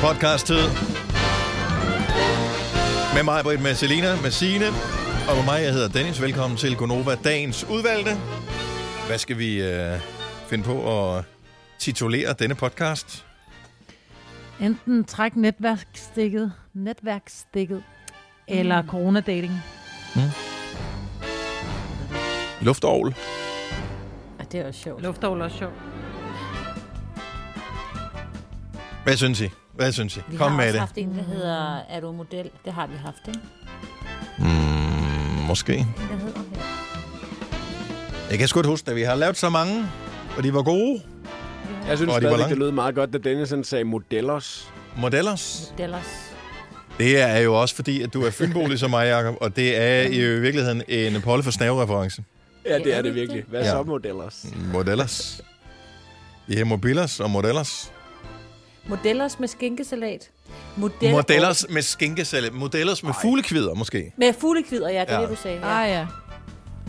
podcast-tid. Med mig, Britt, med Selina, med Signe, og med mig, jeg hedder Dennis. Velkommen til Gonova, dagens udvalgte. Hvad skal vi øh, finde på at titulere denne podcast? Enten træk netværksstikket, netværksstikket, eller coronadating. Luftovl. Ja, det er også sjovt. Luftål er også sjovt. Hvad synes I? Hvad synes I? Vi Kom har med det. haft en, der hedder Er du model? Det har vi haft, ikke? Mm, måske. Det hedder her. Jeg kan sgu ikke huske det. Vi har lavet så mange, og de var gode. Jeg synes Og de det lød meget godt, da Dennis sagde modellers. Modellers. Modellers. Det er jo også fordi, at du er fynbo ligesom mig, Jacob, og det er i virkeligheden en Polle for Snave-reference. Ja, det er det det virkelig. det? Hvad Ja. så modellers? Modellers. Ja, mobilers og modellers. Modellers med skinkesalat. Model- Modellers med skinkesælle. Modellers med fuglekvider, måske. Med fuglekvider, ja, det er Ja. det, du sagde. Ja. Ah ja.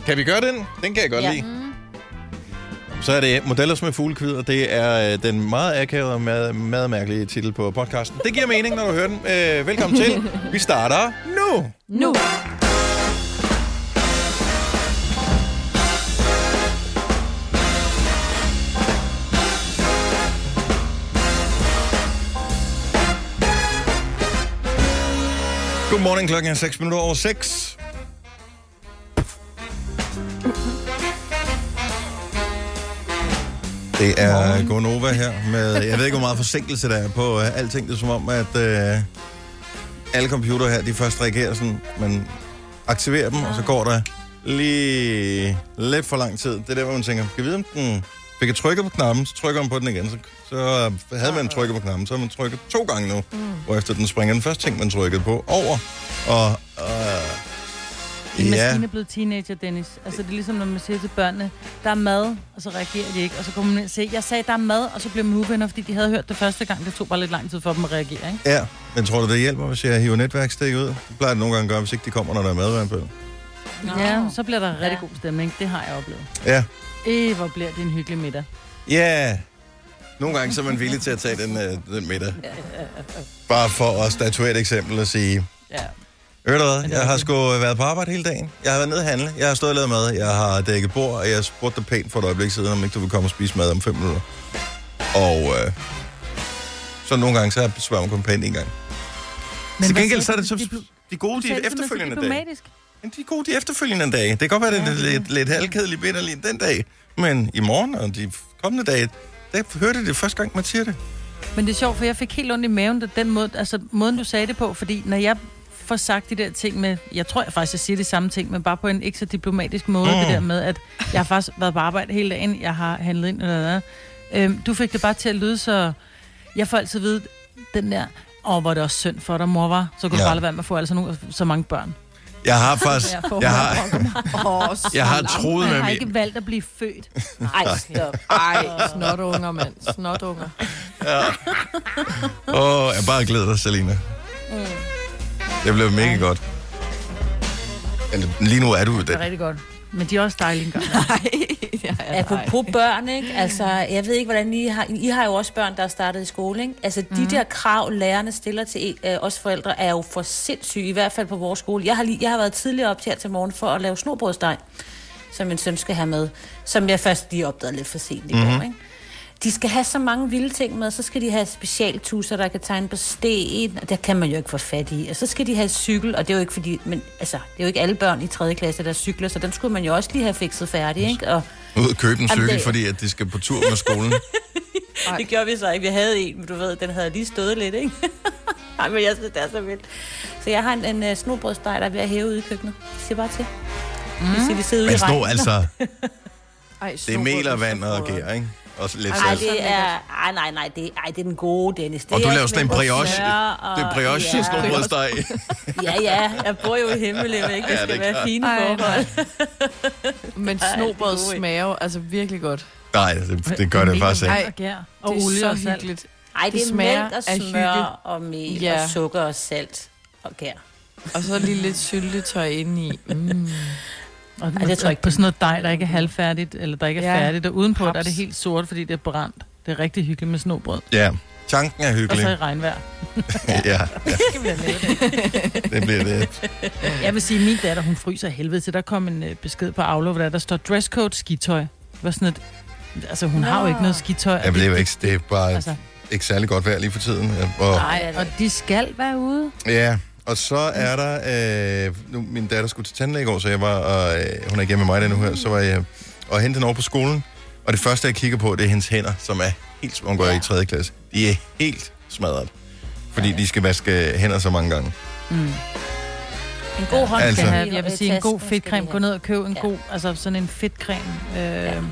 Kan vi gøre den? Den kan jeg godt Ja. lide. Så er det Modellers med fuglekvider. Det er øh, den meget akavede og mad, madmærkelige titel på podcasten. Det giver mening, når du hører den. Øh, velkommen til. Vi starter nu. Nu. Godmorgen, klokken er 6 minutter over 6. Det er Gonova her med, jeg ved ikke, hvor meget forsinkelse der er på uh, alting. Det er som om, at uh, alle computere her, de først reagerer sådan, man aktiverer dem, og så går der lige lidt for lang tid. Det er der, hvor man tænker, kan vi vide, om den fik jeg trykket på knappen, så trykker man på den igen. Så, så øh, havde man trykket på knappen, så har man trykket to gange nu, mm. hvorefter den springer den første ting, man trykkede på, over. Og øh, Din ja, maskine er blevet teenager, Dennis. Altså, det er ligesom, når man siger til børnene, der er mad, og så reagerer de ikke. Og så kommer man ind og siger, jeg sagde, der er mad, og så bliver man uvenner, fordi de havde hørt det første gang. Det tog bare lidt lang tid for dem at reagere, ikke? ja, men tror du, det hjælper, hvis jeg hiver netværkstik ud? Det plejer det nogle gange at gøre, hvis ikke de kommer, når der er madvand på. Ja, så bliver der rigtig Ja. god stemning. Det har jeg oplevet. Ja, Øh, hvor bliver det en hyggelig middag. ja. Nogle gange så er man villig til at tage den, øh, den middag. Bare for at statuere et eksempel og sige, Ja. Ved du hvad, jeg har sgu været på arbejde hele dagen. Jeg har været nede at handle. Jeg har stået og lavet mad. Jeg har dækket bord, og jeg har spurgt dig pænt for et øjeblik siden, om ikke du vil komme og spise mad om fem minutter. Og øh, så nogle gange, så spørger man kun pænt en gang. Men Til hvad gengæld, så er det så de gode, de efterfølgende dage. diplomatisk. Men de er gode de efterfølgende dage. Det kan godt være, det er lidt, lidt halvkedeligt bitterligt den dag. Men i morgen og de kommende dage, der hørte jeg det første gang, man siger det. Men det er sjovt, for jeg fik helt ondt i maven, da den måde, altså måden, du sagde det på, fordi når jeg får sagt de der ting med, jeg tror jeg faktisk, jeg siger de samme ting, men bare på en ikke så diplomatisk måde, Mm. det der med, at jeg har faktisk været på arbejde hele dagen, jeg har handlet ind, eller hvad. Øhm, du fik det bare til at lyde så, jeg får altid at vide, den der, åh, hvor er det også synd for dig, mor, var. Så kunne Ja. du bare lade være med at få altså nogle, så mange børn. Jeg har faktisk... Jeg, Jeg har, jeg har troet med har min... ikke valgt at blive født. Ej, stop. Ej, snotunger, mand. Snotunger. Åh, oh, jeg bare glæder dig, Selina. Det blev mega godt. Eller, lige nu er du Det er det. rigtig godt. Men de er også dejlige engang. Nej, ja, ja, Apropos børn, ikke? Altså, jeg ved ikke, hvordan I har... I har jo også børn, der er startet i skole, ikke? Altså, de der krav, lærerne stiller til øh, os forældre, er jo for sindssyge, i hvert fald på vores skole. Jeg har, lige, jeg har været tidligere op til her til morgen for at lave snobrødsteg, som min søn skal have med, som jeg først lige opdagede lidt for sent i går, ikke? De skal have så mange vilde ting med, så skal de have specialtusser, der kan tegne på sten, og det kan man jo ikke få fat i. Og så skal de have cykel, og det er jo ikke fordi, men altså, det er jo ikke alle børn i 3. klasse, der cykler, så den skulle man jo også lige have fikset færdig, ikke? Og Ud og købe en cykel, det- fordi at de skal på tur med skolen. Det gjorde vi så ikke. Vi havde en, men du ved, den havde lige stået lidt, ikke? Nej, men jeg synes, det er så vildt. Så jeg har en, en uh, snobrødsteg, der er ved at hæve ude i køkkenet. Jeg siger bare til. Mm. Siger, vi sidder ude Men i regnen. altså, Ej, det er mel og vand og gær, ikke? Og så lidt Ej, salt. det er... Ej, nej, nej, det, ej, det er den gode, Dennis. Det Og du er laver sådan en smør brioche. og- Det er brioche ja. ja. snobrødsteg. Ja, ja, jeg bor jo i Himmeløv, ikke? Det Ja, skal det er være klart. fine Ej, forhold. Men snobrød det er smager jo altså virkelig godt. Nej, det, det gør det faktisk ikke. Ej, Og gær og det er olie så og salt. hyggeligt. Ej, det, Det er smager mælk og af smør og mel Ja. og sukker og salt og gær. Og så lige lidt syltetøj indeni. Mm. Og Ej, det tror jeg ikke. på sådan noget dej, der ikke er halvfærdigt, eller der ikke er Ja. færdigt. Og udenpå der er det helt sort, fordi det er brændt. Det er rigtig hyggeligt med snobrød. Ja. Tanken er Og så i hyggelig. regnvejr. Ja, ja, da lave det? det bliver det. Jeg vil sige, at min datter, hun fryser af helvede til. Der kom en øh, besked på Aula, hvor der, der står dresscode skitøj. Det var sådan et... Altså, hun har jo ikke noget skitøj. Det er jo ikke, det er bare Altså, ikke særlig godt vejr lige for tiden. Og, nej, og de skal være ude. Ja, og så er der... Øh, nu, min datter skulle til tandlæge i går, så jeg var... Og, øh, hun er hjemme med mig nu her. Så var jeg og hente hende over på skolen. Og det første, jeg kigger på, det er hendes hænder, som er helt... Hun går ja. i 3. klasse. De er helt smadret. Fordi ja. de skal vaske hænder så mange gange. En god hånd Altså- Skal have, jeg vil sige, en god fedtcreme. Gå ned og køb en god, altså sådan en fedtcreme øh,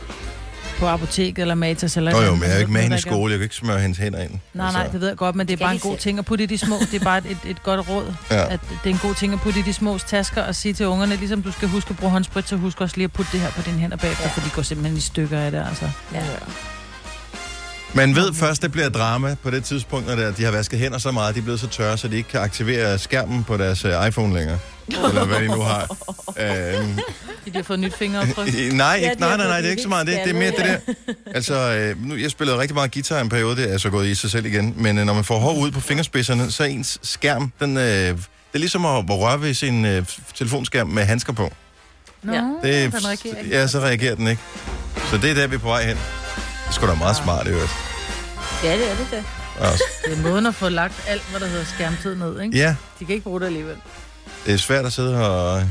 på apoteket eller Matas. Eller Nå jo, men jeg er jo ikke med hende i skole. Jeg kan ikke smøre hendes hænder ind. Nej, nej, det ved jeg godt, men det er bare en god ting at putte i de små. Det er bare et, et, godt råd, Ja. at det er en god ting at putte i de små tasker og sige til ungerne, ligesom du skal huske at bruge håndsprit, så husk også lige at putte det her på dine hænder bagefter, Ja. for de går simpelthen i stykker af det, altså. Ja. Man ved først, det bliver drama på det tidspunkt, når det de har vasket hænder så meget, de er blevet så tørre, så de ikke kan aktivere skærmen på deres øh, iPhone længere. Eller hvad de nu har. Øhm, De har fået nyt fingeraftryk. Nej, Ja, ikke, nej, nej, nej, det er ikke så meget det. Det er mere det der. Altså, øh, nu, jeg spillede rigtig meget guitar i en periode, det er så gået i sig selv igen. Men øh, når man får hår ud på fingerspidserne, så er ens skærm, den, øh, det er ligesom at, at røre ved sin øh, telefonskærm med handsker på. Nå, Ja. Det, den reagerer ikke. ja, så reagerer den ikke. Så det er der, vi er på vej hen. Det er sgu da meget smart, i øvrigt. Ja, det er det da. Også. Det er måden at få lagt alt, hvad der hedder skærmtid ned, ikke? Ja, De kan ikke bruge det alligevel. det er svært at sidde og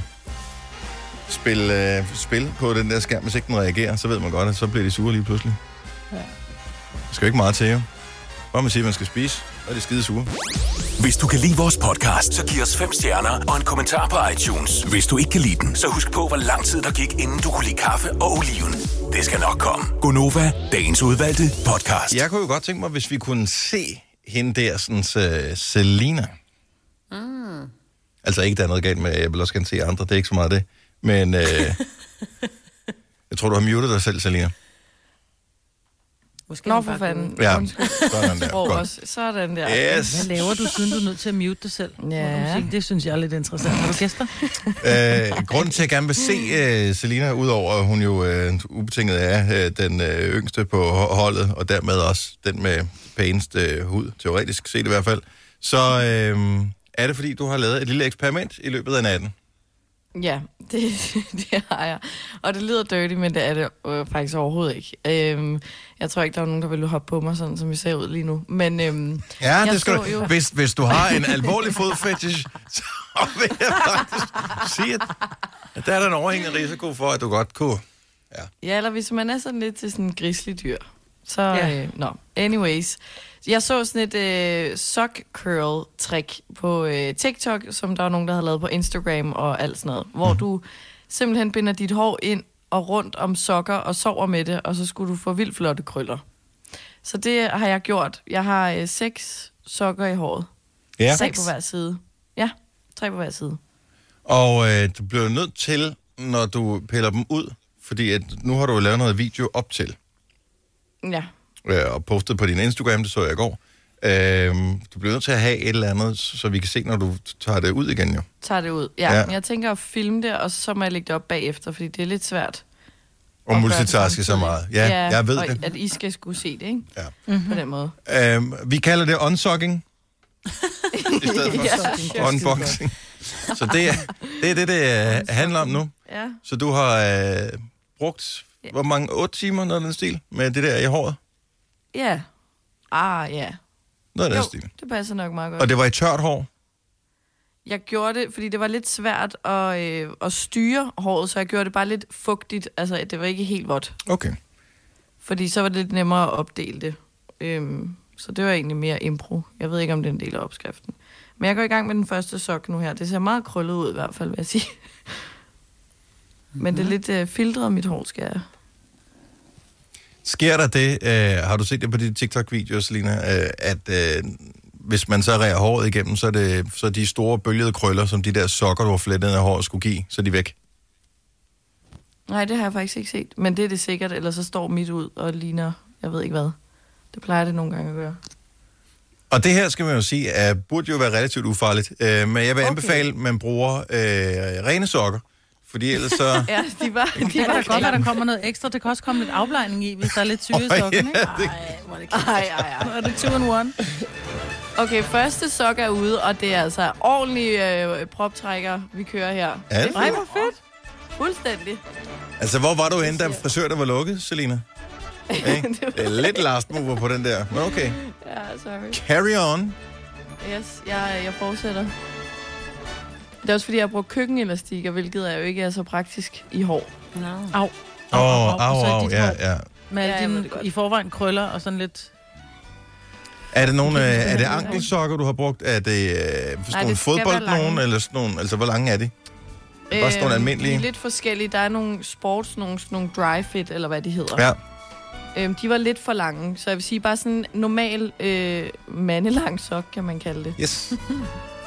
spille, øh, spil på den der skærm, hvis ikke den reagerer, så ved man godt, at så bliver de sure lige pludselig. Ja. Der skal jo ikke meget til, jo. Bare man siger, at man skal spise, og de er skide sure. Hvis du kan lide vores podcast, så giv os fem stjerner og en kommentar på iTunes. Hvis du ikke kan lide den, så husk på, hvor lang tid der gik, inden du kunne lide kaffe og oliven. Det skal nok komme. Gonova, dagens udvalgte podcast. Jeg kunne jo godt tænke mig, hvis vi kunne se hende der, sådan uh, Selina. Mm. Altså ikke, der er noget galt med, jeg vil også gerne se andre, det er ikke så meget det. Men øh, jeg tror, du har muted dig selv, Selina. Måske Nå, for fanden. Ja, sådan der. Godt. også. Sådan der. Yes. Hvad laver du, siden du er nødt til at mute dig selv? Ja. Sige? Det synes jeg er lidt interessant. Har du gæster? Øh, grunden til, at jeg gerne vil se uh, Selina, udover at hun jo uh, ubetinget er uh, den uh, yngste på ho- holdet, og dermed også den med pænest uh, hud, teoretisk set i hvert fald, så uh, er det fordi, du har lavet et lille eksperiment i løbet af natten. Ja, det, det har jeg. Og det lyder dirty, men det er det øh, faktisk overhovedet ikke. Øhm, jeg tror ikke, der er nogen, der vil hoppe på mig, sådan som vi ser ud lige nu. Men øhm, Ja, det skal du. jo- Hvis, hvis du har en alvorlig fodfetish, så vil jeg faktisk sige, at, at der er der en overhængende risiko for, at du godt kunne... ja, eller hvis man er sådan lidt til sådan en grislig dyr. Så, Ja. ja. øh, nå, anyways. Jeg så sådan et øh, sock curl trick på øh, TikTok, som der var nogen, der havde lavet på Instagram og alt sådan noget. Hvor du simpelthen binder dit hår ind og rundt om sokker og sover med det, og så skulle du få vildt flotte krøller. Så det har jeg gjort. Jeg har øh, seks sokker i håret. Ja. Tre på hver side. Ja, tre på hver side. Og øh, du bliver nødt til, når du piller dem ud, fordi at nu har du lavet noget video op til, Ja. Øh, og postet på din Instagram, det så jeg i går. Øh, du bliver nødt til at have et eller andet, så vi kan se, når du tager det ud igen jo. Tager det ud. Ja, Ja. ja. Men jeg tænker at filme det, og så må jeg lægge det op bagefter, fordi det er lidt svært. Og multitaske så meget. Ja, jeg ved og det. at I skal skulle se det, ikke? Ja. Mm-hmm. På den måde. Øh, vi kalder det unsucking. I stedet for Ja. unboxing. Så det er det, er det, det øh, handler om nu. Ja. Så du har øh, brugt, hvor mange, 8 timer, noget af den stil, med det der i håret? Ja. Ah, ja. Noget af den stil. det passer nok meget godt. Og det var i tørt hår? Jeg gjorde det, fordi det var lidt svært at, øh, at styre håret, så jeg gjorde det bare lidt fugtigt. Altså, det var ikke helt vådt. Okay. Fordi så var det lidt nemmere at opdele det. Øhm, så det var egentlig mere impro. Jeg ved ikke, om det er en del af opskriften. Men jeg går i gang med den første sok nu her. Det ser meget krøllet ud i hvert fald, vil jeg sige. Men det er lidt øh, filtret, mit hår skal jeg. Sker der det, øh, har du set det på de TikTok-videoer, Selina, øh, at øh, hvis man så rærer håret igennem, så er, det, så er de store bølgede krøller, som de der sokker, du har flettet af håret, skulle give, så er de væk? Nej, det har jeg faktisk ikke set. Men det er det sikkert, eller så står mit ud og ligner, jeg ved ikke hvad. Det plejer det nogle gange at gøre. Og det her, skal man jo sige, er, burde jo være relativt ufarligt. Øh, men jeg vil Okay. anbefale, at man bruger øh, rene sokker, fordi ellers så... Ja, de var, de Det var da godt være, der kommer noget ekstra. Det kan også komme lidt afblejning i, hvis der er lidt syre i sokken, ikke? ja, det- Ej, er Ej, ej, ej. Er det two in one? Okay, første sok er ude, og det er altså ordentlige øh, proptrækker, vi kører her. Er det? Nej, hvor fedt. Fuldstændig. Altså, hvor var du henne, da frisøren var lukket, Selina? Det er lidt last mover på den der, men okay. Ja, sorry. Carry on. Yes, jeg, jeg fortsætter. Det er også fordi, jeg har brugt køkkenelastikker, hvilket er jo ikke er så praktisk i hår. No. Au. Åh, au, så au, dit ja, ja. Med alle Ja, dine det i forvejen krøller og sådan lidt... Er det nogle, øh, er det ankelsokker, du har brugt? Er det øh, sådan det nogle være fodbold nogen, eller sådan nogle, altså hvor lange er de? er bare sådan nogle almindelige. Øhm, De er lidt forskellige. Der er nogle sports, nogle, sådan nogle dry fit, eller hvad de hedder. Ja. Øhm, de var lidt for lange, så jeg vil sige bare sådan en normal øh, mandelang sok, kan man kalde det. Yes.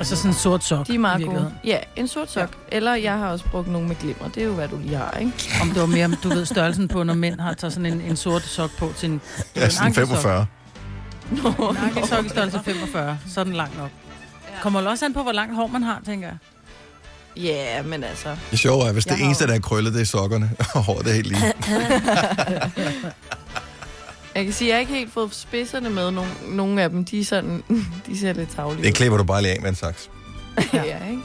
Og så sådan en sort sok. De er meget gode. Ja, en sort sok. Ja. Eller jeg har også brugt nogle med glimmer. Det er jo, hvad du lige har, ikke? Om det var mere, du ved, størrelsen på, når mænd har tager sådan en, en sort sok på til en... Er sådan 45. En ankelsok i størrelse 45, så er den lang nok. Kommer vel også an på, hvor langt hår man har, tænker jeg. Ja, yeah, men altså... Det sjove er, hvis det Jeg eneste, der er krøllet, det er sokkerne, og håret er helt lige. Jeg kan sige, at jeg ikke helt fået spidserne med. Nogle, nogle af dem, de, er sådan, de ser lidt tavlige Det klipper du bare lige af med en saks. ja, ikke?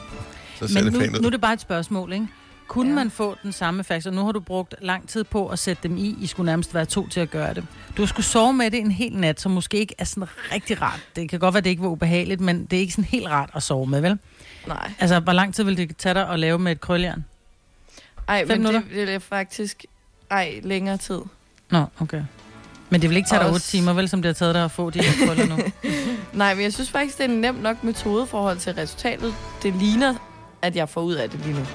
Så ser Men det nu, pænt ud. nu er det bare et spørgsmål, ikke? Kunne Ja. man få den samme effekt, og nu har du brugt lang tid på at sætte dem i, I skulle nærmest være to til at gøre det. Du skulle sove med det en hel nat, som måske ikke er sådan rigtig rart. Det kan godt være, det ikke var ubehageligt, men det er ikke sådan helt rart at sove med, vel? Nej. Altså, hvor lang tid vil det tage dig at lave med et krøljern? Ej, Fem men det, minutter? det er faktisk... Ej, længere tid. Nå, okay. Men det vil ikke tage dig otte timer, vel, som det har taget dig at få de her krøller nu? Nej, men jeg synes faktisk, det er en nem nok metode i forhold til resultatet. Det ligner, at jeg får ud af det lige nu.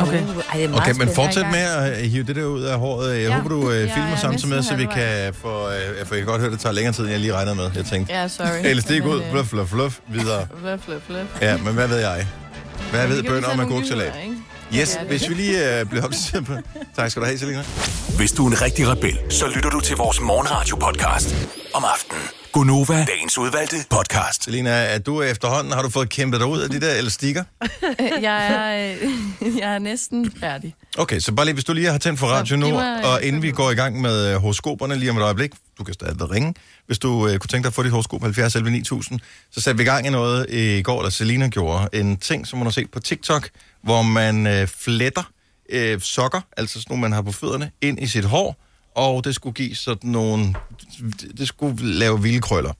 Okay. Uh, ej, det er meget Okay, men fortsæt med er at øh, hive det der ud af håret. Jeg Ja, håber, du jeg filmer er samtidig med, så vi kan få... Øh, for jeg kan godt høre, det tager længere tid, end jeg lige regnede med. Jeg tænkte, Ja, sorry. elastik Men, ud, øh, fluff, fluff, fluff, videre. Fluff, fluff, fluff. Ja, men hvad ved jeg? Hvad ved bønder om agurksalat? ikke? Yes, hvis vi lige øh, bliver på... Tak skal du have, Selina. Hvis du er en rigtig rebel, så lytter du til vores morgenradio-podcast om aftenen. Gunova, dagens udvalgte podcast. Selina, er du efterhånden, har du fået kæmpet dig ud af de der elastikker? Jeg er, øh, jeg er næsten færdig. Okay, så bare lige, hvis du lige har tændt for radio nu, mig, øh, og inden vi går i gang med øh, horoskoperne lige om et øjeblik, du kan stadig ringe, hvis du øh, kunne tænke dig at få dit horoskop 70 11 9000, så satte vi i gang i noget i går, eller Selina gjorde, en ting, som hun har set på TikTok, hvor man øh, fletter øh, sokker, altså sådan nogle, man har på fødderne, ind i sit hår, og det skulle give sådan nogle, det skulle lave vilde krøller.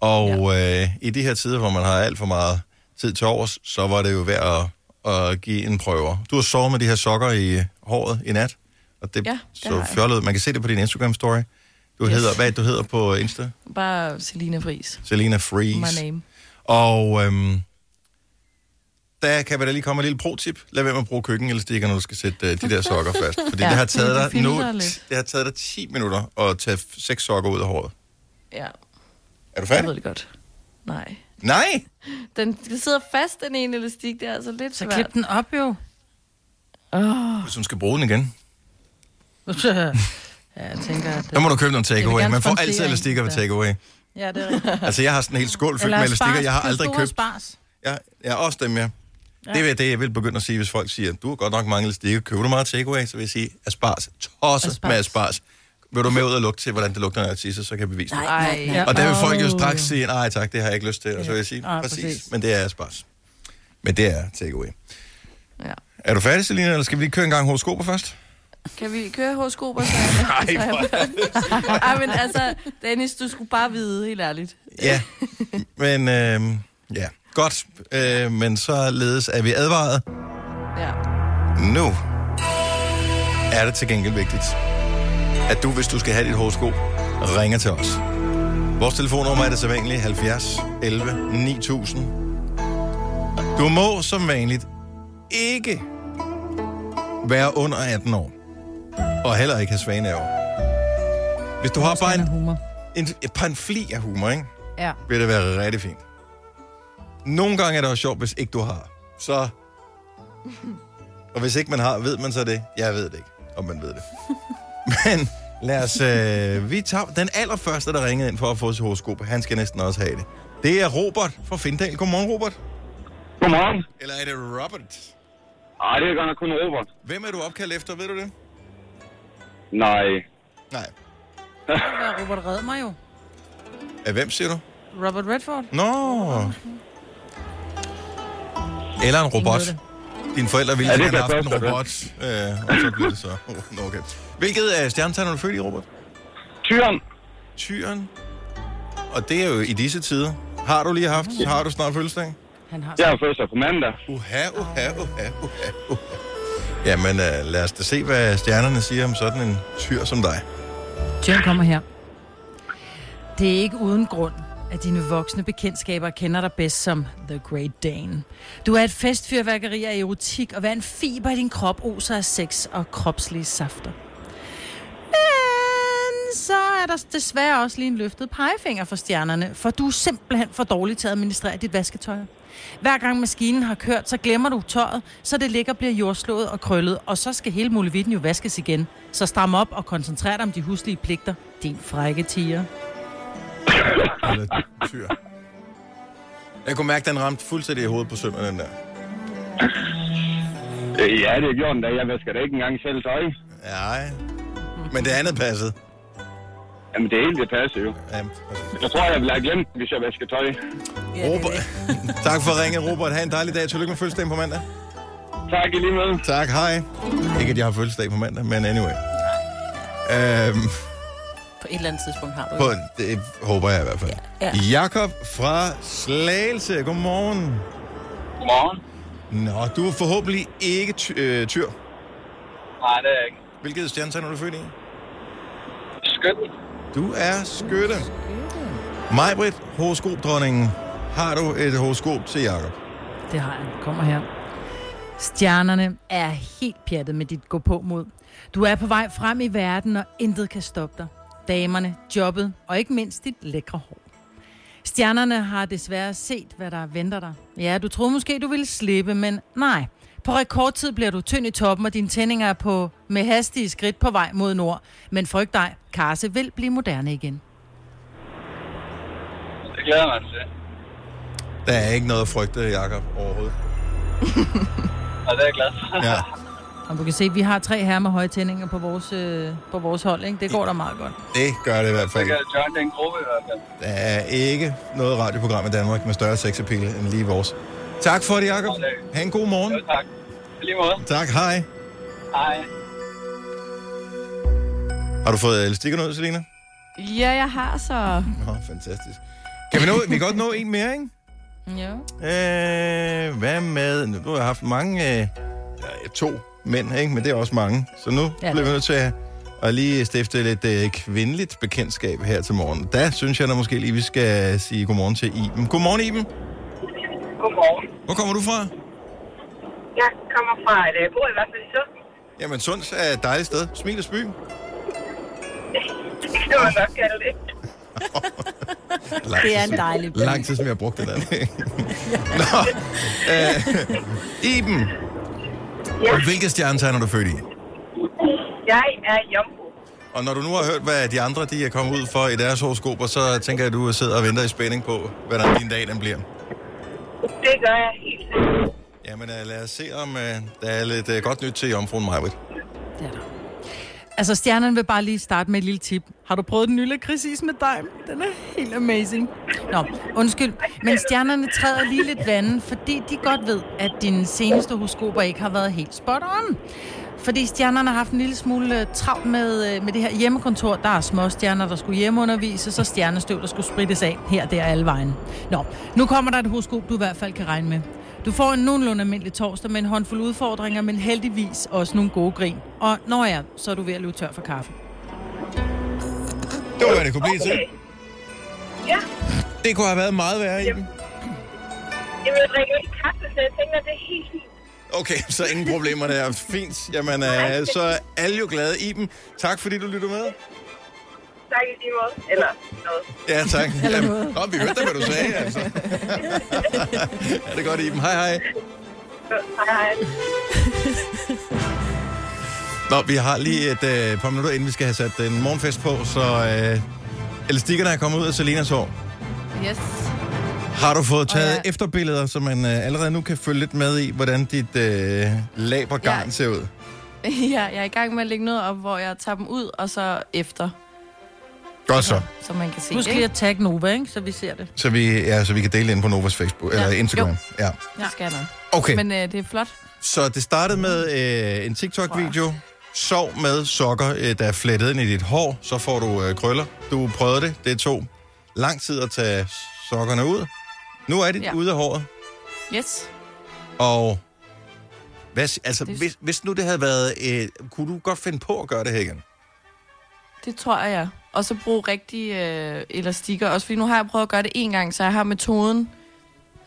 Og ja. øh, i de her tider, hvor man har alt for meget tid til overs, så var det jo værd at, at give en prøve. Du har sovet med de her sokker i håret i nat, og det, Ja, det så fjollet. Man kan se det på din Instagram-story. Du Yes. hedder, hvad du hedder på Insta? Bare Selina Friis. Selina Freeze. My name. Og øhm, der kan vi da lige komme et lille pro-tip. Lad være med at bruge køkkenelastikker, når du skal sætte øh, de der sokker fast. Fordi ja, det har taget dig nu, det har taget dig 10 minutter at tage seks sokker ud af håret. Ja, Er du jeg færdig? ved det godt. Nej. Nej! Den, den sidder fast, den ene elastik. Det er altså lidt Så svært. klip den op, jo. Oh, Hvis hun skal bruge den igen, ja, jeg tænker, at... så må du købe nogle Jeg takeaway. Man får altid elastikker ved der. takeaway. Ja, det er rigtigt. Altså, jeg har sådan en helt skål fyldt med elastikker. Jeg har aldrig købt... Spars. Ja, ja, også dem, ja. Det er det, jeg vil begynde at sige, hvis folk siger, du har godt nok mange elastikker. Køber du meget takeaway, så vil jeg sige, aspars. Tosset Aspars. med aspars. Vil du med ud og lugte til, hvordan det lugter, når jeg tisser, så kan jeg bevise det. Nej, nej, Ej. nej. Ja. Og der vil folk jo straks sige, nej tak, det har jeg ikke lyst til. Og så vil jeg sige, Ja, præcis, præcis. men det er aspars. Men det er takeaway. ja. Er du færdig, Selina, eller skal vi lige køre en gang horoskoper først? Kan vi køre horoskoper? Så Nej, Ej, men altså, Dennis, du skulle bare vide, helt ærligt. Ja, men øh, ja, godt. Øh, men så ledes er vi advaret. Ja. Nu er det til gengæld vigtigt, at du, hvis du skal have dit horoskop, ringer til os. Vores telefonnummer er det sædvanlige 70 11 9000. Du må som vanligt ikke være under 18 år. Og heller ikke have svage nerver. Hvis du har bare en, en, et par en fli af humor, ikke? Ja. vil det være rigtig fint. Nogle gange er det også sjovt, hvis ikke du har. Så... Og hvis ikke man har, ved man så det? Jeg ved det ikke, om man ved det. Men lad os... Øh, vi tager den allerførste, der ringede ind for at få sit horoskop. Han skal næsten også have det. Det er Robert fra Findal. Godmorgen, Robert. Godmorgen. Eller er det Robert? Ej, det er godt nok kun Robert. Hvem er du opkaldt efter, ved du det? Nej. Nej. Robert Redmer jo. Af hvem siger du? Robert Redford. Nå. Eller en robot. Dine forældre ville Ja, gerne have kan haft en robot, øh, og så blev det så. Oh, okay. Hvilket af stjernetegn er du født i, Robert? Tyren. Tyren. Og det er jo i disse tider. Har du lige haft? Har du snart fødselsdag? Han har Jeg har fødselsdag på mandag. Uha, uha, uha, uha, uha. Jamen, uh, lad os da se, hvad stjernerne siger om sådan en tyr som dig. Tyren kommer her. Det er ikke uden grund, af dine voksne bekendtskaber kender dig bedst som The Great Dane. Du er et festfyrværkeri af erotik, og hver en fiber i din krop oser af sex og kropslige safter. Men så er der desværre også lige en løftet pegefinger for stjernerne, for du er simpelthen for dårlig til at administrere dit vasketøj. Hver gang maskinen har kørt, så glemmer du tøjet, så det ligger bliver jordslået og krøllet, og så skal hele muligheden jo vaskes igen. Så stram op og koncentrer dig om de huslige pligter, din frække tiger. Eller tyr. Jeg kunne mærke, at den ramte fuldstændig i hovedet på sømmen, den der. Øh, Ja, det er gjort den da. Jeg vasker da ikke engang selv tøj. Nej. Men det andet passede. Jamen, det hele det passer jo. Ja, Jeg tror, jeg ville have glemt, hvis jeg vasker tøj. Robert. tak for ringet, Robert. Ha' en dejlig dag. Tillykke med fødselsdagen på mandag. Tak i lige måde. Tak, hej. Ikke, at jeg har fødselsdag på mandag, men anyway. Øhm, På et eller andet tidspunkt har du på, det håber jeg i hvert fald. Ja. Jakob fra Slagelse. Godmorgen. Godmorgen. Nå, du er forhåbentlig ikke ty- øh, tyr. Nej, det er ikke. Hvilket stjernetegn er du født i? Skønt. Du er skytte. Majbrit, horoskopdronningen. Har du et horoskop til Jakob? Det har jeg. Kommer her. Stjernerne er helt pjattet med dit gå på mod. Du er på vej frem i verden, og intet kan stoppe dig. Damerne, jobbet og ikke mindst dit lækre hår. Stjernerne har desværre set, hvad der venter dig. Ja, du troede måske, du ville slippe, men nej. På rekordtid bliver du tynd i toppen, og dine tændinger er på med hastige skridt på vej mod nord. Men frygt dig, Karse vil blive moderne igen. Det glæder mig til. Der er ikke noget at frygte, Jakob, overhovedet. Og det er jeg glad for. Ja. Og du kan se, at vi har tre her med høje tændinger på vores, øh, på vores hold. Ikke? Det går da meget godt. Det gør det i hvert fald. kan jeg join den gruppe i hvert fald. Der er ikke noget radioprogram i Danmark med større sexappeal end lige vores. Tak for det, Jacob. Ha' en god morgen. Jo, tak. I lige måde. Tak, hej. Hej. Har du fået elastikkerne ud, Selina? Ja, jeg har så. Nå, fantastisk. Kan vi nå, vi kan godt nå en mere, ikke? Ja. Øh, hvad med... Nu har jeg haft mange... Øh, ja, to mænd, ikke? Men det er også mange. Så nu Ja. bliver vi nødt til at, at lige stifte lidt øh, kvindeligt bekendtskab her til morgen. Der synes jeg da måske lige, vi skal sige godmorgen til Iben. Godmorgen, Iben. Godmorgen. Hvor kommer du fra? Jeg kommer fra et, øh, bor i hvert fald i Sund. Jamen, Sunds er et dejligt sted. Smiles by. Det kan man nok kalde det. Det er en dejlig by. Lang tid, som jeg har brugt det der. Nå, øh, Iben. Ja. Hvilke stjernetegn er du født i? Jeg er jomfru. Og når du nu har hørt, hvad de andre de er kommet ud for i deres horoskoper, så tænker jeg, at du sidder og venter i spænding på, hvordan din dag den bliver. Det gør jeg helt sikkert. Jamen uh, lad os se, om uh, der er lidt uh, godt nyt til jomfruen Majbrit. Altså, stjernerne vil bare lige starte med et lille tip. Har du prøvet den nye lakridsis med dig? Den er helt amazing. Nå, undskyld. Men stjernerne træder lige lidt vandet, fordi de godt ved, at dine seneste horoskoper ikke har været helt spot on. Fordi stjernerne har haft en lille smule øh, travlt med, øh, med det her hjemmekontor. Der er små stjerner, der skulle hjemmeundervise, så stjernestøv, der skulle sprittes af her, der alle vejen. Nå, nu kommer der et horoskop, du i hvert fald kan regne med. Du får en nogenlunde almindelig torsdag med en håndfuld udfordringer, men heldigvis også nogle gode grin. Og når jeg, så er du ved at løbe tør for kaffe. Det var, hvad det kunne blive til. Okay. Ja, Det kunne have været meget værre, Iben. jeg vil drikke ikke kaffe, så jeg tænker, det er helt fint. Okay, så ingen problemer der. Fint. Jamen, uh, så er alle jo glade. Iben, tak fordi du lytter med. Tak i lige måde. Eller noget. Ja, tak. Jamen, Nå, vi hørte da, hvad du sagde, altså. ja, det er godt, Iben. Hej, hej. Hej, hej. Nå, vi har lige et øh, par minutter, inden vi skal have sat en morgenfest på, så øh, elastikkerne er kommet ud af Selinas hår. Yes. Har du fået taget ja. ja. efterbilleder, så man øh, allerede nu kan følge lidt med i, hvordan dit øh, labergarn Ja. ser ud? Ja, jeg er i gang med at lægge noget op, hvor jeg tager dem ud, og så efter. Godt så. Så man kan se Husk det. lige at tagge Nova, ikke? så vi ser det. Så vi, ja, så vi kan dele ind på Novas Facebook, ja. eller Instagram. Ja. Det skal jeg nok. Okay, Men øh, det er flot. så det startede med øh, en TikTok-video. Sov med sokker, øh, der er flettet ind i dit hår, så får du øh, krøller. Du prøvede det. Det tog lang tid at tage sokkerne ud. Nu er de ja. Ude af håret. Yes. Og hvad, altså, Det- hvis, hvis nu det havde været... Øh, kunne du godt finde på at gøre det her igen? Det tror jeg, ja. Og så bruge rigtige øh, elastikker. Også fordi nu har jeg prøvet at gøre det en gang, så jeg har metoden.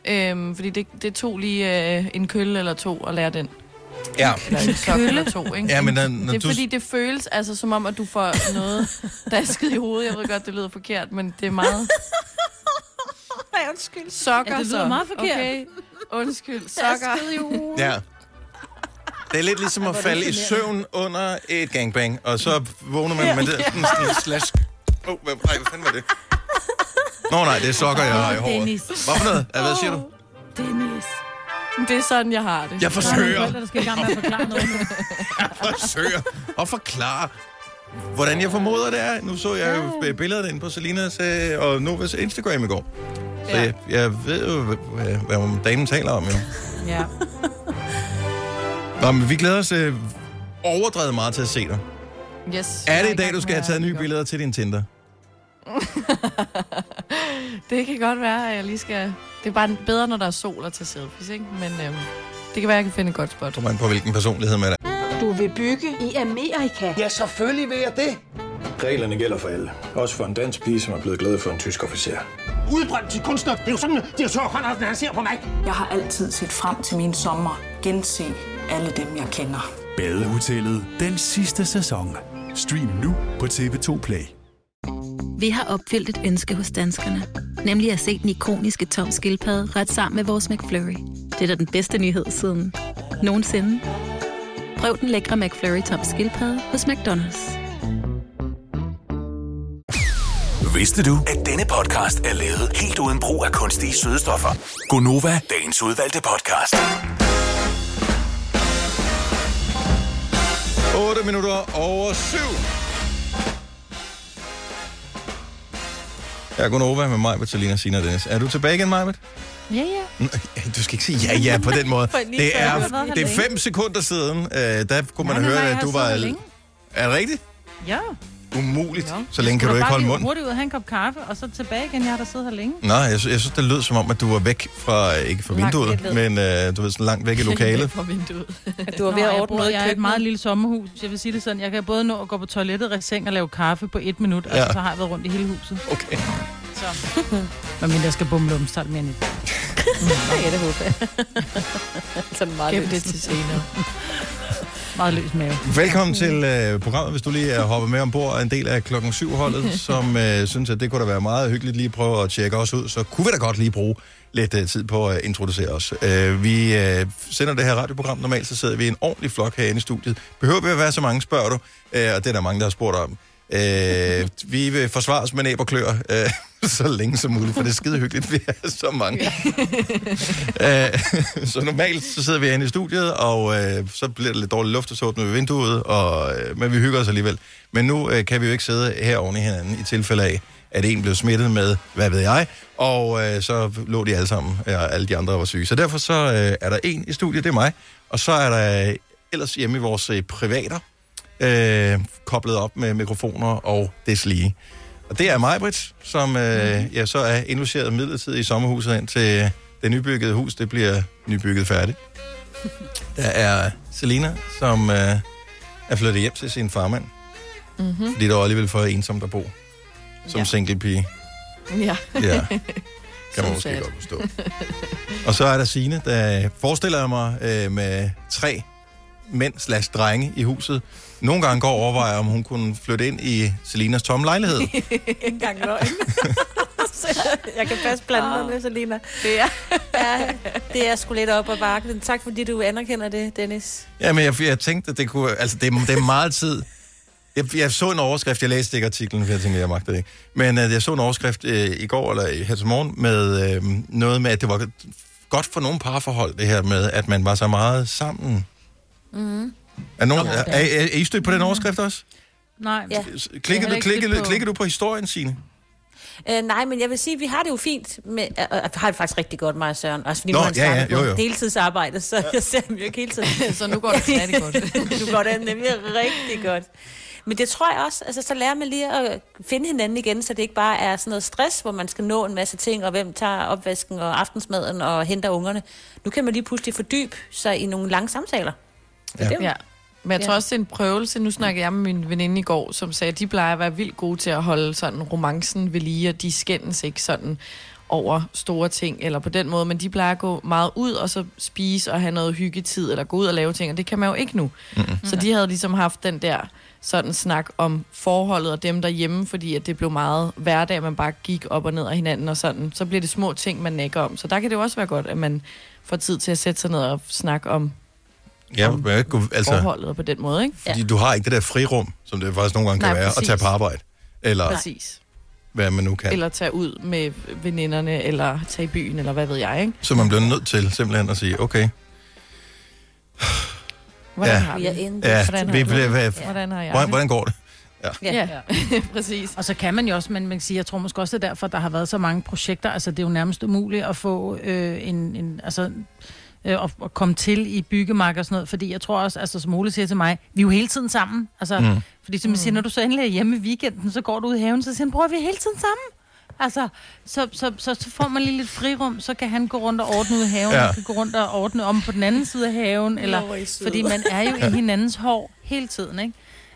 Øhm, fordi det, det tog lige øh, en kølle eller to at lære den. Ja. Eller en sok eller to, ikke? Ja, men når, når Det er du... fordi, det føles altså som om, at du får noget, der skidt i hovedet. Jeg ved godt, det lyder forkert, men det er meget... Nej, undskyld. Sokker Ja, det lyder så. meget forkert. Okay. Undskyld. Sokker. Ja. Det er lidt ligesom at falde i søvn under et gangbang, og så vågner man med det sådan en slask. Åh, oh, hvad, nej, hvad fanden var det? Nå nej, det er sokker, jeg har i håret. Hvad for noget? Hvad siger du? Dennis. Det er sådan, jeg har det. Jeg Der er forsøger, der skal i gang med at forklare noget. nu. jeg forsøger at forklare, hvordan jeg formoder det er. Nu så jeg jo billedet inde på Selinas øh, og Novas Instagram i går. Så Ja. jeg, jeg ved jo, hvad, hvad damen taler om, jo. Ja. Nå, men vi glæder os øh, overdrevet meget til at se dig. Yes. Er det i dag, du skal have taget nye billeder til din Tinder? Det kan godt være, at jeg lige skal... Det er bare bedre, når der er sol at tage selfies, ikke? Men øhm, det kan være, at jeg kan finde et godt spot. Kommer an på, hvilken personlighed man er. Du vil bygge i Amerika? Ja, selvfølgelig vil jeg det. Reglerne gælder for alle. Også for en dansk pige, som er blevet glad for en tysk officer. Udbrændt til kunstner. Det er jo sådan, at direktør Conradsen, han ser på mig. Jeg har altid set frem til min sommer. Gense alle dem, jeg kender. Badehotellet den sidste sæson. Stream nu på TV2 Play. Vi har opfyldt et ønske hos danskerne. Nemlig at se den ikoniske tom skildpadde ret sammen med vores McFlurry. Det er da den bedste nyhed siden nogensinde. Prøv den lækre McFlurry tom skildpadde hos McDonald's. Vidste du, at denne podcast er lavet helt uden brug af kunstige sødestoffer? Gonova, dagens udvalgte podcast. 8 minutter over 7. Jeg er Gunova med mig, Vitalina Sina Dennis. Er du tilbage igen, Majbet? Ja, ja. Du skal ikke sige ja, ja på den måde. Det er, det er fem sekunder siden, øh, der kunne man Nej, høre, nej, at du var... Er det rigtigt? Ja. Umuligt. Ja. Så længe kan du ikke holde mund. hurtigt ud og have en kop kaffe, og så tilbage igen. Jeg har da siddet her længe. Nej, jeg, sy- jeg synes, det lød som om, at du var væk fra, ikke fra Langt vinduet, væk. men øh, du ved, sådan langt væk i lokalet. Fra vinduet. Du var ved Nå, at jeg ordne bor- noget i Jeg er et køkkenet. meget lille sommerhus. Jeg vil sige det sådan. Jeg kan både nå at gå på toilettet, række seng og lave kaffe på et minut. Ja. Ja. Altså, så har jeg været rundt i hele huset. Okay. Så. Men mindre jeg skal bumle om, så det mere end et. Ja, det håber jeg. Sådan meget Gem det til senere. Meget løs mave. Velkommen til øh, programmet, hvis du lige er hoppet med ombord en del af klokken 7-holdet, som øh, synes, at det kunne da være meget hyggeligt lige at prøve at tjekke os ud, så kunne vi da godt lige bruge lidt øh, tid på at introducere os. Øh, vi øh, sender det her radioprogram, normalt så sidder vi i en ordentlig flok herinde i studiet. Behøver vi at være så mange, spørger du, øh, og det er der mange, der har spurgt om. Øh, vi vil forsvare os med næb og klør øh, så længe som muligt, for det er skide hyggeligt, vi er så mange. Øh, så normalt så sidder vi herinde i studiet, og øh, så bliver det lidt dårlig luft, og så åbner vi vinduet, og, øh, men vi hygger os alligevel. Men nu øh, kan vi jo ikke sidde her oven i hinanden, i tilfælde af, at en blev smittet med, hvad ved jeg, og øh, så lå de alle sammen, og alle de andre var syge. Så derfor så øh, er der en i studiet, det er mig, og så er der øh, ellers hjemme i vores øh, privater, øh, koblet op med mikrofoner og deslige. Og det er mig, Britt, som øh, ja, så er indlogeret midlertidigt i sommerhuset ind til det nybyggede hus. Det bliver nybygget færdigt. Der er Selina, som øh, er flyttet hjem til sin farmand, Mm-hmm. fordi det var alligevel for ensomt at bo som Ja. single pige. Ja. Ja, kan man måske godt forstå. Og så er der Signe, der forestiller jeg mig øh, med tre mænd slash drenge i huset. Nogle gange går og overvejer, om hun kunne flytte ind i Selinas tomme lejlighed. Ikke engang løgn. Jeg kan passe planterne, Selina. Det er. Ja, det er sgu lidt op ad bakken. Tak fordi du anerkender det, Dennis. Ja, men jeg, jeg tænkte, at det kunne... Altså, det, er- det er meget tid. Jeg, jeg så en overskrift, jeg læste ikke artiklen, for jeg tænkte, jeg magter det ikke. Men uh, jeg så en overskrift uh, i går, eller i- her til morgen, med uh, noget med, at det var godt for nogle parforhold, det her med, at man var så meget sammen. Mm. Er, nogen, er, er, er I stødt på den overskrift også? Nej. Ja. Klikker, du, ikke klikker, klikker du på historien, Signe? Øh, nej, men jeg vil sige, at vi har det jo fint. Med, øh, øh, har det faktisk rigtig godt, mig og Søren. Også fordi Nå, nu har ja, ja, jo, jo. deltidsarbejde, så jeg ser ham jo ikke hele tiden. Så nu går det rigtig godt. nu går det nemlig rigtig godt. Men det tror jeg også, altså så lærer man lige at finde hinanden igen, så det ikke bare er sådan noget stress, hvor man skal nå en masse ting, og hvem tager opvasken og aftensmaden og henter ungerne. Nu kan man lige pludselig fordybe sig i nogle lange samtaler. Det er jo- Ja. Men jeg tror Ja. også, det er en prøvelse. Nu snakkede jeg med min veninde i går, som sagde, at de plejer at være vildt gode til at holde sådan romancen ved lige, og de skændes ikke sådan over store ting, eller på den måde, men de plejer at gå meget ud, og så spise og have noget hyggetid, eller gå ud og lave ting, og det kan man jo ikke nu. Mm-mm. Så de havde ligesom haft den der sådan snak om forholdet og dem derhjemme, fordi at det blev meget hverdag, man bare gik op og ned af hinanden og sådan. Så bliver det små ting, man nækker om. Så der kan det jo også være godt, at man får tid til at sætte sig ned og snakke om Ja, men jeg kunne- altså, forholdet på den måde, ikke? fordi du har ikke det der frirum, som det faktisk nogle gange kan Nej, være, at præcis. tage på arbejde. Eller Præcis. hvad man nu kan. Eller tage ud med veninderne, eller tage i byen, eller hvad ved jeg, ikke? Så man bliver nødt til simpelthen at sige, okay, Hvordan Ja. har vi? Ja, Hvordan har vi bliver, hvad, Hvordan har jeg hvordan, det? hvordan går det? Ja, ja. præcis. Og så kan man jo også, men man kan sige, jeg tror måske også, det er derfor, der har været så mange projekter. Altså, det er jo nærmest umuligt at få øh, en, en, altså, øh, at, at komme til i byggemarker og sådan noget, fordi jeg tror også, altså som Ole siger til mig, vi er jo hele tiden sammen. Altså, Mm. mm. Fordi som jeg siger, når du så endelig er hjemme i weekenden, så går du ud i haven, så siger han, bror, vi er hele tiden sammen. Altså, så, så, så, så får man lige lidt frirum, så kan han gå rundt og ordne ud i haven, Ja. kan gå rundt og ordne om på den anden side af haven, eller, er fordi man er jo i hinandens hår hele tiden, ikke?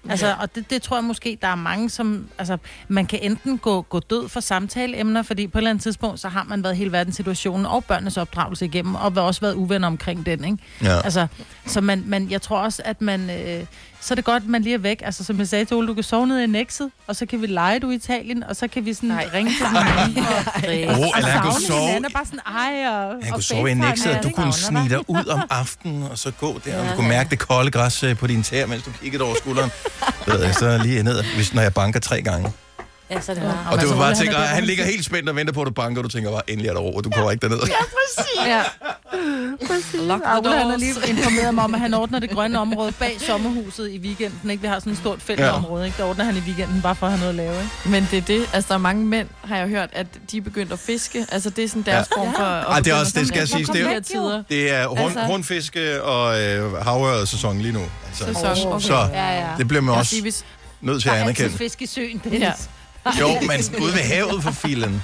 Altså, og det, det tror jeg måske, der er mange, som... Altså, man kan enten gå, gå død for samtaleemner, fordi på et eller andet tidspunkt, så har man været hele verdens situationen og børnenes opdragelse igennem, og har også været uvenner omkring den, ikke? Ja. Altså, så man, man, jeg tror også, at man... Øh, så er det godt, at man lige er væk. Altså, som jeg sagde til Ole, du kan sove nede i Nexet, og så kan vi lege du i Italien, og så kan vi sådan Nej. ringe til hinanden. og, og eller han kunne sove- hinanden, og bare sådan, ej, og, Han kunne sove i Nexet, og du kunne snige dig ud om aftenen, og så gå der, og du kunne mærke det kolde græs øh, på din tæer, mens du kiggede over skulderen. Ved jeg, så lige ned, hvis, når jeg banker tre gange. Ja, så er det bare. Og det altså, var bare han tænker, er at der, han hvor ligger helt spændt og venter på, at du banker, og du tænker bare, endelig er der ro, og du kommer ikke derned. Ja. Lock the Ole, han har lige informeret mig om, at han ordner det grønne område bag sommerhuset i weekenden. Ikke? Vi har sådan et stort fældeområde, ikke? Der ordner han i weekenden, bare for at have noget at lave. Ikke? Men det er det, altså der er mange mænd, har jeg hørt, at de er begyndt at fiske. Altså det er sådan deres Ja. ja. form for... at Ej, det er også- det skal siges, Hvor det er? Det er rund, Altså- rundfiske og øh, havørred-sæson lige nu. Altså, Sæson, okay. Så Ja, ja. det bliver man Jeg også sige, nødt til Der at er altid anerkende. fisk i søen, Dennis. Ja. Jo, men ude ved havet for filen.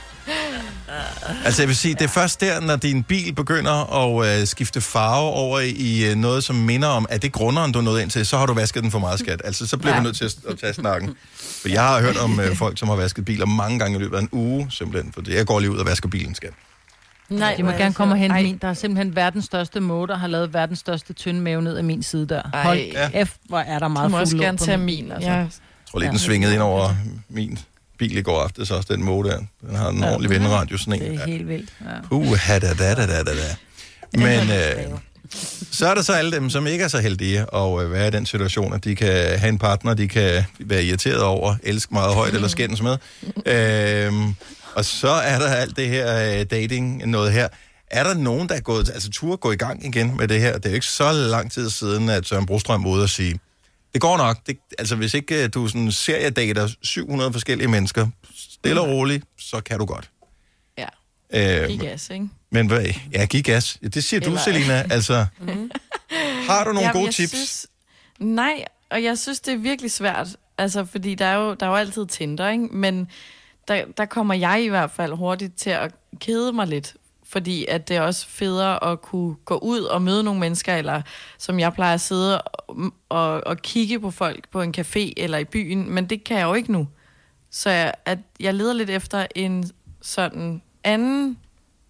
Altså jeg vil sige, det er først der, når din bil begynder at øh, skifte farve over i øh, noget, som minder om, at det er grunderen, du er nået ind til, så har du vasket den for meget skat. Altså så bliver ja. Du nødt til at, at tage snakken. For jeg har hørt om øh, folk, som har vasket biler mange gange i løbet af en uge, simpelthen. For jeg går lige ud og vasker bilen, skat. Nej, De må er gerne komme og hente Ej. min. Der er simpelthen verdens største der har lavet verdens største tynde mave ned af min side der. Ej. Hold Ja. F, hvor er der du meget må også fuld gerne tage min altså. Ja. Jeg tror lige, den svingede ind over min bil i går aftes, også den måde der. Den har en ordentlig venderadius, sådan en. Det er Ja. helt vildt. Ja. Uh, da, da, da, da, da. Men øh, så er der så alle dem, som ikke er så heldige at øh, være i den situation, at de kan have en partner, de kan være irriteret over, elske meget højt eller skændes med. Øhm, og så er der alt det her øh, dating, noget her. Er der nogen, der er gået, altså tur gå i gang igen med det her? Det er jo ikke så lang tid siden, at Søren Brostrøm var ude og sige, det går nok. Det, altså hvis ikke øh, du sådan seriedater 700 forskellige mennesker, stille og roligt, så kan du godt. Ja. Øh, Giv gas, ikke? men hvad, ja, giv gas. Ja, Det siger du, Eller- Selina. Altså, har du nogle Jamen, gode tips? Synes, nej, og jeg synes, det er virkelig svært. Altså, fordi der er jo, der er jo altid Tinder, ikke? Men der, der kommer jeg i hvert fald hurtigt til at kede mig lidt. Fordi at det er også federe at kunne gå ud og møde nogle mennesker, eller som jeg plejer at sidde og, og, og kigge på folk på en café eller i byen, men det kan jeg jo ikke nu. Så jeg, at jeg leder lidt efter en sådan anden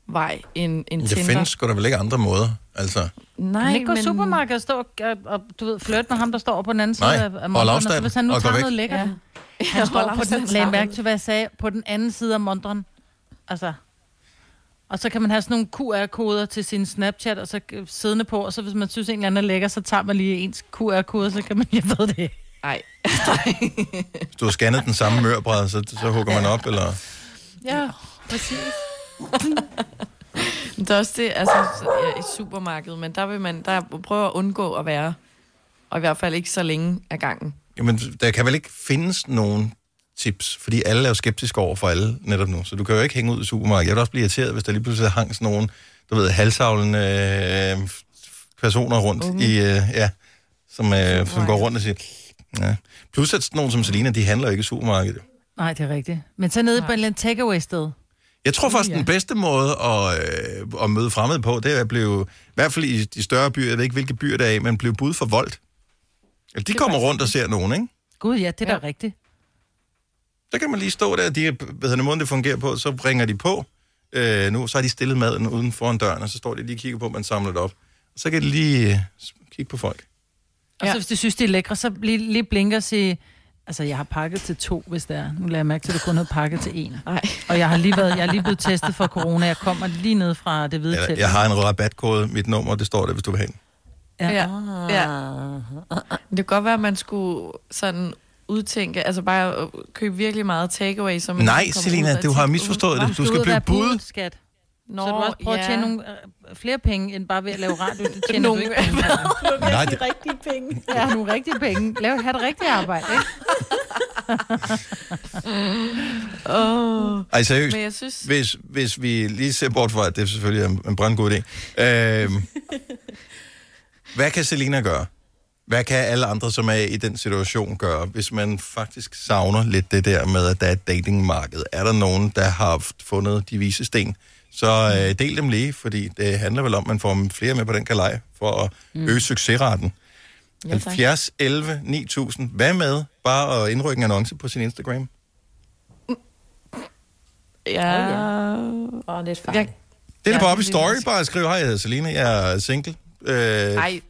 vej end, end Det Tinder. findes sgu da vel ikke andre måder. Altså, Nej, Nej, ikke gå i men... supermarkedet og stå og, og, du ved, flirte med ham, der står på den anden side Nej, af, afstand så hvis han nu og gå tager væk. noget lækkert. Ja. Han står Hold på den, lag mærke til, hvad jeg sagde, på den anden side af montren. Altså, og så kan man have sådan nogle QR-koder til sin Snapchat, og så øh, siddende på, og så hvis man synes, en eller anden er lækker, så tager man lige ens QR-kode, så kan man, jeg ved det. Ej. hvis du har scannet den samme mørbræd, så, så hugger man op, eller... Ja, præcis. Det er også det, altså ja, i supermarkedet, men der vil man der prøve at undgå at være, og i hvert fald ikke så længe af gangen. Jamen, der kan vel ikke findes nogen tips, fordi alle er jo skeptiske over for alle netop nu, så du kan jo ikke hænge ud i supermarkedet. Jeg vil også blive irriteret, hvis der lige pludselig hang sådan nogen, du ved, halsavlende øh, personer rundt Unge. i, øh, ja, som, øh, som går rundt og siger, ja. Plus at sådan nogen som Selina, de handler jo ikke i supermarkedet. Nej, det er rigtigt. Men så nede på en eller anden takeaway-sted. Jeg tror faktisk, Ja. den bedste måde at, øh, at møde fremmede på, det er at blive, i hvert fald i de større byer, jeg ved ikke, hvilke byer det er men blive bud for vold. Eller de kommer rundt og ser nogen, ikke? Gud, ja, det er da rigtigt. Så kan man lige stå der, de, hvad hedder, måden det fungerer på, så ringer de på. Øh, nu, så har de stillet maden uden foran døren, og så står de lige og kigger på, at man samler det op. Og så kan de lige øh, kigge på folk. Og så hvis de synes, det er lækre, så lige, lige blinker og sige, altså jeg har pakket til to, hvis det er. Nu lader jeg mærke til, at du kun havde pakket til en. Nej. Og jeg har lige været, jeg er lige blevet testet for corona. Jeg kommer lige ned fra det hvide telt. jeg har en rabatkode, mit nummer, det står der, hvis du vil have den. Ja. Ja. ja. Det kan godt være, at man skulle sådan udtænke, altså bare at købe virkelig meget takeaway, som Nej, Selina, du har misforstået det. Du skal blive bud. skat. Nå, så du også prøver ja. at tjene nogle øh, flere penge, end bare ved at lave radio. Det tjener Nogle- du ikke penge. Nej, det- rigtige penge. Ja, nogle rigtige penge. Lav, have det rigtige arbejde, ikke? Åh. Ej, seriøst. Men jeg synes... Hvis, hvis vi lige ser bort fra, at det selvfølgelig er en- en brandgod idé. Øh, hvad kan Selina gøre? Hvad kan alle andre, som er i den situation, gøre, hvis man faktisk savner lidt det der med, at der er et datingmarked? Er der nogen, der har fundet de vise sten? Så øh, del dem lige, fordi det handler vel om, at man får flere med på den kalej for at Mm. øge succesraten. Ja, tak. 70, 11, 9000. Hvad med bare at indrykke en annonce på sin Instagram? Ja. Og lidt Jeg, Det er Ja, det bare op i story, bare skriv, hej, jeg hedder Selina, jeg er single. Øh, ej,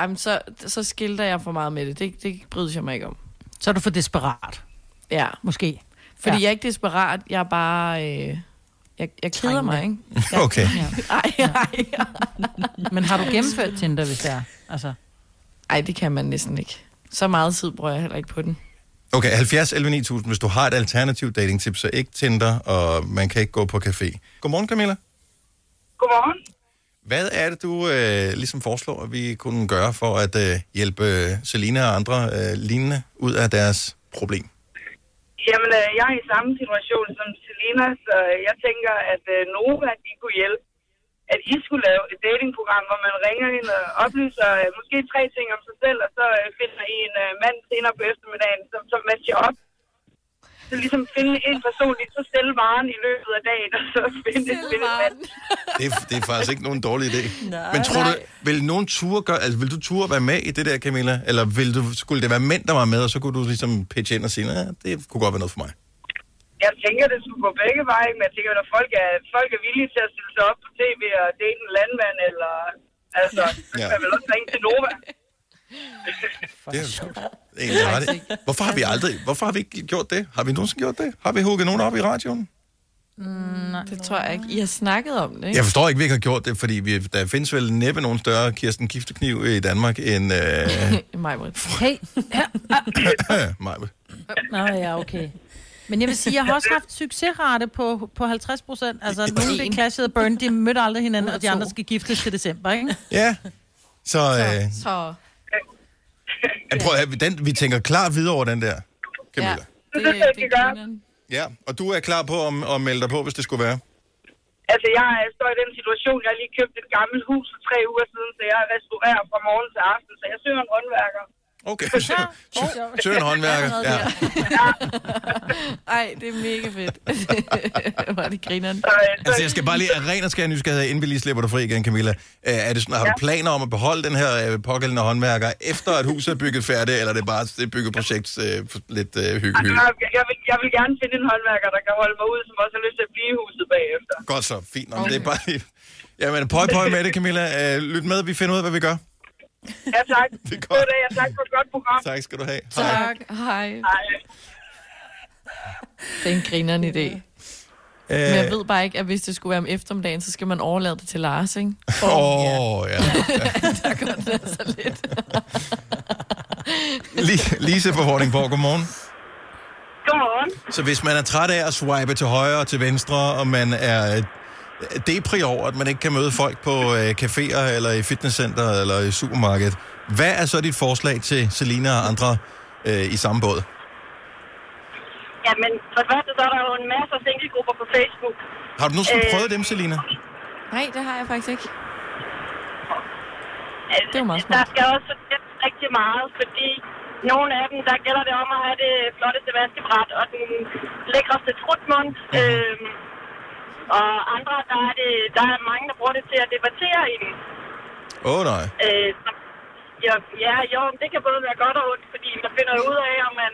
jamen, så, så skilter jeg for meget med det. Det, det bryder jeg mig ikke om. Så er du for desperat. Ja. Måske. Fordi Ja. jeg er ikke desperat, jeg er bare... Øh, jeg, jeg keder mig, ikke? Okay. Ja. Ej, ej. Men har du gennemført Tinder, hvis det er? Altså, ej, det kan man næsten ikke. Så meget tid bruger jeg heller ikke på den. Okay, 70 11 9000, hvis du har et alternativt datingtip, så ikke Tinder, og man kan ikke gå på café. Godmorgen, Camilla. Godmorgen. Hvad er det, du øh, ligesom foreslår, at vi kunne gøre for at øh, hjælpe Selina og andre øh, lignende ud af deres problem? Jamen, øh, jeg er i samme situation som Selina, så jeg tænker, at øh, Nova, de kunne hjælpe. At I skulle lave et datingprogram, hvor man ringer ind og oplyser øh, måske tre ting om sig selv, og så øh, finder I en øh, mand senere på eftermiddagen, som, som matcher op. Så ligesom finde en person, lige så stille varen i løbet af dagen, og så finde, finde en mand. Det er, det er faktisk ikke nogen dårlig idé. Nej. Men tror du, vil nogen ture gøre, altså vil du ture være med i det der, Camilla? Eller vil du, skulle det være mænd, der var med, og så kunne du ligesom pitche ind og sige, ja, det kunne godt være noget for mig? Jeg tænker, det skulle gå begge veje, men jeg tænker, at folk er, folk er villige til at stille sig op på tv og date en landmand, eller... Altså, så Ja. kan man vel også ringe til Nova. Det er jo egentlig ret. i. Hvorfor har vi aldrig, hvorfor har vi ikke gjort det? Har vi nogensinde gjort det? Har vi hugget nogen op i radioen? Mm, det tror jeg ikke. I har snakket om det, ikke? Jeg forstår ikke, vi ikke har gjort det, fordi vi, der findes vel næppe nogen større Kirsten Giftekniv i Danmark end øh, Mig, hey. mig. Nå ja, okay. Men jeg vil sige, jeg har også haft succesrate på, på 50 procent. Altså, nogle det clashede og burn, de mødte aldrig hinanden, og de andre skal giftes til december, ikke? Ja. Så, øh, Så, jeg prøver, at den, vi tænker klar videre over den der, Camilla. Det synes jeg, vi gør. Ja. Og du er klar på at, at melde dig på, hvis det skulle være? Altså, jeg står i den situation, jeg har lige købt et gammelt hus for tre uger siden, så jeg restaurerer fra morgen til aften, så jeg søger en håndværker. Okay, så, søg en håndværker. Ja. Ej, det er mega fedt. Var det grineren? Altså, jeg skal bare lige, ren og skær nysgerrighed, inden vi lige slipper dig fri igen, Camilla. Øh, Er det sådan, har du planer om at beholde den her øh, pågældende håndværker, efter at huset er bygget færdigt, eller er det bare et byggeprojekt øh, lidt øh, hygge, hygge? Altså, jeg vil, jeg vil gerne finde en håndværker, der kan holde mig ud, som også har lyst til at blive i huset bagefter. Godt så, fint. Nå, men det er bare lige... Jamen, pøj, pøj med det, Camilla. Øh, lyt med, vi finder ud af, hvad vi gør. Ja, tak. Det er godt. dag, og tak for et godt program. Tak skal du have. Tak. Hej. Hej. Det er en grineren idé. Men jeg ved bare ikke, at hvis det skulle være om eftermiddagen, så skal man overlade det til Lars, ikke? Åh, oh, ja. Der går det altså lidt. Li- Lise på Vordingborg, godmorgen. Godmorgen. Så hvis man er træt af at swipe til højre og til venstre, og man er øh, depri over, at man ikke kan møde folk på øh, caféer, eller i fitnesscenter, eller i supermarkedet, hvad er så dit forslag til Selina og andre øh, i samme båd? Ja, men for det første, så er der jo en masse singlegrupper på Facebook. Har du nogensinde Øh, prøvet dem, Selina? Nej, det har jeg faktisk ikke. Det er meget Der skal også rigtig meget, fordi nogle af dem, der gælder det om at have det flotteste vaskebræt og den lækreste trutmund. Mhm. Øhm, og andre, der er, det, der er mange, der bruger det til at debattere i den. Åh, oh, nej. Øh, så- ja, ja, jo, det kan både være godt og ondt, fordi man finder ud af, om man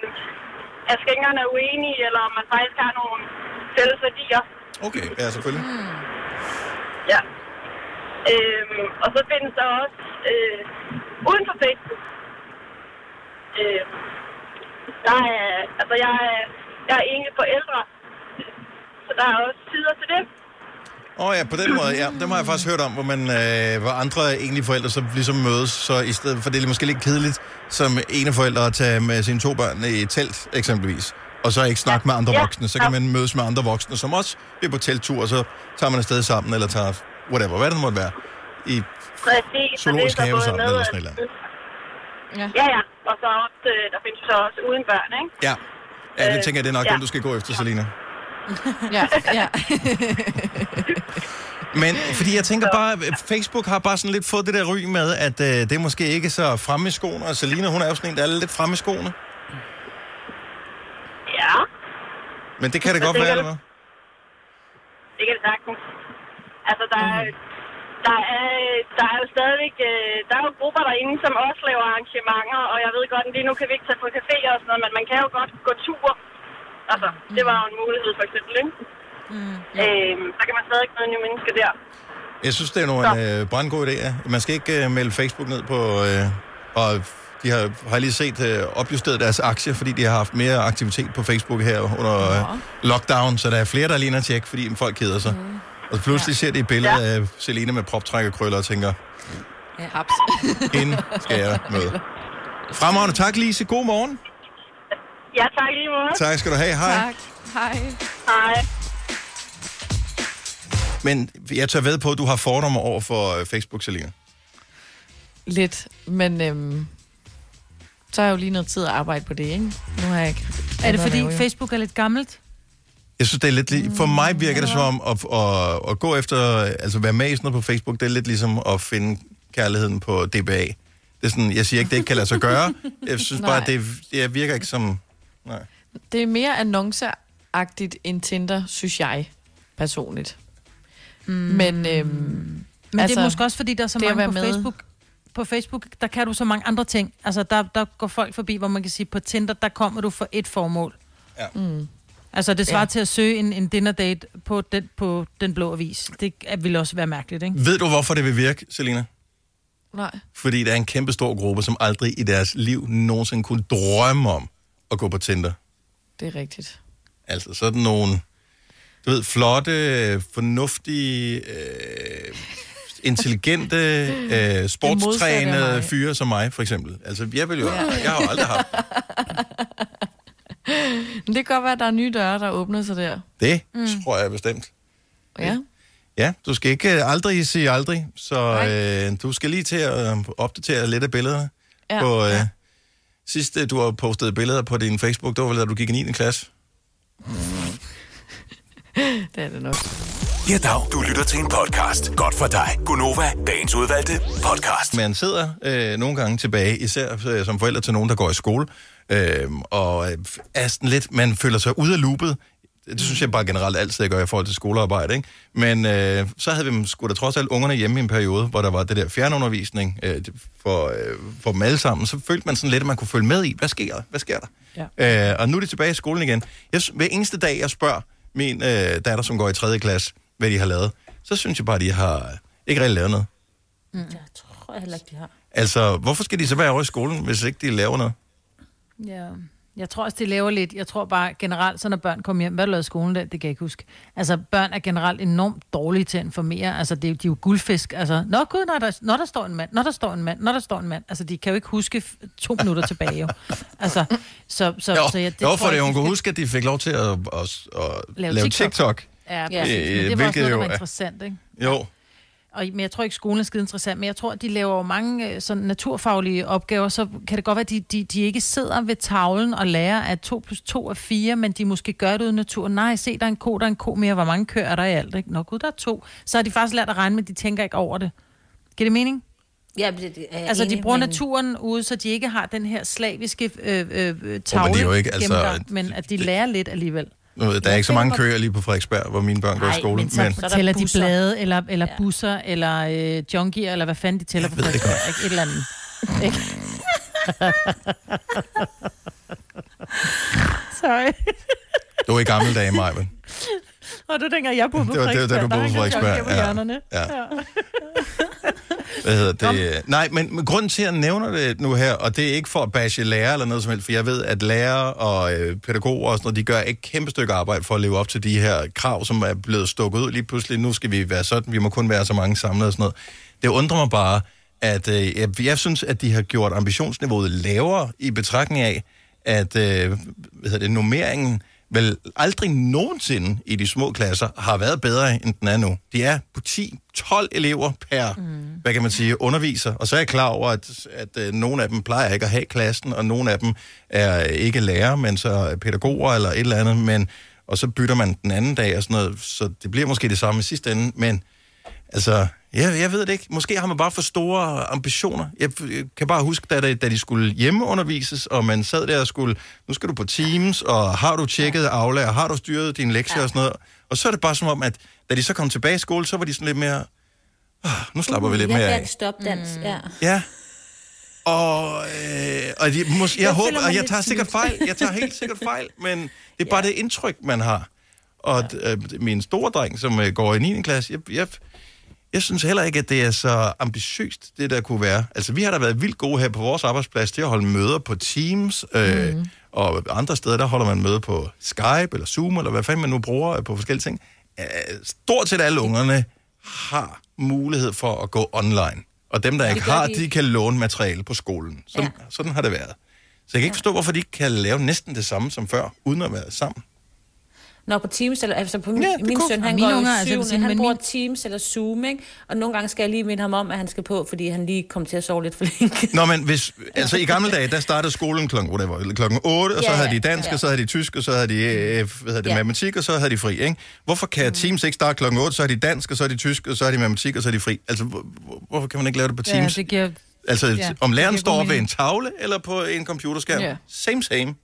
er skængerne er uenige, eller om man faktisk har nogle fælles værdier. Okay, ja, selvfølgelig. Ja. Øhm, og så findes der også øh, uden for Facebook. Øh, der er, altså jeg er, jeg er enlig forældre, så der er også sider til det. Åh oh, ja, på den måde, ja. Dem har jeg faktisk hørt om, hvor man, øh, hvor andre egentlige forældre så ligesom mødes, så i stedet for det er måske lidt kedeligt, som ene forældre at tage med sine to børn i telt, eksempelvis, og så ikke snakke med andre Ja. voksne. Så kan man mødes med andre voksne, som også vil på telttur, og så tager man afsted sammen, eller tager whatever, hvad det måtte være, i Præcis. så zoologisk det er have sammen, eller sådan et eller andet. Ja. Ja, ja. Og så også, øh, der findes så også uden børn, ikke? Ja. Ja, det Øh, tænker jeg, det er nok ja. den, du skal gå efter, Selina. Ja, ja. Men fordi jeg tænker bare, at Facebook har bare sådan lidt fået det der ry med, at øh, det er måske ikke så fremme i skoene, og Selina, hun er jo sådan en, der er lidt fremme i skoene. Ja, Men det kan det Jeg godt være, eller hvad? det kan det sagtens. Altså, der er, der er, der er jo stadigvæk, øh, der er jo grupper derinde, som også laver arrangementer, og jeg ved godt, at lige nu kan vi ikke tage på café og sådan noget, men man kan jo godt gå tur. Altså, det var jo en mulighed for eksempel, ikke? Mm, øhm, så kan man stadig møde nye mennesker der. Jeg synes, det er nogle øh, brandgode idéer. Man skal ikke øh, melde Facebook ned på... Øh, og de har, har lige set øh, opjusteret deres aktier, fordi de har haft mere aktivitet på Facebook her under øh, lockdown, så der er flere, der er at tjekke, fordi folk keder sig. Mm. Og pludselig ser de et billede ja. af Selina med proptrækkerkrøller og tænker, Ja. Haps. hende skal jeg møde. Fremragende. Tak, Lise. God morgen. Ja, tak lige måde. Tak skal du have. Hej. Tak. Hej. Hej. Men jeg tør ved på, at du har fordomme over for øh, Facebook, Selina. Lidt, men øhm, så har jeg jo lige noget tid at arbejde på det, ikke? Nu har jeg ikke... Er det fordi. Facebook er lidt gammelt? Jeg synes, det er lidt... li- For mig virker det som om at, at, at gå efter... Altså være med i sådan noget på Facebook, det er lidt ligesom at finde kærligheden på DBA. Det er sådan, jeg siger ikke, det ikke kan lade sig gøre. Jeg synes bare, det, det virker ikke som... Nej. Det er mere annonceagtigt end Tinder, synes jeg personligt. Mm. Men, øhm, Men altså, det er måske også, fordi der er så mange på med- Facebook. På Facebook, der kan du så mange andre ting. Altså, der, der går folk forbi, hvor man kan sige, på Tinder, der kommer du for et formål. Ja. Mm. Altså, det svarer Ja. til at søge en, en dinner date på den, på den blå avis. Det er- vil også være mærkeligt, ikke? Ved du, hvorfor det vil virke, Selina? Nej. Fordi der er en kæmpe stor gruppe, som aldrig i deres liv nogensinde kunne drømme om at gå på Tinder. Det er rigtigt. Altså sådan nogle, du ved, flotte, fornuftige, øh, intelligente, øh, sportstrænede fyre som mig, for eksempel. Altså, jeg vil jo, jeg har jo aldrig haft Men det kan godt være, at der er nye døre, der åbner sig der. det, mm. tror jeg bestemt. Ja. Ja, du skal ikke øh, aldrig sige aldrig, så øh, du skal lige til at øh, opdatere lidt af billederne. Ja, på, øh, ja. Sidst øh, du har postet billeder på din Facebook, det var vel, da du gik i 9. klasse. Det er det nok. Ja, dag. Du lytter til en podcast. Godt for dig. Gunova, dagens udvalgte podcast. Man sidder øh, nogle gange tilbage, især øh, som forældre til nogen, der går i skole, øh, og øh, er sådan lidt, man føler sig ude af loopet. Det synes jeg bare generelt altid, jeg gør i forhold til skolearbejde. Ikke? Men øh, så havde vi sgu da trods alt ungerne hjemme i en periode, hvor der var det der fjernundervisning øh, for, øh, for dem alle sammen. Så følte man sådan lidt, at man kunne følge med i, hvad sker der? Hvad sker der? Ja. Øh, og nu er de tilbage i skolen igen. Jeg, hver eneste dag, jeg spørger min øh, datter, som går i 3. klasse, hvad de har lavet, så synes jeg bare, at de har ikke rigtig lavet noget. Mm. Jeg tror heller ikke, de har. Altså, hvorfor skal de så være over i skolen, hvis ikke de laver noget? Ja. Jeg tror også, det laver lidt. Jeg tror bare generelt, så når børn kommer hjem, hvad du lavet i skolen der? Det kan jeg ikke huske. Altså, børn er generelt enormt dårlige til at informere. Altså, det, er, de er jo guldfisk. Altså, nå gud, når der, når der står en mand, når der står en mand, når der står en mand. Altså, de kan jo ikke huske to minutter tilbage, jo. Altså, så, så, Jo, så ja, det jo for det, hun de kunne huske, at de fik lov til at, at, at Lave lave TikTok. TikTok. Ja, Øh, præcis. Men det var også hvilket noget, der jo var er- interessant, ikke? Jo. Og, men jeg tror ikke, skolen er skide interessant, men jeg tror, at de laver jo mange øh, sådan naturfaglige opgaver, så kan det godt være, at de, de, de ikke sidder ved tavlen og lærer, at 2 plus 2 er 4, men de måske gør det ude i naturen. Nej, se, der er en ko, der er en ko mere. Hvor mange køer er der i alt? Ikke? Nå gud, der er to. Så har de faktisk lært at regne, men de tænker ikke over det. Giver det mening? Ja, det, det er jeg Altså, de enig, bruger men- naturen ude, så de ikke har den her slaviske øh, øh, øh, det er tavle jo ikke, altså, gennemgang, men at de lærer lidt alligevel. Nu ved jeg, Der er ikke så mange køer lige på Frederiksberg, hvor mine børn går i Nej, skole. men så Men, tæller de blade, eller, eller ja. busser, eller øh, junkier, eller hvad fanden de tæller på Frederiksberg. Ikke? Et eller andet. Ikke? Sorry. det var i gamle dage, Maja. Og det dengang, jeg boede på Det var- det var da Frederiksberg. du boede på Der hang Frederiksberg, på ja. hjørnerne. Ja. Hvad hedder det? Nej, men, men grunden til, at jeg nævner det nu her, og det er ikke for at bashe lærer eller noget som helst, for jeg ved, at lærere og øh, pædagoger og sådan noget, de gør et kæmpe stykke arbejde for at leve op til de her krav, som er blevet stukket ud lige pludselig. Nu skal vi være sådan, vi må kun være så mange samlet og sådan noget. Det undrer mig bare, at øh, jeg, jeg synes, at de har gjort ambitionsniveauet lavere i betragtning af, at øh, hvad hedder det, nummeringen vel aldrig nogensinde i de små klasser har været bedre, end den er nu. De er på 10-12 elever per, mm. hvad kan man sige, underviser. Og så er jeg klar over, at, at øh, nogle af dem plejer ikke at have klassen, og nogle af dem er ikke lærer, men så er pædagoger eller et eller andet. Men, og så bytter man den anden dag og sådan noget, så det bliver måske det samme i sidste ende. Men altså, jeg, jeg ved det ikke. Måske har man bare for store ambitioner. Jeg, jeg kan bare huske, da, da da de skulle hjemmeundervises, og man sad der og skulle, nu skal du på Teams, og har du tjekket Aula, og har du styret dine lektier ja. og sådan noget. Og så er det bare som om, at da de så kom tilbage i skole, så var de sådan lidt mere, "Ah, nu slapper vi lidt mere Jeg af. kan stopdans, mm. ja. Ja. Og, øh, og de, måske, jeg, Jeg håber, og jeg tager sikkert snydt. fejl. Jeg tager helt sikkert fejl, men det er bare det indtryk, man har. Og ja. øh, min store dreng, som øh, går i 9. klasse, jeg, jeg, jeg synes heller ikke, at det er så ambitiøst, det der kunne være. Altså, vi har da været vildt gode her på vores arbejdsplads til at holde møder på Teams, øh, mm. og andre steder, der holder man møder på Skype eller Zoom, eller hvad fanden man nu bruger øh, på forskellige ting. Øh, stort set alle ungerne har mulighed for at gå online. Og dem, der Ja, ikke har, de. de kan låne materiale på skolen. Sådan, ja. sådan har det været. Så jeg kan ikke forstå, hvorfor de ikke kan lave næsten det samme som før, uden at være sammen. Når på Teams, eller altså på min, Ja, ja, min søn, han går unger, i altså, syvende, sige, han bruger min- Teams eller Zoom, ikke? Og nogle gange skal jeg lige minde ham om, at han skal på, fordi han lige kom til at sove lidt for længe. Nå, men hvis, altså i gamle dage, der startede skolen klokken, whatever, klokken 8, og så Ja, havde de ja, dansk, ja. og så havde de tysk, og så havde de øh, hvad hedder det, Ja. matematik, og så havde de fri, ikke? Hvorfor kan Teams ikke starte klokken 8, så er de dansk, og så er de tysk, og så er de matematik, og så er de fri? Altså, hvor, hvor- hvorfor kan man ikke lave det på Ja, Teams? det giver... altså, ja, om læreren står ved en tavle, eller på en computerskærm? Ja. Same, same.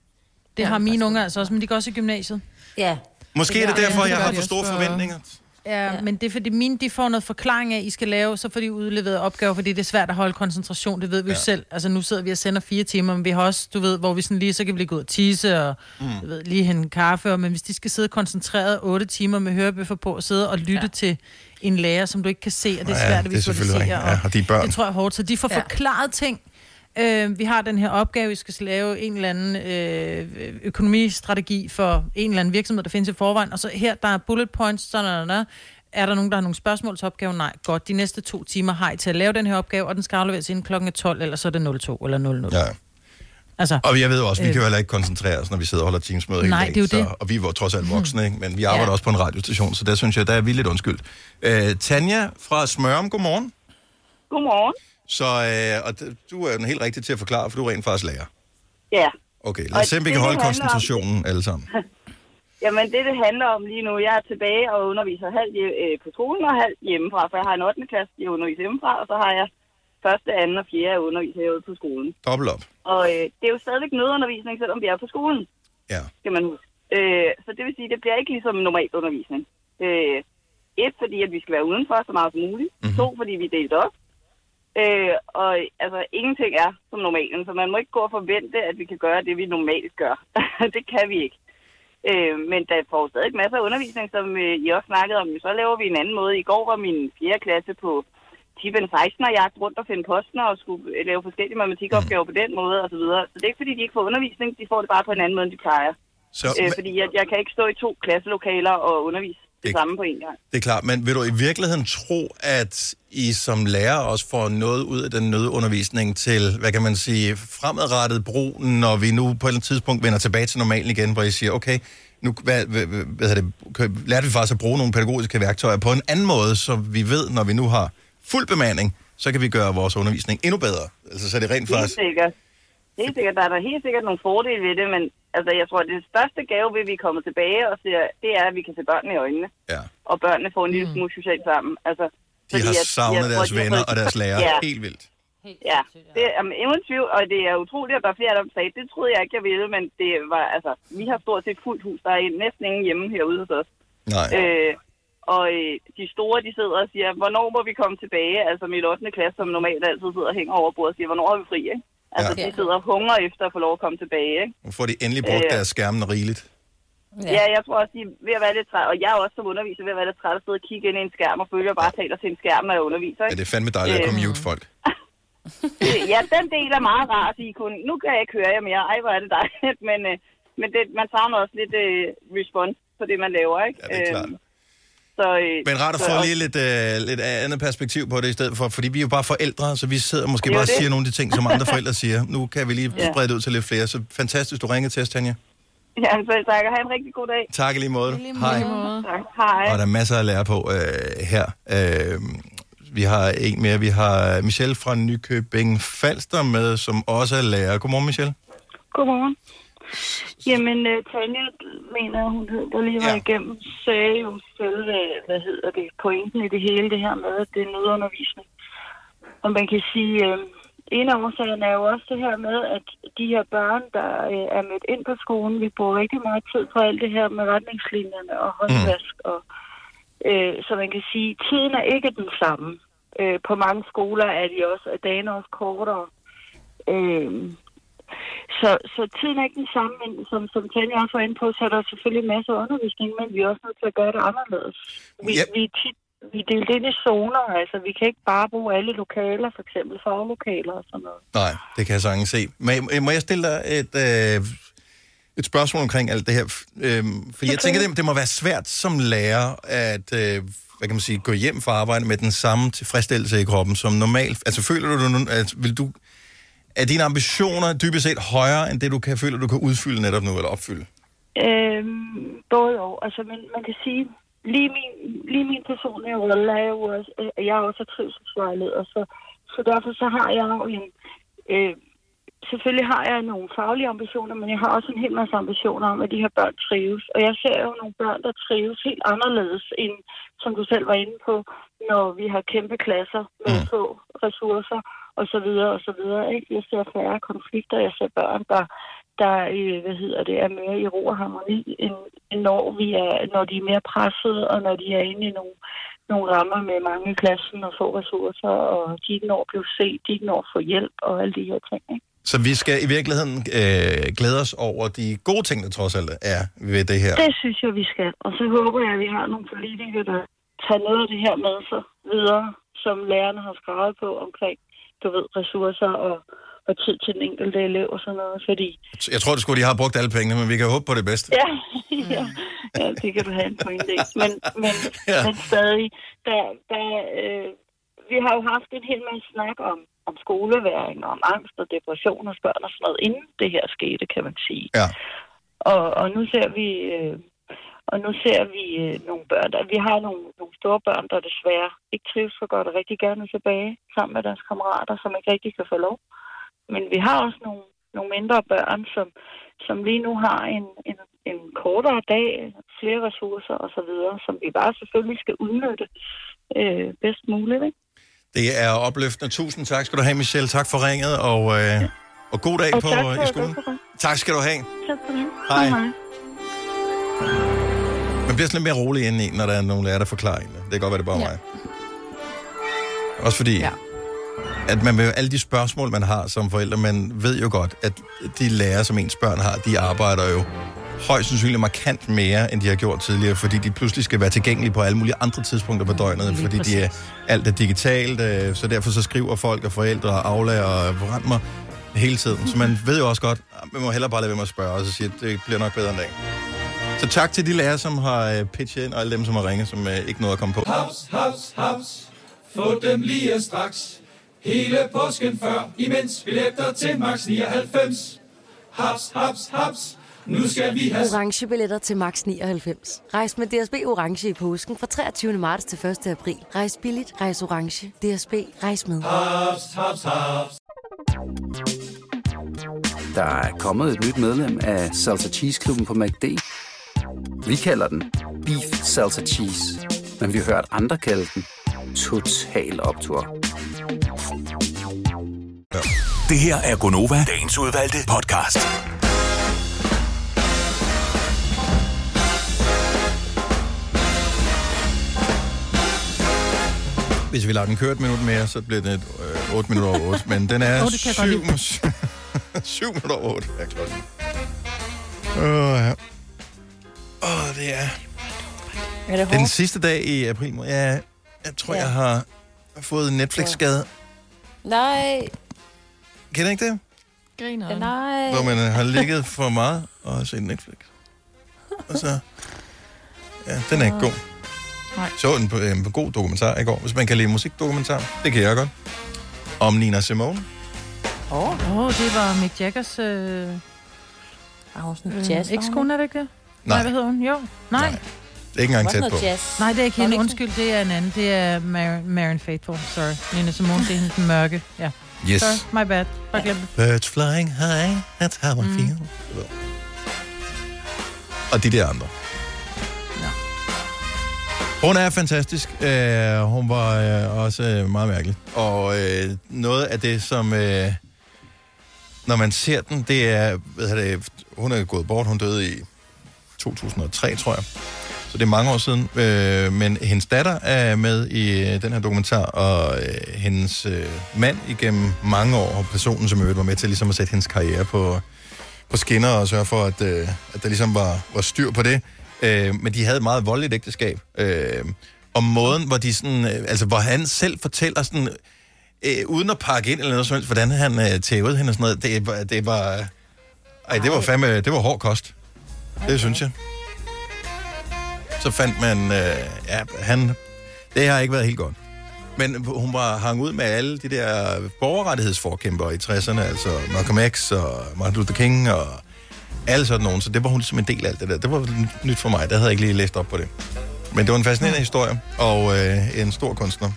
Det har mine unger altså også, men de går også i gymnasiet. Ja. Måske er det derfor, jeg har for store for- forventninger. Ja, ja, men det er fordi mine, de får noget forklaring af, I skal lave, så får de udleveret opgaver, fordi det er svært at holde koncentration, det ved vi ja. jo selv. Altså nu sidder vi og sender fire timer, men vi har også, du ved, hvor vi sådan lige, så kan vi lige gå ud og tisse og mm. du ved, lige hente kaffe, og, men hvis de skal sidde koncentreret otte timer med hørebøffer på og sidde og lytte ja. til en lærer, som du ikke kan se, og det er Ja, svært at det er selvfølgelig visualisere. Ja, og de børn. Det tror jeg er hårdt, så de får Ja. forklaret ting. Øh, vi har den her opgave, vi skal lave en eller anden øh, økonomistrategi for en eller anden virksomhed, der findes i forvejen, og så her, der er bullet points, sådan og sådan, er der nogen, der har nogle spørgsmål til opgaven? Nej, godt. De næste to timer har I til at lave den her opgave, og den skal afleveres inden klokken 12, eller så er det 02 eller 00. Ja. Altså, Og jeg ved også, vi Øh. kan jo heller ikke koncentrere os, når vi sidder og holder teamsmøder hele Nej, dagen. det er jo det. Så, og vi er trods alt voksne, ikke? men vi arbejder Ja. også på en radiostation, så der synes jeg, der er vi lidt undskyldt. Øh, Tanja fra Smørum, godmorgen. Godmorgen. Så øh, og du er jo den helt rigtig til at forklare, for du er rent faktisk lærer. Ja. Okay, lad os se, om vi kan holde handler om- koncentrationen alle sammen. Jamen, det, det handler om lige nu, jeg er tilbage og underviser halvt øh, på skolen og halvt hjemmefra, for jeg har en 8. klasse, jeg underviser hjemmefra, og så har jeg første, anden og fjerde, jeg underviser herude på skolen. Dobbelt op. Og øh, det er jo stadigvæk nødundervisning, selvom vi er på skolen. Ja. Skal man huske. Øh, så det vil sige, det bliver ikke ligesom normal undervisning. Øh, et, fordi at vi skal være udenfor så meget som muligt. Mm-hmm. To, fordi vi er delt op. Øh, og altså, ingenting er som normalen, så man må ikke gå og forvente, at vi kan gøre det, vi normalt gør. det kan vi ikke. Øh, men der får stadig masser af undervisning, som øh, I også snakkede om. Så laver vi en anden måde. I går var min 4. klasse på Tiben 16 og jagt rundt og finde posten og skulle øh, lave forskellige matematikopgaver på den måde og så videre. Så det er ikke fordi, de ikke får undervisning. De får det bare på en anden måde, end de plejer. Så, Øh, fordi jeg, jeg kan ikke stå i to klasselokaler og undervise det samme på en gang. Det er klart, men vil du i virkeligheden tro, at I som lærer også får noget ud af den nødundervisning til, hvad kan man sige, fremadrettet brug, når vi nu på et eller andet tidspunkt vender tilbage til normalen igen, hvor I siger, okay, nu hvad, hvad, hvad, det, lærte vi faktisk at bruge nogle pædagogiske værktøjer på en anden måde, så vi ved, når vi nu har fuld bemanding, så kan vi gøre vores undervisning endnu bedre. Altså, så er det rent Helt faktisk... sikkert. Helt sikkert. Der er der helt sikkert nogle fordele ved det, men altså, jeg tror, at det største gave ved, at vi kommer tilbage og ser, det er, at vi kan se børnene i øjnene. Ja. Og børnene får en lille smule socialt sammen. Altså, De har savnet deres de har venner fået- og deres lærere Ja. helt vildt. Ja, det er um, ingen tvivl, og det er utroligt, at der er flere, der sagde, det troede jeg ikke, jeg ville, men det var, altså, vi har stort set fuldt hus, der er næsten ingen hjemme herude hos os. Nej. Øh, og øh, de store, de sidder og siger, hvornår må vi komme tilbage? Altså mit 8. klasse, som normalt altid sidder og hænger over bordet og siger, hvornår er vi fri, ikke? Altså, Ja. de sidder og hungrer efter at få lov at komme tilbage, ikke? Nu får de endelig brugt Øh. deres skærmen rigeligt. Ja. ja, jeg tror også, de er ved at være lidt træt, og jeg er også som underviser ved at være lidt træt at sidde og kigge ind i en skærm og at jeg bare taler til en skærm, når jeg underviser, Ja, ikke? det er fandme dejligt at Øh. kunne mute folk. ja, den del er meget rar at sige kun, nu kan jeg ikke høre jer mere, ej, hvor er det dejligt, men, øh, men det, man savner også lidt øh, respons på det, man laver, ikke? Ja, det er klart. Øhm, så, øh, Men rart at få lige lidt, øh, lidt andet perspektiv på det i stedet for, fordi vi er jo bare forældre, så vi sidder måske bare og det. siger nogle af de ting, som andre forældre siger. Nu kan vi lige Ja. sprede det ud til lidt flere, så fantastisk, du ringede til os, Tanja. Ja, selv tak, og have en rigtig god dag. Tak i lige måde. Hej. Tak. Hej. Og der er masser at lære på øh, her. Øh, vi har en mere. Vi har Michelle fra Nykøbing Falster med, som også er lærer. Godmorgen, Michelle. Godmorgen. Jamen, uh, Tanja, mener hun hed, der lige var ja. igennem, sagde jo selv, øh, hvad hedder det, pointen i det hele, det her med, at det er nødundervisning. Og man kan sige, øh, en af årsagerne er jo også det her med, at de her børn, der øh, er mødt ind på skolen, vi bruger rigtig meget tid på alt det her med retningslinjerne og håndvask. Og, øh, så man kan sige, tiden er ikke den samme. Øh, på mange skoler er de også, er dagene også kortere. Øh, så, så tiden er ikke den samme, men som, som Tanja også var inde på, så er der selvfølgelig masser af undervisning, men vi er også nødt til at gøre det anderledes. Vi, Yep. vi, er tit, vi er delt ind i zoner, altså vi kan ikke bare bruge alle lokaler, for eksempel faglokaler og sådan noget. Nej, det kan jeg sagtens se. Jeg, må jeg stille dig et, øh, et spørgsmål omkring alt det her? Øhm, for jeg tænker, det, det må være svært som lærer at øh, hvad kan man sige, gå hjem fra arbejde med den samme tilfredsstillelse i kroppen som normalt. Altså føler du, du at vil du er dine ambitioner dybest set højere, end det du kan føle, du kan udfylde netop nu, eller opfylde? Øhm, både og. Altså, men man kan sige, lige min, lige min personlige rolle er jo også, øh, jeg er også trivselsvejleder, så, så derfor så har jeg jo en, øh, selvfølgelig har jeg nogle faglige ambitioner, men jeg har også en hel masse ambitioner om, at de her børn trives. Og jeg ser jo nogle børn, der trives helt anderledes end, som du selv var inde på, når vi har kæmpe klasser med få ressourcer og så videre og så videre. Ikke? Jeg ser færre konflikter, jeg ser børn, der, der øh, hvad hedder det, er mere i ro og harmoni, end, end når, vi er, når de er mere pressede, og når de er inde i nogle, nogle rammer med mange i klassen og få ressourcer, og de ikke når at blive set, de ikke når at få hjælp og alle de her ting. Ikke? Så vi skal i virkeligheden øh, glæde os over de gode ting, der trods alt er ved det her. Det synes jeg, vi skal. Og så håber jeg, at vi har nogle politikere, der tager noget af det her med sig videre, som lærerne har skrevet på omkring, du ved, ressourcer og, og tid til den enkelte elev og sådan noget, fordi Jeg tror, det skulle, de har brugt alle pengene, men vi kan håbe på det bedste. Ja, ja, ja det kan du have en pointe i. Men, men, Ja. men stadig, der, der, øh, vi har jo haft en hel masse snak om, om skoleværing, og om angst og depression hos børn og sådan noget, inden det her skete, kan man sige. Ja. Og, og nu ser vi... Øh, og nu ser vi øh, nogle børn, der, vi har nogle, nogle store børn, der desværre ikke trives så godt og rigtig gerne vil tilbage sammen med deres kammerater, som ikke rigtig kan få lov. Men vi har også nogle, nogle mindre børn, som, som lige nu har en, en, en kortere dag, flere ressourcer osv., som vi bare selvfølgelig skal udnytte øh, bedst muligt. Ikke? Det er opløftende. Tusind tak skal du have, Michelle. Tak for ringet, og, øh, og god dag Og på, tak for i skolen. Tak skal du have. Tak for det. Hej. hej. Man bliver sådan lidt mere rolig indeni, når der er nogen lærer, der forklarer en det. Kan godt være, det er bare ja. mig. Også fordi, ja. at man med alle de spørgsmål, man har som forældre, man ved jo godt, at de lærer, som ens børn har, de arbejder jo højst sandsynligt markant mere, end de har gjort tidligere, fordi de pludselig skal være tilgængelige på alle mulige andre tidspunkter på døgnet, Lige fordi de er, alt er digitalt, øh, så derfor så skriver folk og forældre og aflager og mig hele tiden. Så man ved jo også godt, at man må hellere bare lade være med at spørge, og så sige, at det bliver nok bedre en dag. Så tak til de lærere, som har øh, pitchet ind, og alle dem, som har ringet, som øh, ikke nåede at komme på. Haps, haps, haps. Få dem lige straks. Hele påsken før, imens billetter til max 99. Haps, haps, haps. Nu skal vi have... Orange billetter til max 99. Rejs med DSB Orange i påsken fra 23. marts til 1. april. Rejs billigt, rejs orange. DSB, rejs med. Haps, haps, haps. Der er kommet et nyt medlem af Salsa Cheese Klubben på MACD. Vi kalder den Beef Salsa Cheese, men vi har hørt andre kalde den Total Optor. Det her er Gonova, dagens udvalgte podcast. Hvis vi lader den køre et minut mere, så bliver det øh, 8 minutter over 8. Men den er Åh, det kan jeg godt 7, 7 minutter over 8 er klokken. Åh, ja. Åh, det er... Er det Den sidste dag i april. måned. Ja, jeg tror, Ja. jeg har fået en Netflix-skade. Nej. Kender I ikke det? Griner. Nej. Hvor man har ligget for meget og har set Netflix. Og så... Ja, den er ikke god. Nej. Så en, en, en god dokumentar i går, hvis man kan lide musikdokumentar. Det kan jeg godt. Om Nina Simone. Åh, oh. oh, det var Mick Jaggers øh, øh, jazz, ekskone, er det ikke det? Nej. hvad hedder hun? Jo. Nej. Det er ikke engang tæt på. Nej, det er ikke hende. Undskyld, det er en anden. Det er Mar- Marion Faithful. Sorry. Nina Simone, det er hende den mørke. Ja. Yes. Sorry, my bad. Bare glem det. Birds flying high, that's how I feel. Mm. Og de der andre. Ja. Hun er fantastisk. Uh, hun var uh, også uh, meget mærkelig. Og uh, noget af det, som... Uh, når man ser den, det er... Hvad hedder det, hun er gået bort. Hun døde i 2003, tror jeg. Så det er mange år siden. Øh, men hendes datter er med i øh, den her dokumentar, og øh, hendes øh, mand igennem mange år, og personen, som øvrigt var med til ligesom at sætte hendes karriere på, på skinner og sørge for, at, øh, at der ligesom var, var styr på det. Øh, men de havde et meget voldeligt ægteskab. Øh, og måden, hvor de sådan, øh, altså hvor han selv fortæller sådan, øh, uden at pakke ind eller noget som helst, hvordan han øh, tævede hende og sådan noget, det, det var, ej, det var fandme, det var hård kost. Det synes jeg. Så fandt man, øh, ja, han, det har ikke været helt godt. Men hun var hang ud med alle de der borgerrettighedsforkæmpere i 60'erne, altså Malcolm X og Martin Luther King og alle sådan nogen. Så det var hun ligesom en del af alt det der. Det var nyt for mig. Der havde jeg ikke lige læst op på det. Men det var en fascinerende historie, og øh, en stor kunstner.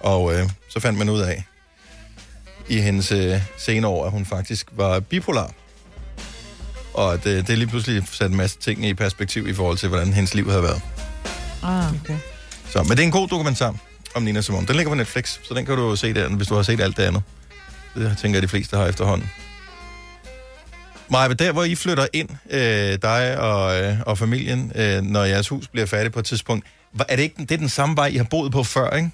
Og øh, så fandt man ud af i hendes øh, senere år, at hun faktisk var bipolar. Og at, øh, det lige pludselig satte en masse ting i perspektiv i forhold til, hvordan hendes liv havde været. Ah, okay. Så, men det er en god dokumentar om Nina Simone. Den ligger på Netflix, så den kan du se der, hvis du har set alt det andet. Det tænker jeg, de fleste har efterhånden. Maja, der hvor I flytter ind, øh, dig og, øh, og familien, øh, når jeres hus bliver færdigt på et tidspunkt, er det ikke det er den samme vej, I har boet på før, ikke?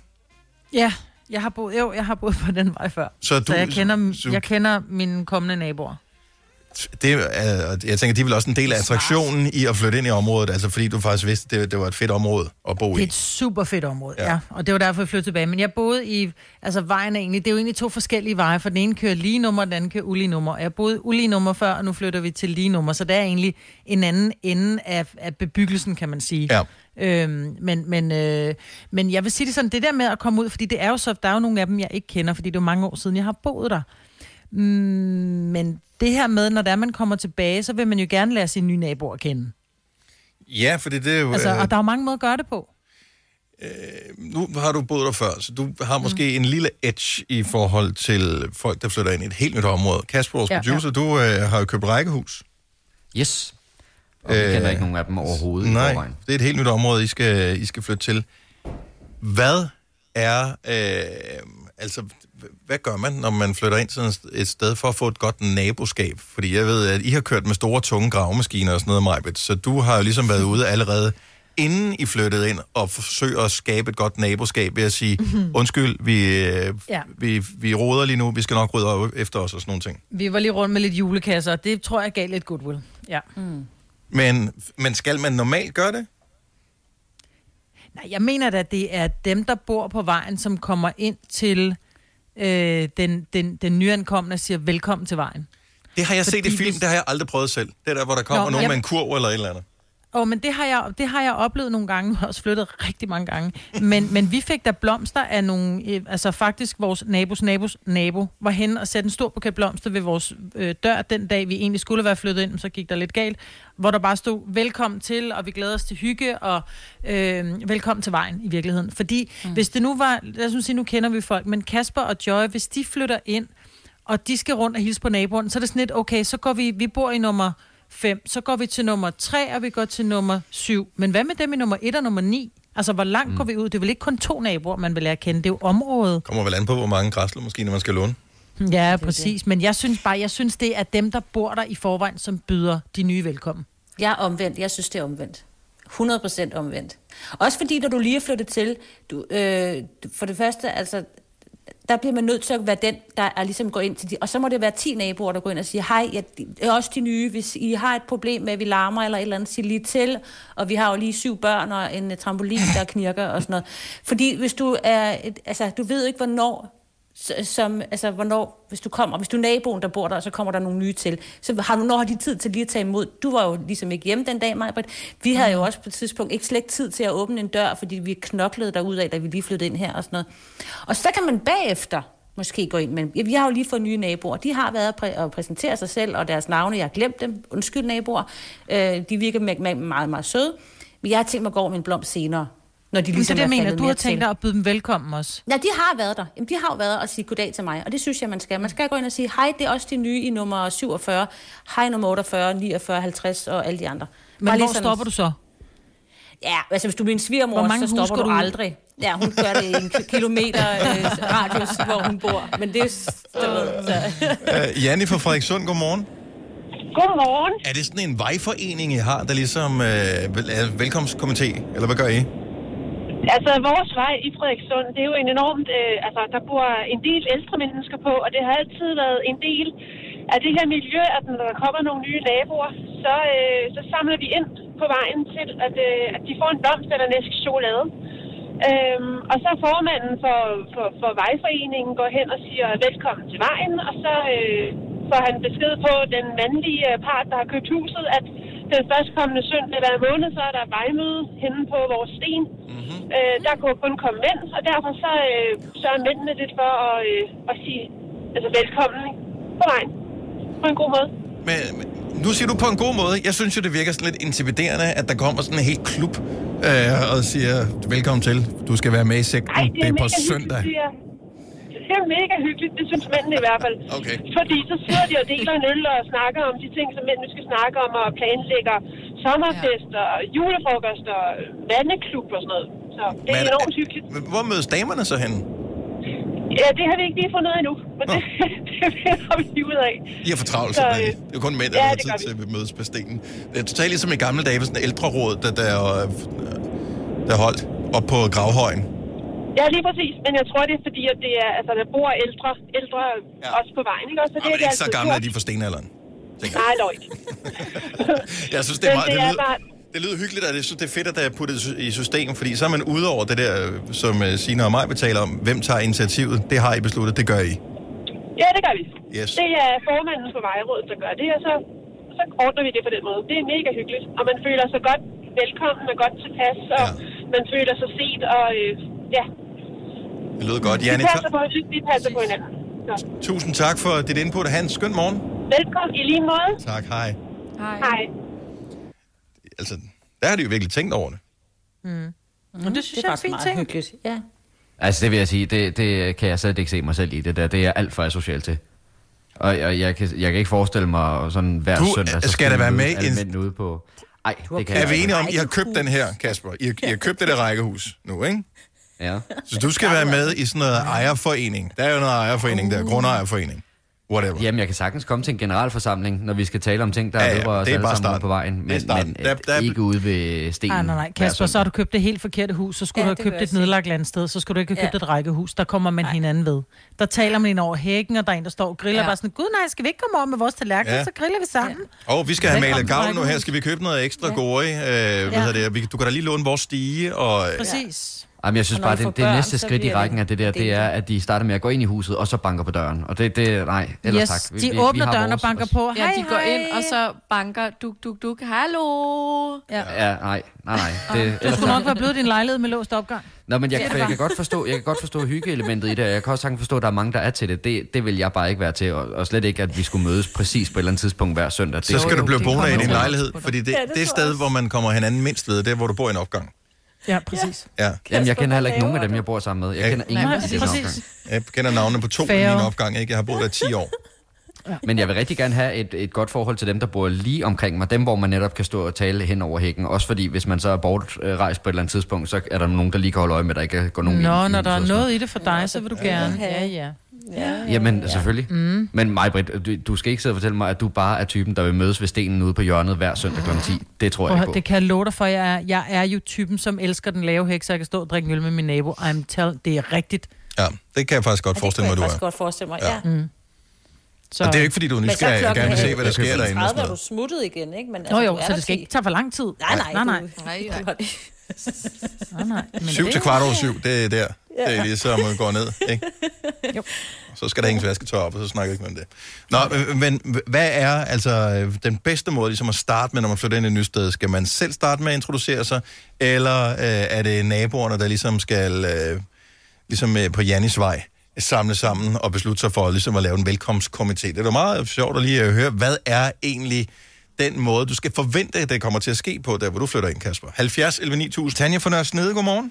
Ja, jeg har boet, jo, jeg har boet på den vej før. Så Så, du- så jeg, kender, så- jeg kender mine kommende naboer. Det, er, jeg tænker, de er vel også en del af attraktionen i at flytte ind i området, altså fordi du faktisk vidste, det, det var et fedt område at bo Det er i. et super fedt område, Ja. ja. Og det var derfor, jeg flyttede tilbage. Men jeg boede i... Altså, vejen er egentlig... Det er jo egentlig to forskellige veje, for den ene kører lige nummer, den anden kører ulige nummer. Jeg boede ulige nummer før, og nu flytter vi til lige nummer. Så det er egentlig en anden ende af, af bebyggelsen, kan man sige. Ja. Øhm, men, men, øh, men jeg vil sige det sådan, det der med at komme ud, fordi det er jo så, der er jo nogle af dem, jeg ikke kender, fordi det er jo mange år siden, jeg har boet der. Mm, men det her med, når der man kommer tilbage, så vil man jo gerne lære sine nye naboer at kende. Ja, fordi det er jo... Altså, øh, og der er jo mange måder at gøre det på. nu har du boet der før, så du har måske mm. en lille edge i forhold til folk, der flytter ind i et helt nyt område. Kasper, vores Ja, producer, ja. du øh, har jo købt rækkehus. Yes. Og vi kender ikke nogen af dem overhovedet i Øh, Nej, forvejen. det er et helt nyt område, I skal, I skal flytte til. Hvad er... Øh, altså, hvad gør man, når man flytter ind sådan et sted for at få et godt naboskab? Fordi jeg ved, at I har kørt med store, tunge gravemaskiner og sådan noget, Majbet, så du har jo ligesom været ude allerede inden I flyttede ind og forsøge at skabe et godt naboskab ved at sige, Mhm. undskyld, vi, øh, Ja. vi, vi roder lige nu, vi skal nok rydde op efter os og sådan nogle ting. Vi var lige rundt med lidt julekasser, og det tror jeg gav lidt goodwill. Ja. Mm. Men, men skal man normalt gøre det? Nej, jeg mener da, at det er dem, der bor på vejen, som kommer ind til øh, den, den, den nyankomne og siger, velkommen til vejen. Det har jeg Fordi set i film, det har jeg aldrig prøvet selv. Det er der, hvor der kommer Nå, nogen jeg- med en kurv eller et eller andet. Åh, men det har, jeg, det har jeg oplevet nogle gange. Jeg har også flyttet rigtig mange gange. Men, men vi fik da blomster af nogle... øh, Altså faktisk vores nabos nabos nabo var hen og satte en stor buket blomster ved vores øh, dør den dag, vi egentlig skulle være flyttet ind, så gik der lidt galt. Hvor der bare stod, velkommen til, og vi glæder os til hygge, og øh, velkommen til vejen i virkeligheden. Fordi mm. hvis det nu var... Lad os nu sige, nu kender vi folk, men Kasper og Joy, hvis de flytter ind, og de skal rundt og hilse på naboen, så er det sådan lidt, okay, så går vi, vi bor i nummer 5, så går vi til nummer 3, og vi går til nummer 7. Men hvad med dem i nummer 1 og nummer 9? Altså, hvor langt mm. går vi ud? Det er vel ikke kun to naboer, man vil lære at kende. Det er jo området. Kommer vel an på, hvor mange græsler måske, når man skal låne. Ja, præcis. Det. Men jeg synes bare, jeg synes, det er dem, der bor der i forvejen, som byder de nye velkommen. Jeg er omvendt. Jeg synes, det er omvendt. 100% omvendt. Også fordi, når du lige er flyttet til, du, øh, for det første, altså, der bliver man nødt til at være den, der er ligesom går ind til de, og så må det være 10 naboer, der går ind og siger, hej, jeg, er også de nye, hvis I har et problem med, at vi larmer eller et eller andet, sig lige til, og vi har jo lige syv børn og en trampolin, der knirker og sådan noget. Fordi hvis du er, et, altså, du ved ikke, hvornår som, altså, hvornår, hvis du kommer, hvis du er naboen, der bor der, og så kommer der nogle nye til, så har du, når har de tid til lige at tage imod? Du var jo ligesom ikke hjemme den dag, Majbrit. Vi havde jo også på et tidspunkt ikke slet tid til at åbne en dør, fordi vi knoklede derud af, da vi lige flyttede ind her og sådan noget. Og så kan man bagefter måske gå ind, men vi har jo lige fået nye naboer. De har været præ- og præsentere sig selv og deres navne. Jeg har glemt dem. Undskyld, naboer. Øh, de virker meget, meget, meget, meget søde. Men jeg har tænkt mig at gå over med en blomst senere, når de Ligesom ligesom det, er mener, du har tænkt dig at byde dem velkommen også. Ja, de har været der. Jamen, de har jo været og sige goddag til mig, og det synes jeg, man skal. Man skal gå ind og sige, hej, det er også de nye i nummer 47, hej nummer 48, 49, 50 og alle de andre. Men Bare hvor sådan- stopper du så? Ja, altså hvis du er min svigermor, så stopper du du aldrig. Ja, hun gør det i en ki- kilometer øh, radius, hvor hun bor. Men det er jo... Ved, så. Uh, Janne fra Frederikssund, godmorgen. Godmorgen. Er det sådan en vejforening, I har, der ligesom vel- er velkomstkomité, eller hvad gør I? Altså, vores vej i Frederikssund, det er jo en enormt... Øh, altså, der bor en del ældre mennesker på, og det har altid været en del af det her miljø, at når der kommer nogle nye naboer, så, øh, så samler vi ind på vejen til, at, øh, at de får en blomst eller en æske chokolade. Øhm, og så formanden for, for, for vejforeningen går hen og siger velkommen til vejen, og så øh, får han besked på den mandlige øh, part, der har købt huset, at den førstkommende søndag hver måned, så er der vejmøde henne på vores sten. Mm-hmm. Øh, der kunne kun komme mænd, og derfor så, øh, så er mændene lidt for at, øh, at sige altså, velkommen på vejen. På en god måde. Men, men nu siger du på en god måde. Jeg synes jo, det virker sådan lidt intimiderende, at der kommer sådan en helt klub øh, og siger, velkommen til, du skal være med i sekten. Ej, det er på mega søndag. Hyggeligt, det, er, mega hyggeligt, det synes mændene i hvert fald. Okay. Fordi så sidder de og deler en øl og snakker om de ting, som mændene skal snakke om, og planlægger sommerfest og julefrokost og mandeklub og sådan noget. Så det er Men- enormt hyggeligt. Men Hvor mødes damerne så henne? Ja, det har vi ikke lige fundet ud af endnu, men det, det finder vi ud af. I har for travlt, Så, øh, Det er jo kun mænd, der ja, har tid gør til at mødes på stenen. Det er totalt ligesom i gamle dage, sådan en ældreråd, der, der, der holdt op på gravhøjen. Ja, lige præcis. Men jeg tror, det er fordi, at det er, altså, der bor ældre, ældre ja. også på vejen, ikke? Også, så Ja, men det ikke så gamle, at de er fra stenalderen. Nej, ikke. Jeg synes, det er meget... det Det, er lyder, bare- det lyder hyggeligt, og jeg synes, det er fedt, at det er puttet i system, fordi så er man ude over det der, som øh, Sina og mig betaler om, hvem tager initiativet. Det har I besluttet, det gør I. Ja, det gør vi. Yes. Det er formanden for vejrådet, der gør det, og så, så ordner vi det på den måde. Det er mega hyggeligt, og man føler sig godt velkommen og godt tilpas, og ja. man føler sig set, og øh, ja, Det lyder godt. vi Janne, passer, på, vi passer på hinanden. Så. tusind tak for dit input. Ha' en skøn morgen. Velkommen i lige måde. Tak, hej. Hej. Hej. Altså, der har de jo virkelig tænkt over det. Mm. Mm. Og det synes det er jeg er faktisk fint meget ting. hyggeligt. Ja. Altså, det vil jeg sige, det, det kan jeg slet ikke se mig selv i. Det der, det er jeg alt for asocial til. Og, og jeg, kan, jeg kan ikke forestille mig sådan hver Du, søndag... så skal der vi være med en- ude på... Ej, det kan Er jeg vi ikke. enige om, I har købt den her, Kasper? I har, I har købt det der rækkehus nu, ikke? Ja. Så du skal være med i sådan noget ejerforening. Der er jo noget ejerforening der, grundejerforening. Whatever. Jamen, jeg kan sagtens komme til en generalforsamling, når vi skal tale om ting, der Ja, ja, vedrører os det er alle bare sammen på vejen. Det er Men, men Der- der, ikke ude ved stenen. Nej, nej, nej. Kasper, så har du købt det helt forkerte hus, så skulle Ja, du have købt et nedlagt andet sted, så skulle du ikke have købt Ja. et rækkehus. Der kommer man hinanden ved. Der taler man ind over hækken, og der er en, der står og griller Ja. bare sådan, gud nej, skal vi ikke komme over med vores tallerken, Ja. så griller vi sammen. Ja. Og vi skal have malet gavl nu her. Skal vi købe noget ekstra ja. gode? Øh, hvad Ja. hedder det? Vi, du kan da lige låne vores stige. Og, Præcis. Jamen, jeg synes Og bare, det, det børn, næste skridt i rækken det af det der, det er, at de starter med at gå ind i huset, og så banker på døren. Og det, det nej, ellers Yes, tak. de åbner har døren og vores, banker på. Ja, Hej, de går hej. ind, og så banker duk, duk, duk. Hallo! Ja. Ja, nej, nej, nej. Det, Du skulle nok være blevet din lejlighed med låst opgang. Nå, men jeg, for jeg, kan godt forstå, jeg kan godt forstå hyggeelementet i det, og jeg kan også sagtens forstå, at der er mange, der er til det. Det, det vil jeg bare ikke være til, og, og slet ikke, at vi skulle mødes præcis på et eller andet tidspunkt hver søndag. Det, Så skal du blive boende i din lejlighed, fordi det, Ja, det det er tror sted, hvor man kommer hinanden mindst ved, det er, hvor du bor i en opgang. Ja, præcis. Ja. Jamen, jeg kender heller ikke nogen af dem, jeg bor sammen med. Jeg kender ingen Nej, af dem. præcis. Jeg kender navnene på to i min opgang, ikke? Jeg har boet der i 10 år. Men jeg vil rigtig gerne have et, et godt forhold til dem, der bor lige omkring mig. Dem, hvor man netop kan stå og tale hen over hækken. Også fordi, hvis man så er bortrejst på et eller andet tidspunkt, så er der nogen, der lige kan holde øje med, at der ikke går nogen Nå, ind i når der er noget i det for dig, så vil du gerne. Ja, ja. noget. Jamen, ja. selvfølgelig. Mm. Men mig, Britt, du, du skal ikke sidde og fortælle mig, at du bare er typen, der vil mødes ved stenen ude på hjørnet hver søndag kl. 10. Det tror jeg ikke på. det kan jeg love dig for, jeg er, jeg er jo typen, som elsker den lave hæk, så jeg kan stå og drikke øl med min nabo. I'm tell, det er rigtigt. Ja, det kan jeg faktisk godt forestille mig, det du kan jeg er. faktisk godt forestille mig, Ja. ja. Mm. Så... Og det er jo ikke, fordi du er Men så nysgerrig og gerne vil se, hvad der sker derinde. 30 sådan er du smuttet igen, ikke? Men, Jo, jo, du er så det skal ikke tage for lang tid. Nej, nej, nej, nej. Du, Nej, det. nej, nej. Men Syv det- til kvart over syv, det er der. Ja. Det er ligesom at gå ned, ikke? Jo. Så skal der hænges vasketøj op, og så snakker vi ikke mere om det. Nå, øh, men hvad er altså øh, den bedste måde ligesom at starte med, når man flytter ind i et nyt sted? Skal man selv starte med at introducere sig, eller øh, er det naboerne, der ligesom skal, øh, ligesom øh, på Jannis vej, samle sammen og beslutte sig for ligesom at lave en velkomstkomité? Det er meget sjovt at lige øh, høre, hvad er egentlig den måde, du skal forvente, at det kommer til at ske på, der hvor du flytter ind, Kasper? 70 11 9000. Tanja fra Nørres Nede, godmorgen.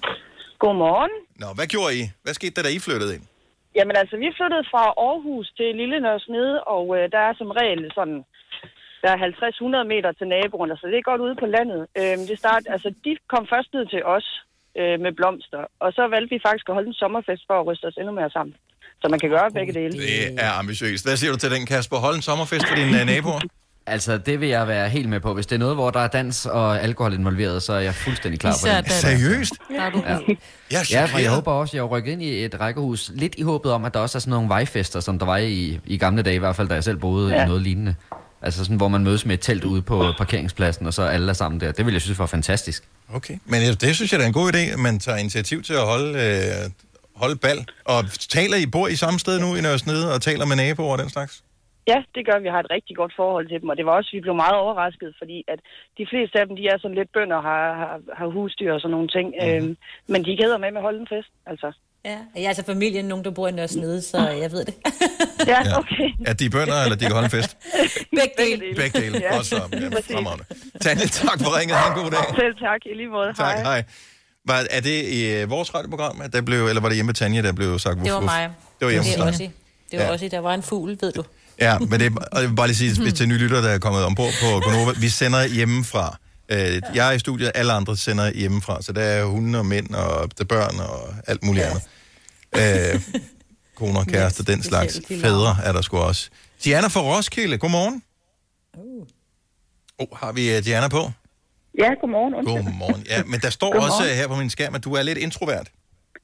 Godmorgen. Nå, hvad gjorde I? Hvad skete der, da I flyttede ind? Jamen altså, vi flyttede fra Aarhus til Lille Nørresnede, og øh, der er som regel sådan, der er 50-100 meter til naboerne, så det er godt ude på landet. Øh, det start, altså, de kom først ned til os øh, med blomster, og så valgte vi faktisk at holde en sommerfest for at ryste os endnu mere sammen. Så man kan gøre begge dele. Det er ambitiøst. Hvad siger du til den, Kasper? Hold en sommerfest for dine øh, naboer? Altså, det vil jeg være helt med på. Hvis det er noget, hvor der er dans og alkohol involveret, så er jeg fuldstændig klar på Især det. dans. Seriøst? Er Ja. Jeg er Ja, for jeg håber også, at jeg er rykket ind i et rækkehus lidt i håbet om, at der også er sådan nogle vejfester, som der var i, i gamle dage, i hvert fald da jeg selv boede. Ja. i noget lignende. Altså sådan, hvor man mødes med et telt ude på parkeringspladsen, og så alle er sammen der. Det vil jeg synes var fantastisk. Okay, men det synes jeg, det er en god idé, at man tager initiativ til at holde, øh, holde bal. Og taler I, bor I samme sted nu i Nørresnede, og taler med naboer og den slags? Ja, det gør vi. Vi har et rigtig godt forhold til dem, og det var også, vi blev meget overrasket, fordi at de fleste af dem, de er sådan lidt bønder, har, har, har husdyr og sådan nogle ting. Mm-hmm. Øhm, men de gæder med med at holde en fest, altså. Ja, jeg er altså familien, nogen, der bor i Nørresnede, så jeg ved det. Ja, Ja. okay. Er de bønder, eller de kan holde en fest? Begge dele. Begge dele. Ja, Godt så. Ja, fremragende. Tanja, tak for ringet. Ha' en god dag. Selv tak, i lige måde. Tak, hej. Var, er det i øh, vores radioprogram, at der blev, eller var det hjemme Tanja, der blev sagt? Det var mig. Det var hjemme det er dig. også. Det var Ja. også der var en fugl, ved du. Ja, men det, og jeg vil bare lige sige, hvis til nye lytter, der er kommet ombord på Gonova, vi sender hjemmefra. Øh, Jeg er i studiet, alle andre sender hjemmefra, så der er hunde og mænd og der er børn og alt muligt andet. Øh, koner, kærester, den slags. Fædre er der sgu også. Diana fra Roskilde, godmorgen. Oh, har vi uh, Diana på? Ja, godmorgen. Undskyld. Godmorgen. Ja, men der står Godmorgen. også uh, her på min skærm, at du er lidt introvert.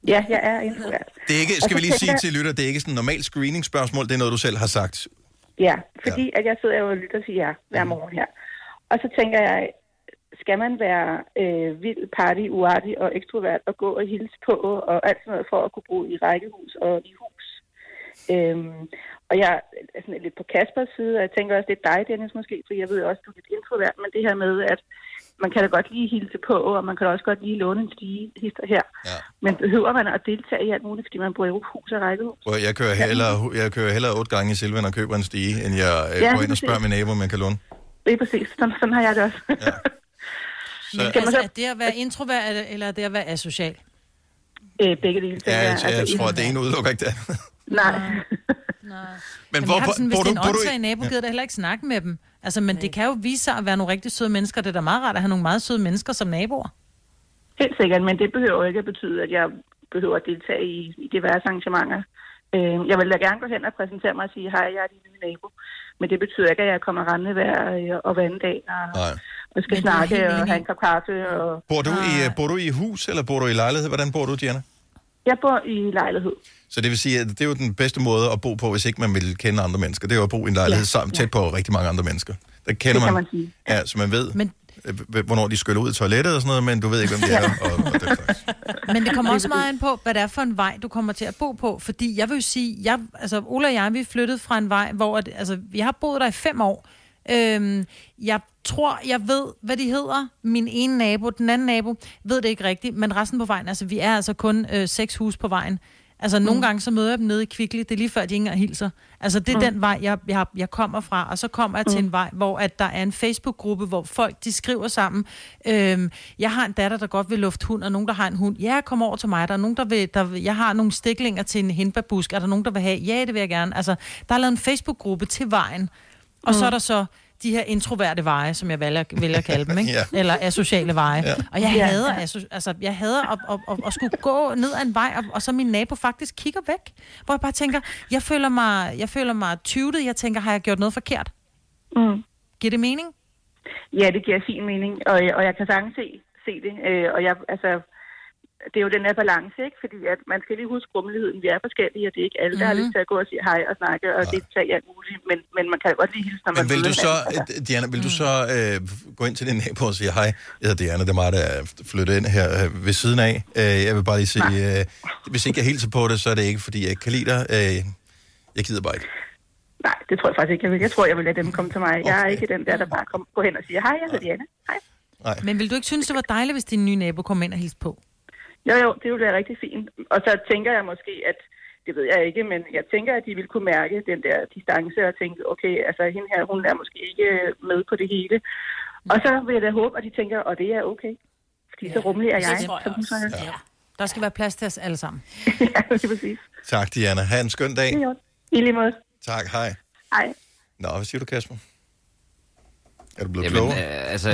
Ja, jeg er introvert. Det er ikke, skal vi lige sige til lytter, det er ikke sådan et normalt screening-spørgsmål, det er noget, du selv har sagt. Ja, fordi at jeg sidder jo og lytter til jer hver morgen her. Og så tænker jeg, skal man være øh, vild, party, uartig og ekstrovert og gå og hilse på og alt sådan noget for at kunne bo i rækkehus og i hus? Øhm, og jeg er sådan lidt på Kaspers side, og jeg tænker også, det er dig, Dennis, måske, for jeg ved også, du er lidt introvert, men det her med, at man kan da godt lige hilse på, og man kan da også godt lige låne en stige hister her. Ja. Men behøver man at deltage i alt muligt, fordi man bor i hus og rækkehus? Jeg kører hellere, jeg kører hellere otte gange i Silvan og køber en stige, end jeg øh, Ja, går ind og spørger min nabo, om jeg kan låne. Det er præcis. Sådan, sådan har jeg det også. Så, Men altså, er det at være introvert, eller- er det at være asocial? øh, begge dele. ja, jeg, Altså, jeg tror, at det ene udelukker ikke det andet. Nej. Men Men hvor, jeg har det sådan, hvis bor det er en åndssvag i... nabo, gider jeg da heller ikke snakke med dem. Altså, men det kan jo vise sig at være nogle rigtig søde mennesker. Det er da meget rart at have nogle meget søde mennesker som naboer. Helt sikkert, men det behøver jo ikke at betyde, at jeg behøver at deltage i, i diverse arrangementer. Øh, jeg vil da gerne gå hen og præsentere mig og sige, hej, jeg er din nye nabo. Men det betyder ikke, at jeg kommer rendende hver øh, og hver anden dag og, Nej. Og skal Men snakke og have en kop kaffe. Og... Bor du, i, øh, bor du i hus, eller bor du i lejlighed? Hvordan bor du, Diana? Jeg bor i lejlighed. Så det vil sige, at det er jo den bedste måde at bo på, hvis ikke man vil kende andre mennesker. Det er jo at bo i en lejlighed ja, sammen, tæt på rigtig mange andre mennesker. Der kender Det kan man, man sige. Ja, så man ved, Men- men... hvornår de skyller ud i toilettet og sådan noget, men du ved ikke, hvem de er. Og, og den slags. Men det kommer også meget an på, hvad det er for en vej, du kommer til at bo på. Fordi jeg vil jo sige, jeg, altså Ola og jeg, vi flyttede fra en vej, hvor at, altså, vi har boet der i fem år. Øhm, jeg tror, jeg ved, hvad de hedder. Min ene nabo, den anden nabo, ved det ikke rigtigt, men resten på vejen, altså vi er altså kun øh, seks hus på vejen. Altså nogle Mm. gange så møder jeg dem nede i Kvickly, det er lige før, de ikke engang hilser. Altså det er Mm. den vej, jeg, jeg, jeg kommer fra, og så kommer jeg til Mm. en vej, hvor at der er en Facebook-gruppe, hvor folk de skriver sammen. Øhm, jeg har en datter, der godt vil lufte hund, og nogen, der har en hund. Ja, kom over til mig. Der er nogen, der vil, der jeg har nogle stiklinger til en hindbærbusk. Er der nogen, der vil have? Ja, det vil jeg gerne. Altså, der er lavet en Facebook-gruppe til vejen. Og mm. så Mm. er der så de her introverte veje, som jeg vælger, vælger at kalde dem, ikke? Ja. Eller asociale veje. Ja. Og jeg hader, altså, jeg hader at, at, at, at, skulle gå ned ad en vej, og, og så min nabo faktisk kigger væk. Hvor jeg bare tænker, jeg føler mig, jeg føler mig tudet. Jeg tænker, har jeg gjort noget forkert? Mm. Giver det mening? Ja, det giver fin mening, og, og jeg kan sagtens se, se det. Øh, og jeg, altså, det er jo den her balance, ikke? Fordi at man skal lige huske rummeligheden. Vi er forskellige, og det er ikke alle, der har Mhm. lyst til at gå og sige hej og snakke, og det er alt muligt. Men, men man kan godt lige hilse, når man Men vil du så. Altså, øh, Diana, vil du så øh, gå ind til din nabo og sige, hej, jeg hedder Diana, det er mig, der er flyttet ind her øh, ved siden af. Øh, jeg vil bare lige sige, øh, hvis ikke jeg hilser på det, så er det ikke, fordi jeg ikke kan lide dig. Øh, jeg gider bare ikke. Nej, det tror jeg faktisk ikke, jeg vil. Jeg tror, jeg vil lade dem komme til mig. Jeg er ikke den der, der bare kom, går hen og siger, hej, jeg hedder Diana. Hej. Men vil du ikke synes, det var dejligt, hvis din nye nabo kom ind og hilste på? Jo, jo, det ville være rigtig fint. Og så tænker jeg måske, at det ved jeg ikke, men jeg tænker, at de ville kunne mærke den der distance og tænke, okay, altså hende her, hun er måske ikke med på det hele. Og så vil jeg da håbe, at de tænker, og det er okay. Fordi så rummelig er det jeg. tror jeg som hun så er. Ja. Der skal være plads til os alle sammen. ja, det er præcis. Tak, Diana. Ha' en skøn dag. Det godt. I lige måde. Tak, hej. Hej. Nå, hvad siger du, Kasper? Er du blevet Jamen, klogere? øh, altså,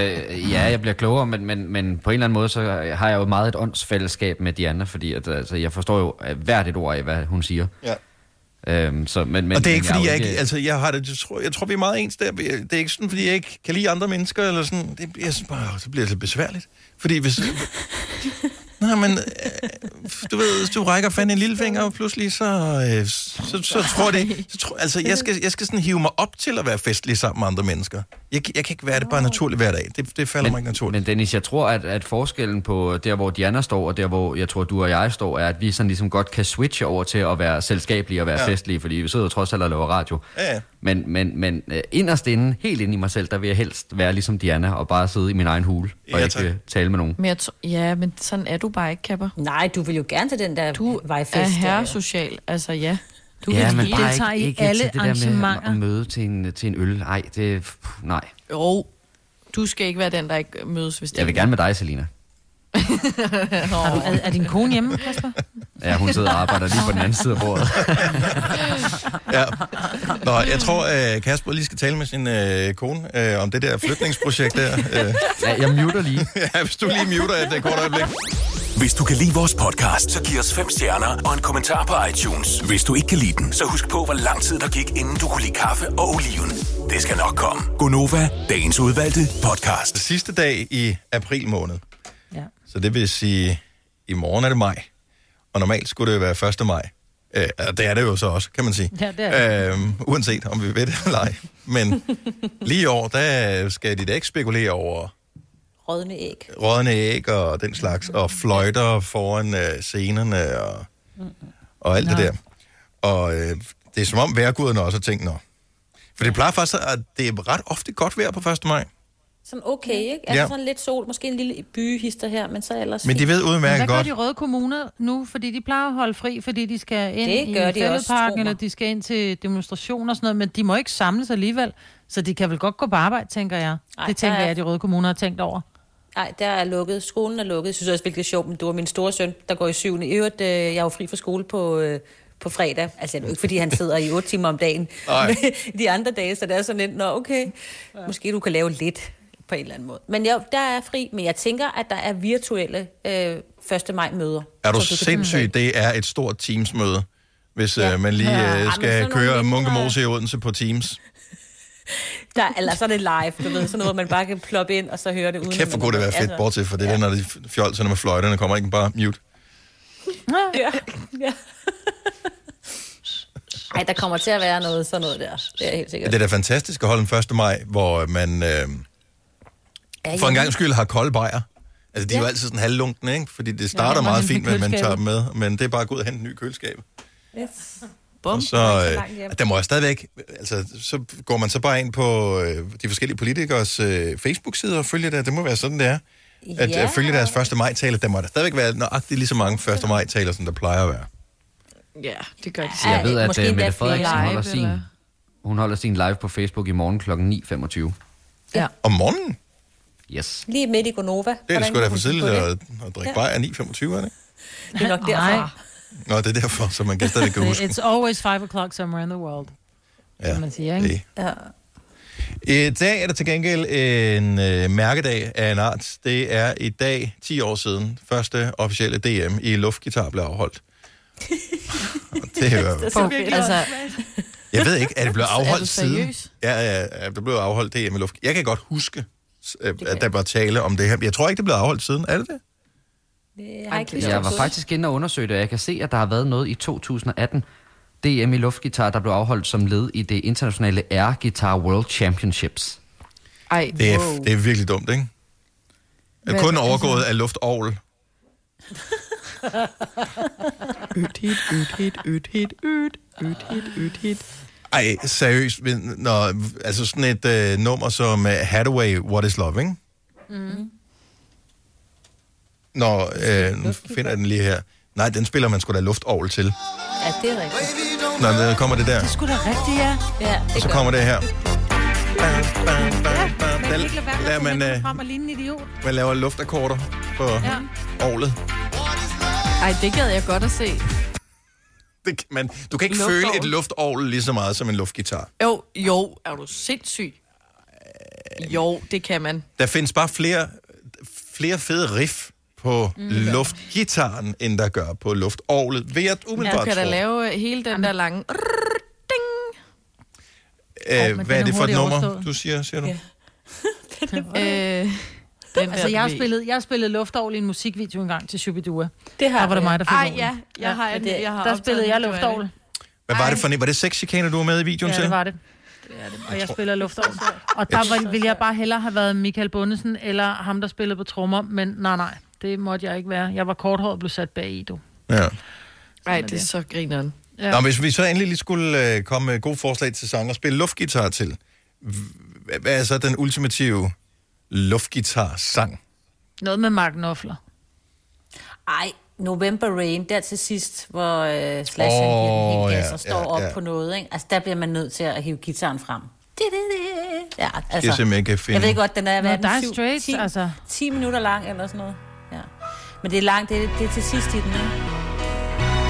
ja, jeg bliver klogere, men, men, men på en eller anden måde, så har jeg jo meget et åndsfællesskab med Diana, fordi at, altså, jeg forstår jo øh, hvert et ord af, hvad hun siger. Ja. Øhm, så, men, men, og det er men ikke, fordi jeg ikke... Altså, jeg har det... Jeg tror, jeg tror, vi er meget ens der. Det er ikke sådan, fordi jeg ikke kan lide andre mennesker, eller sådan... Det, jeg synes bare, så bliver det lidt besværligt. Fordi hvis... Nej, men... øh, Du ved, hvis du rækker fanden en lillefinger, og pludselig så... Øh, så, så tror det... Så tror, altså, jeg skal, jeg skal sådan hive mig op til at være festlig sammen med andre mennesker. Jeg, jeg kan ikke være det bare naturligt hver dag. Det, det falder men, mig ikke naturligt. Men Dennis, jeg tror, at, at forskellen på der, hvor Diana står, og der, hvor jeg tror, du og jeg står, er, at vi sådan ligesom godt kan switche over til at være selskabelige og være Ja. festlige, fordi vi sidder trods alt og laver radio. Ja, ja. Men, men, men øh, inderst inde, helt inde i mig selv, der vil jeg helst være ligesom Diana og bare sidde i min egen hule og Ja, ikke tak. tale med nogen. Men jeg ja, men sådan er du bare ikke, Kapper. Nej, du vil jo gerne til den der du vejfest. er der, herre jo. social, altså ja. Du ja, kan men bare deltage ikke, i ikke alle til det der med arrangementer. at møde til en, til en øl. Nej, det... pff, Nej. Jo, du skal ikke være den, der ikke mødes, hvis det Jeg vil gerne med dig, Selina. Har du, er, er din kone hjemme, Kasper? Ja, hun sidder og arbejder lige på den anden side af bordet. Ja. Nå, jeg tror, at Kasper lige skal tale med sin øh, kone øh, om det der flytningsprojekt der. Øh. Ja, jeg muter lige. ja, hvis du lige muter et øh, kort øjeblik. Hvis du kan lide vores podcast, så giv os fem stjerner og en kommentar på iTunes. Hvis du ikke kan lide den, så husk på, hvor lang tid der gik, inden du kunne lide kaffe og oliven. Det skal nok komme. Gonova, dagens udvalgte podcast. Sidste dag i april måned. Så det vil sige, i morgen er det maj. Og normalt skulle det jo være 1. maj. Øh, og det er det jo så også, kan man sige. Ja, det er Øhm, uanset om vi ved det eller ej. Men lige i år, der skal de da ikke spekulere over Rådne æg. rådne æg og den slags, og fløjter foran øh, scenerne og, og alt det Nå. der. Og øh, det er som om vejrguderne også har tænkt, nå. For det plejer faktisk, at det er ret ofte godt vejr på 1. maj. Sådan okay, ikke? Altså Ja. sådan lidt sol, måske en lille byhister her, men så ellers Men de ved udmærket Hvad gør godt. de røde kommuner nu? Fordi de plejer at holde fri, fordi de skal ind Det i de fældeparken, eller de skal ind til demonstrationer og sådan noget, men de må ikke samles alligevel. Så de kan vel godt gå på arbejde, tænker jeg. Ej, det tænker er- jeg, at de røde kommuner har tænkt over. Nej, der er lukket. Skolen er lukket. Jeg synes også virkelig det er sjovt, men du var min store søn, der går i syvende. I øvrigt, øh, jeg er jo fri fra skole på, øh, på fredag. Altså, det er jo ikke, fordi han sidder i otte timer om dagen. Nej. De andre dage, så det er sådan lidt, nå okay, måske du kan lave lidt på en eller anden måde. Men jo, der er fri, men jeg tænker, at der er virtuelle øh, 1. maj møder. Er du kan- sindssyg? Det er et stort Teams-møde, hvis ja. Ja. øh, man lige Ja. Øh, skal nogle køre Munkemose i Odense på Teams. Der, eller så er det live, du ved, sådan noget, hvor man bare kan ploppe ind, og så høre det uden... Kæft, hvor kunne det være fedt, bortset for det der, når de fjolserne med fløjterne kommer ikke bare mute. Ja, ja. Ej, der kommer til at være noget sådan noget der. Det er jeg helt sikkert. Det er da fantastisk at holde den 1. maj, hvor man øh, Ja, for en gang skyld har kolde bajer. Altså, de er jo altid sådan halvlunkne, ikke? Fordi det starter Ja, meget fint, med men man tager dem med. Men det er bare at gå ud og hente en ny køleskab. Yes. Og så, øh, der må jeg stadigvæk, altså, så går man så bare ind på øh, de forskellige politikers øh, Facebook-sider og følger det. Det må være sådan, det er. At Ja. ja. følge deres første maj-taler. Der må der stadigvæk være nøjagtigt lige så mange første maj-taler, som der plejer at være. Ja, det gør de. Så jeg ved, at Måske uh, Mette Frederiksen flere holder live, sin, eller? hun holder sin live på Facebook i morgen kl. 9.25. Ja. Om morgenen? Yes. Lige midt i Gonova. Det er sgu da for tidligt det? at, at drikke Ja. bajer 9.25, er det? Det er nok Nej. derfor. Nå, det er derfor, så man kan stadig kan huske. It's always 5 o'clock somewhere in the world. Ja, Som man siger, ikke? Ja. I dag er der til gengæld en øh, mærkedag af en art. Det er i dag 10 år siden, første officielle DM i luftgitar blev afholdt. Det er jo, For, altså, jeg ved ikke, er det blevet Er du afholdt siden? seriøs? Ja, ja, ja, der blev afholdt DM i luft. Jeg kan godt huske, at der var tale om det her. Jeg tror ikke, det blev afholdt siden. Er det det? Jeg har ikke lyst Jeg var faktisk inde og undersøge det, og jeg kan se, at der har været noget i 2018. DM i luftgitar, der blev afholdt som led i det internationale Air Guitar World Championships. Ej, Det er, wow. det er virkelig dumt, ikke? Er Hvad- kun altså- overgået af luftovl. Øt hit, øt hit, øt hit, øt, øt hit, øt hit. Ej, seriøst, men når, altså sådan et øh, nummer som uh, Hathaway, What is Love, ikke? Mm. Når, øh, nu finder jeg den lige her. Nej, den spiller man sgu da luftovl til. Ja, det er rigtigt. Når der kommer det der. Det er sgu da rigtigt, ja. Ja, det Og så gør kommer det her. Ikke lade være med Der at man, man, øh, frem og ligne en idiot. Man laver luftakkorder på Ja. ovlet. Ej, det gad jeg godt at se. Det, kan man, du kan ikke Luftovl. føle et luftovl lige så meget som en luftgitar. Jo, jo, er du sindssyg? Jo, det kan man. Der findes bare flere, flere fede riff på mm. luftgitaren, end der gør på luftovlet. Ved at Du umiddelbart kan da lave øh, hele den der lange... Øh, men hvad er det for et nummer, overstået. du siger, siger du? Ja. øh, den Altså, jeg har spillet, jeg har spillet luftovl i en musikvideo engang til Shubidua. Det har Der var det mig, der fik Ej, ja, jeg har, en, jeg har Der spillede jeg luftovl. det. Hvad var det for en? Var det sexchikaner, du var med i videoen Ja, til? det var det. Og jeg spiller luftovl. Og der var, ville jeg bare hellere have været Michael Bundesen, eller ham, der spillede på trommer, men nej, nej, det måtte jeg ikke være. Jeg var korthåret og blev sat bag i, du. Ja. Ej, det er så grineren. Ja. Nå, hvis vi så endelig lige skulle øh, komme med gode forslag til sang og spille luftgitar til, hvad er så den ultimative luftgitar-sang? Noget med Mark Knopfler. Ej, November Rain, der til sidst, hvor øh, Slash oh, han giver ja, og står ja, op ja. på noget, ikke? Altså, der bliver man nødt til at hive gitaren frem. Ja, Jeg altså, simpelthen ikke kan finde. jeg ved godt, den er, hvad er den, Dire syv- Straits, 10, altså. 10 minutter lang eller sådan noget. Ja. Men det er langt, det er, det er til sidst i den, ikke?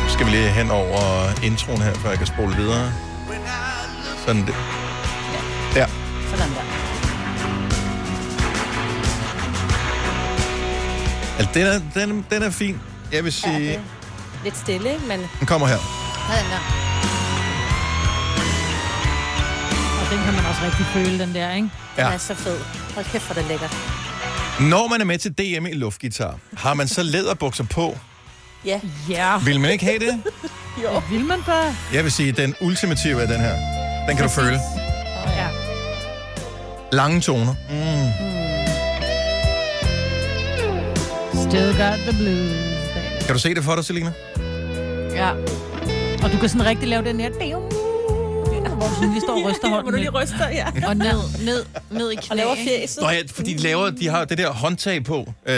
Skal vi lige hen over introen her, før jeg kan spole videre? Sådan det. Der. Sådan der. Altså, den er, den, den er fin. Jeg vil sige, Ja, det er lidt stille, ikke? Men den kommer her. ja, den der. Og den kan man også rigtig føle, den der, ikke? Den Ja. er så fed. Hold kæft, hvor er det lækkert. Når man er med til DM i luftgitar, har man så læderbukser på? Ja. Ja. Vil man ikke have det? Jo. Vil man bare? Jeg vil sige, den ultimative er den her. Den kan du føle. Ja. Lange toner. Mm. Still got the blues, baby. Kan du se det for dig, Selina? Ja. Og du kan sådan rigtig lave den her... Hvor du sådan lige står og ryster hånden. Hvor du lige ryster, ja. Og ned, ned, ned i knæ. Og laver ikke? fjeset. Nå ja, fordi de, laver, de har det der håndtag på, øh,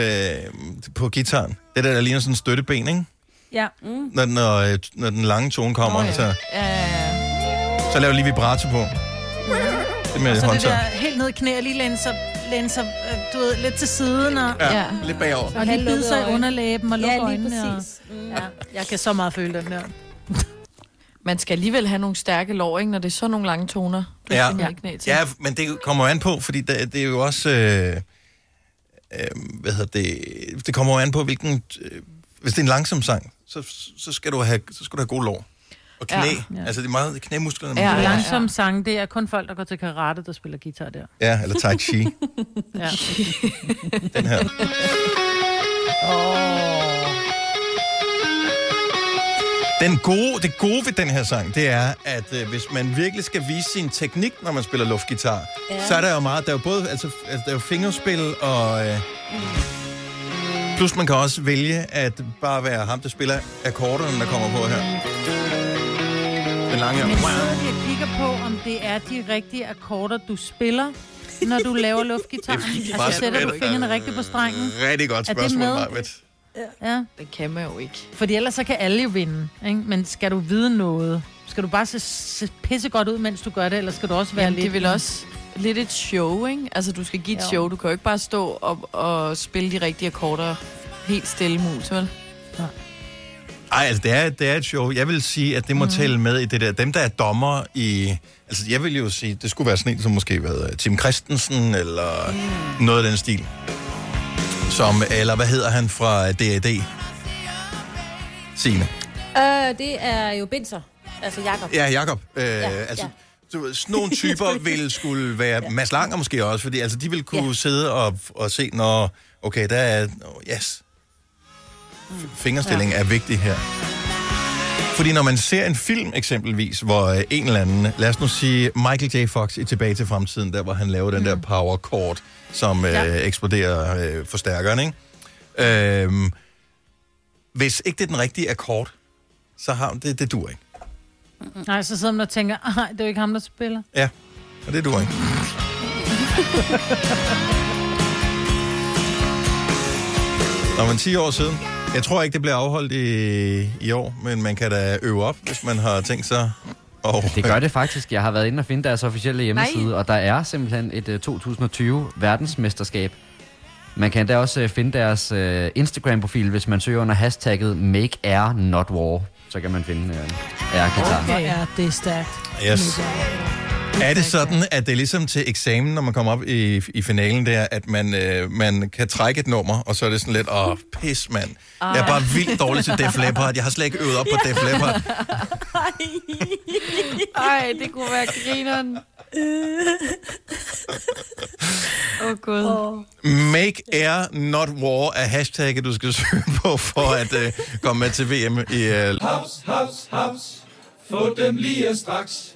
på gitaren. Det der, der ligner sådan en støtteben, ikke? Ja. Mm. Når, den- når, øh, når den lange tone kommer, Nå, ja. så, Ja, ja, ja. så laver lige vibrato på. Det med Og så det håndtag. der helt ned i knæ og lige læne sig, læne sig øh, du ved, lidt til siden. Og, Ja, Ja. lidt bagover. og lige bide sig i underlæben og lukke Ja, lige øjnene. Og, præcis. Mm. ja, jeg kan så meget føle den der. Man skal alligevel have nogle stærke lår, ikke, når det er så nogle lange toner. Du Ja. ja. knæ til. Ja, men det kommer jo an på, fordi det, det er jo også... Øh, øh, hvad hedder det? Det kommer jo an på, hvilken... Øh, hvis det er en langsom sang, så, så, skal, du have, så skal du have gode lår. Og knæ. Ja. Altså, det er meget knæmusklerne. Ja. Langsom sang, det er kun folk, der går til karate, der spiller guitar der. ja, eller tai chi. Ja. den her. Den gode, det gode ved den her sang, det er, at øh, hvis man virkelig skal vise sin teknik, når man spiller luftgitar, Ja. ja. så er der jo meget, der er jo både, altså, altså der er jo fingerspil og, øh, Plus man kan også vælge at bare være ham, der spiller akkorderne, der kommer på her. Den lange... Men sidder de og kigger på, om det er de rigtige akkorder, du spiller, når du laver luftgitaren? Altså, sætter du fingrene rigtigt på strengen? Rigtig godt Er det spørgsmål, med? Marvitt. Ja. Det kan man jo ikke. Fordi ellers så kan alle jo vinde, ikke? Men skal du vide noget? Skal du bare se, se pisse godt ud, mens du gør det, eller skal du også være Jamen, lidt... det vel også lidt et show, ikke? Altså, du skal give et Jo. show. Du kan jo ikke bare stå og, og spille de rigtige akkorder helt stille mus, vel? Ej, altså, det er, det er et show. Jeg vil sige, at det må mm. tælle med i det der. Dem, der er dommer i... Altså, jeg vil jo sige, det skulle være sådan en, som måske været Tim Christensen, eller mm. noget af den stil. Som, eller hvad hedder han fra D.A.D.? Signe. Øh, det er jo Binser. Altså Jakob. Ja, Jakob. Øh, Ja, altså, ja. du sådan nogle typer ville skulle være... Mads Langer måske også, fordi altså, de vil kunne ja. sidde og, og se, når... Okay, der er... Oh, yes. Fingerstilling ja. er vigtig her. Fordi når man ser en film eksempelvis, hvor øh, en eller anden, lad os nu sige Michael J. Fox i Tilbage til Fremtiden, der hvor han laver den der power chord, som øh, Ja. eksploderer øh, forstærkeren, ikke? Øhm, hvis ikke det er den rigtige akkord, så har det, det dur ikke. Nej, så sidder man og tænker, nej, det er jo ikke ham, der spiller. Ja, og det dur ikke. Når man 10 år siden. Jeg tror ikke, det bliver afholdt i, i år, men man kan da øve op, hvis man har tænkt sig. Og, Det gør det faktisk. Jeg har været inde og finde deres officielle hjemmeside, Nej. og der er simpelthen et uh, 2020 verdensmesterskab. Man kan da også uh, finde deres uh, Instagram-profil, hvis man søger under hashtagget Make Air Not War. Så kan man finde uh, air-gitar. Hvor er det stærkt. Yes. Er det sådan, at det er ligesom til eksamen, når man kommer op i, i finalen der, at man, øh, man kan trække et nummer, og så er det sådan lidt, åh, pis, mand. Jeg er bare vildt dårlig til Def Leppard. Jeg har slet ikke øvet op på Def Leppard. Ej, det kunne være grineren. Åh, oh, gud. Oh. Make Air Not War er hashtagget, du skal søge på, for at øh, komme med til VM i... Øh, Haps, haps, haps. Få dem lige straks.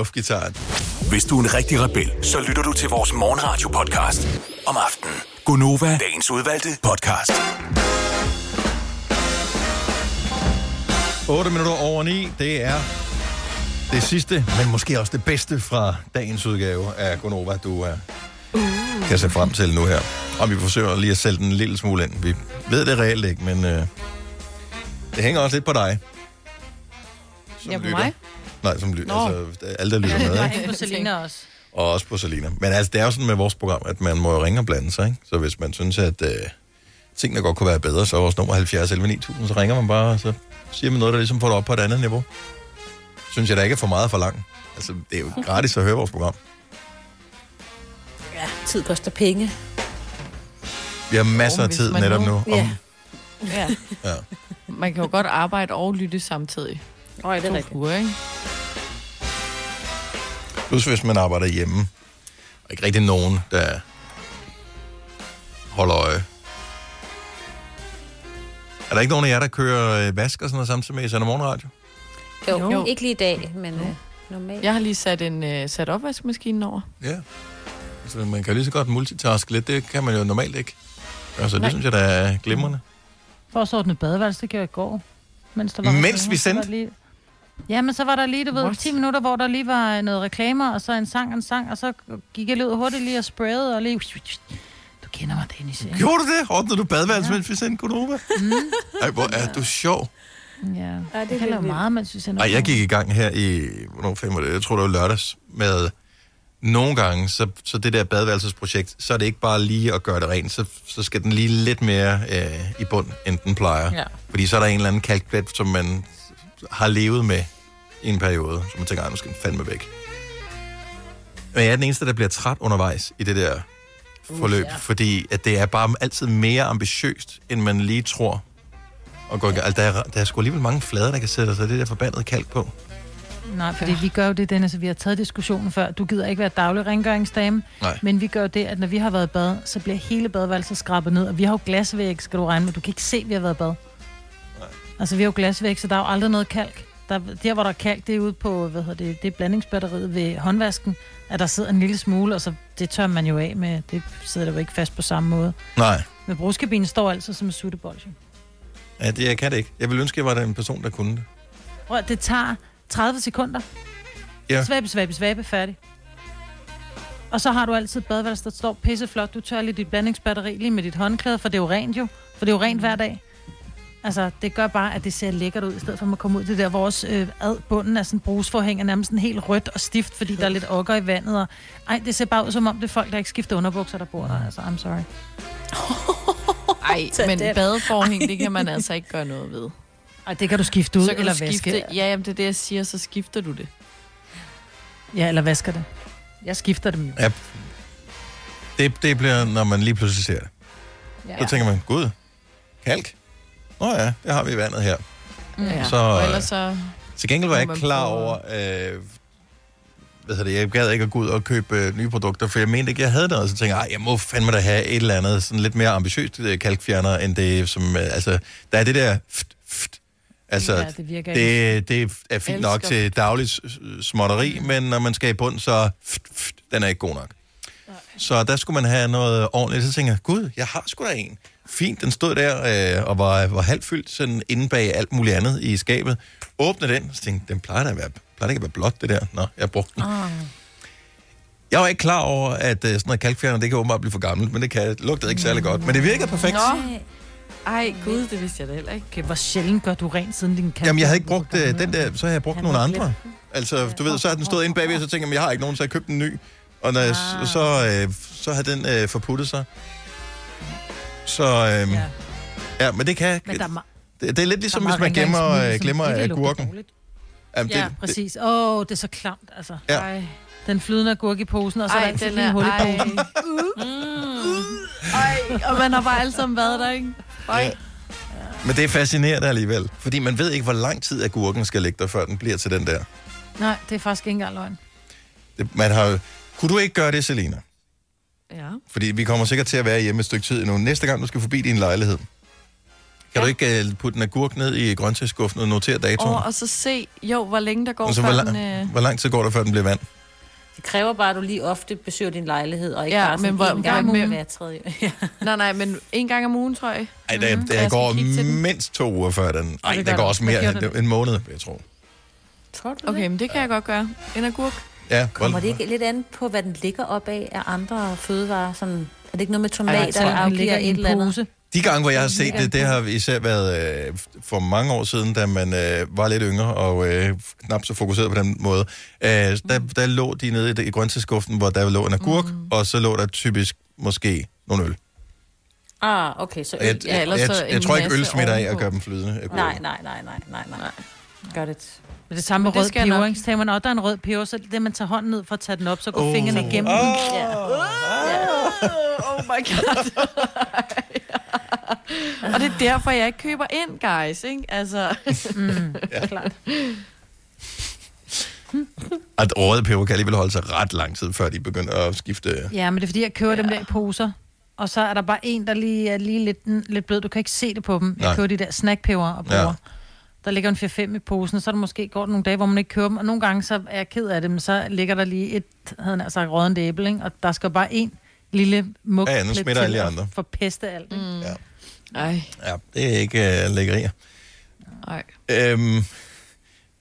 Luftgitaren. Hvis du er en rigtig rebel, så lytter du til vores morgenradio-podcast om aftenen. Gunova, dagens udvalgte podcast. 8 minutter over 9, det er det sidste, men måske også det bedste fra dagens udgave af Gonova, du uh, kan se frem til nu her. Og vi forsøger lige at sælge den en lille smule ind. Vi ved det reelt ikke, men uh, det hænger også lidt på dig. Som Ja, på lytter. mig? Nej, som lytter. Altså, alle, der lytter med, Nej, på Selina også. Og også på Salina. Men altså, det er jo sådan med vores program, at man må jo ringe og blande sig, ikke? Så hvis man synes, at øh, tingene godt kunne være bedre, så er vores nummer 70 11 9000, så ringer man bare, og så siger man noget, der ligesom får det op på et andet niveau. Synes jeg da ikke er for meget for langt. Altså, det er jo gratis at høre vores program. Ja, tid koster penge. Vi har masser af tid man netop nu- nu. Om, Ja. Ja. ja. Man kan jo godt arbejde og lytte samtidig. Åh, det er rigtigt. uger, ikke? Plus hvis man arbejder hjemme. Og ikke rigtig nogen, der holder øje. Er der ikke nogen af jer, der kører øh, vask og sådan noget samtidig med i sender morgenradio? Jo, Jo. jo. ikke lige i dag, men øh, normalt. Jeg har lige sat en uh, sat opvaskemaskine over. Ja. Altså, man kan lige så godt multitaske lidt. Det kan man jo normalt ikke. Altså, det Nej. synes jeg, der er glimrende. For at ordne badeværelse, det gjorde jeg i går. Mens, der var Mens vi sendte? Lige... Ja, men så var der lige, du ved, What? 10 minutter, hvor der lige var noget reklamer, og så en sang og en sang, og så gik jeg lige ud hurtigt lige og sprayede, og lige... Du kender mig, Dennis. ikke? Gjorde du det? Ordnede du badeværelse, ja. mens vi sendte Konova? Mm. Ej, hvor er du sjov. Ja, det det er jeg kan lave meget, mens vi sender Ej, jeg gik i gang her i, hvornår fem var det? Jeg tror, det var lørdags, med nogle gange, så, så det der badeværelsesprojekt, så er det ikke bare lige at gøre det rent, så, så skal den lige lidt mere øh, i bund, end den plejer. Ja. Fordi så er der en eller anden kalkplet, som man har levet med i en periode, så man tænker, "Ej, nu skal den fandme væk. Men jeg er den eneste, der bliver træt undervejs i det der forløb, Uh, ja. fordi at det er bare altid mere ambitiøst, end man lige tror. Og går, altså, der, er, der er sgu alligevel mange flader, der kan sætte sig det der forbandede kalk på. Nej, fordi vi gør jo det, Dennis, vi har taget diskussionen før. Du gider ikke være daglig rengøringsdame, Nej. men vi gør det, at når vi har været i bad, så bliver hele badeværelset skrabet ned, og vi har jo glasvæg, skal du regne med. Du kan ikke se, at vi har været i bad. Altså, vi har jo glasvæg, så der er jo aldrig noget kalk. Der, der, hvor der er kalk, det er ude på, hvad hedder det, det er blandingsbatteriet ved håndvasken, at der sidder en lille smule, og så det tør man jo af med. Det sidder der jo ikke fast på samme måde. Nej, Men brugskabinen står altid som en suttebold. jo. ja, det, jeg kan det ikke. Jeg vil ønske, at jeg var den person, der kunne det. Prøv, det tager 30 sekunder. Ja. Svabe, svabe, svabe, færdig. Og så har du altid badeværelse, der står pisseflot. Du tør lige dit blandingsbatteri lige med dit håndklæde, for det er jo rent jo. For det er jo rent hver dag. Altså, det gør bare, at det ser lækkert ud, i stedet for at man kommer ud til det der, hvor vores øh, ad bunden af sådan en brusforhæng er nærmest sådan helt rødt og stift, fordi der er lidt okker i vandet. Og, ej, det ser bare ud som om, det er folk, der ikke skifter underbukser, der bor der. Altså, I'm sorry. Ej, men den. badeforhæng, det kan man altså ikke gøre noget ved. Ej, det kan du skifte ud så kan eller du skifte, vaske. Ja, jamen, det er det, jeg siger, så skifter du det. Ja, eller vasker det. Jeg skifter dem jo. Ja, det, det bliver, når man lige pludselig ser det. Ja. Så tænker man, gud, kalk? Nå ja, det har vi i vandet her. Ja. Så, og øh, ellers så... Til gengæld var jeg ikke klar over, øh, hvad hedder det, jeg gad ikke at gå ud og købe øh, nye produkter, for jeg mente ikke, jeg havde noget. Så tænkte jeg, "Ej, jeg må fandme da have et eller andet sådan lidt mere ambitiøst øh, kalkfjerner, end det som, øh, altså, der er det der ft, ft, Altså, Ja, det det, det er fint Elsker nok til dagligt småtteri, mm. men når man skal i bund, så ft, ft, den er ikke god nok. Så der skulle man have noget ordentligt. Så tænker jeg, gud, jeg har sgu da en. Fint, den stod der øh, og var, var halvt fyldt sådan inde bag alt muligt andet i skabet. Åbne den, så tænkte den plejer da at være, plejer da ikke at være blåt, det der. Nå, jeg brugte den. Ah. Jeg var ikke klar over, at øh, sådan noget kalkfjerner, det kan åbenbart blive for gammelt, men det kan, det lugtede ikke særlig godt. Men det virkede perfekt. Nå. Ej, gud, det vidste jeg da heller ikke. Okay, hvor sjældent gør du rent siden din kalk? Jamen, jeg havde ikke brugt øh, den der, så har jeg brugt nogle andre. Altså, du ved, så har den stået inde bagved, og så tænker jeg, jeg har ikke nogen, så jeg købte en ny. Og når jeg, Ah. så, øh, så har den øh, forputtet sig. Så, øh, ja. ja, men det kan... Men der er det, det er lidt ligesom, hvis man gemmer, rengøringsmiddel, øh, glemmer lugter agurken. Jamen, Ja, det, præcis. Åh, oh, det er så klamt, altså. Ja. Ej. Den flydende agurk i posen, og så Ej, er der den er- hul i ej. posen. Ej, og man har bare alle sammen været der, ikke? Ej. Ja. Men det er fascinerende alligevel. Fordi man ved ikke, hvor lang tid agurken skal ligge der, før den bliver til den der. Nej, det er faktisk ikke engang løgn. Det, man har, kunne du ikke gøre det, Selina? Ja. Fordi vi kommer sikkert til at være hjemme et stykke tid endnu. Næste gang, du skal forbi din lejlighed, kan ja. du ikke uh, putte en agurk ned i grøntsagsskuffen og notere datoen? Og, og så se, jo, hvor længe der går, Og så, før hvor, den... la- Øh... hvor lang tid går der, før den bliver vand? Det kræver bare, at du lige ofte besøger din lejlighed, og ikke Ja, bare men hvor- en gang om hver tredje. Ja. Nej, nej, men en gang om ugen, tror jeg. Ej, der, Mhm. der Jeg skal går den. mindst to uger før den. Ej, det der går der. også mere end en måned, jeg tror. Tror du Okay, men det kan jeg godt gøre. En agurk. Ja, Kommer det ikke lidt an på, hvad den ligger op af af andre fødevarer? Sådan, er det ikke noget med Ej, tomater, jeg den afgiver ligger et i en eller andet? pose. De gange, hvor jeg har set det, det har især været øh, for mange år siden, da man øh, var lidt yngre og øh, knap så fokuseret på den måde. Øh, der, der lå de nede i, i grøntsagsskuffen, hvor der lå en agurk, mm. og så lå der typisk måske nogle øl. Ah, okay. Så Og Jeg, ja, jeg, jeg, så jeg, en tror ikke, øl smitter af at gøre dem flydende. Nej, nej, nej, nej, nej, nej. Gør det. Men det samme med rød peber, nok. ikke? Så man, og der er en rød peber, så er det man tager hånden ned for at tage den op, så går oh. fingrene igennem. Åh. den. Oh my god. og det er derfor, jeg ikke køber ind, guys, ikke? Altså... mm, Ja. klart. At røde peber kan alligevel holde sig ret lang tid, før de begynder at skifte. Ja, men det er fordi, jeg køber ja. dem der i poser. Og så er der bare en, der lige er lige lidt, lidt blød. Du kan ikke se det på dem. Jeg Nej. køber de der snackpeber og bruger. Ja. Der ligger en 4-5 i posen, så er der måske går nogle dage, hvor man ikke køber dem. Og nogle gange så er jeg ked af det, men så ligger der lige et, havde jeg nær sagt, rådent æble, ikke? Og der skal bare en lille mug Ja, ja, nu smitter alle andre. for peste alt. Ikke? Mm. Ja. Ej, Ja, det er ikke uh, lækkerier. ej. Øhm,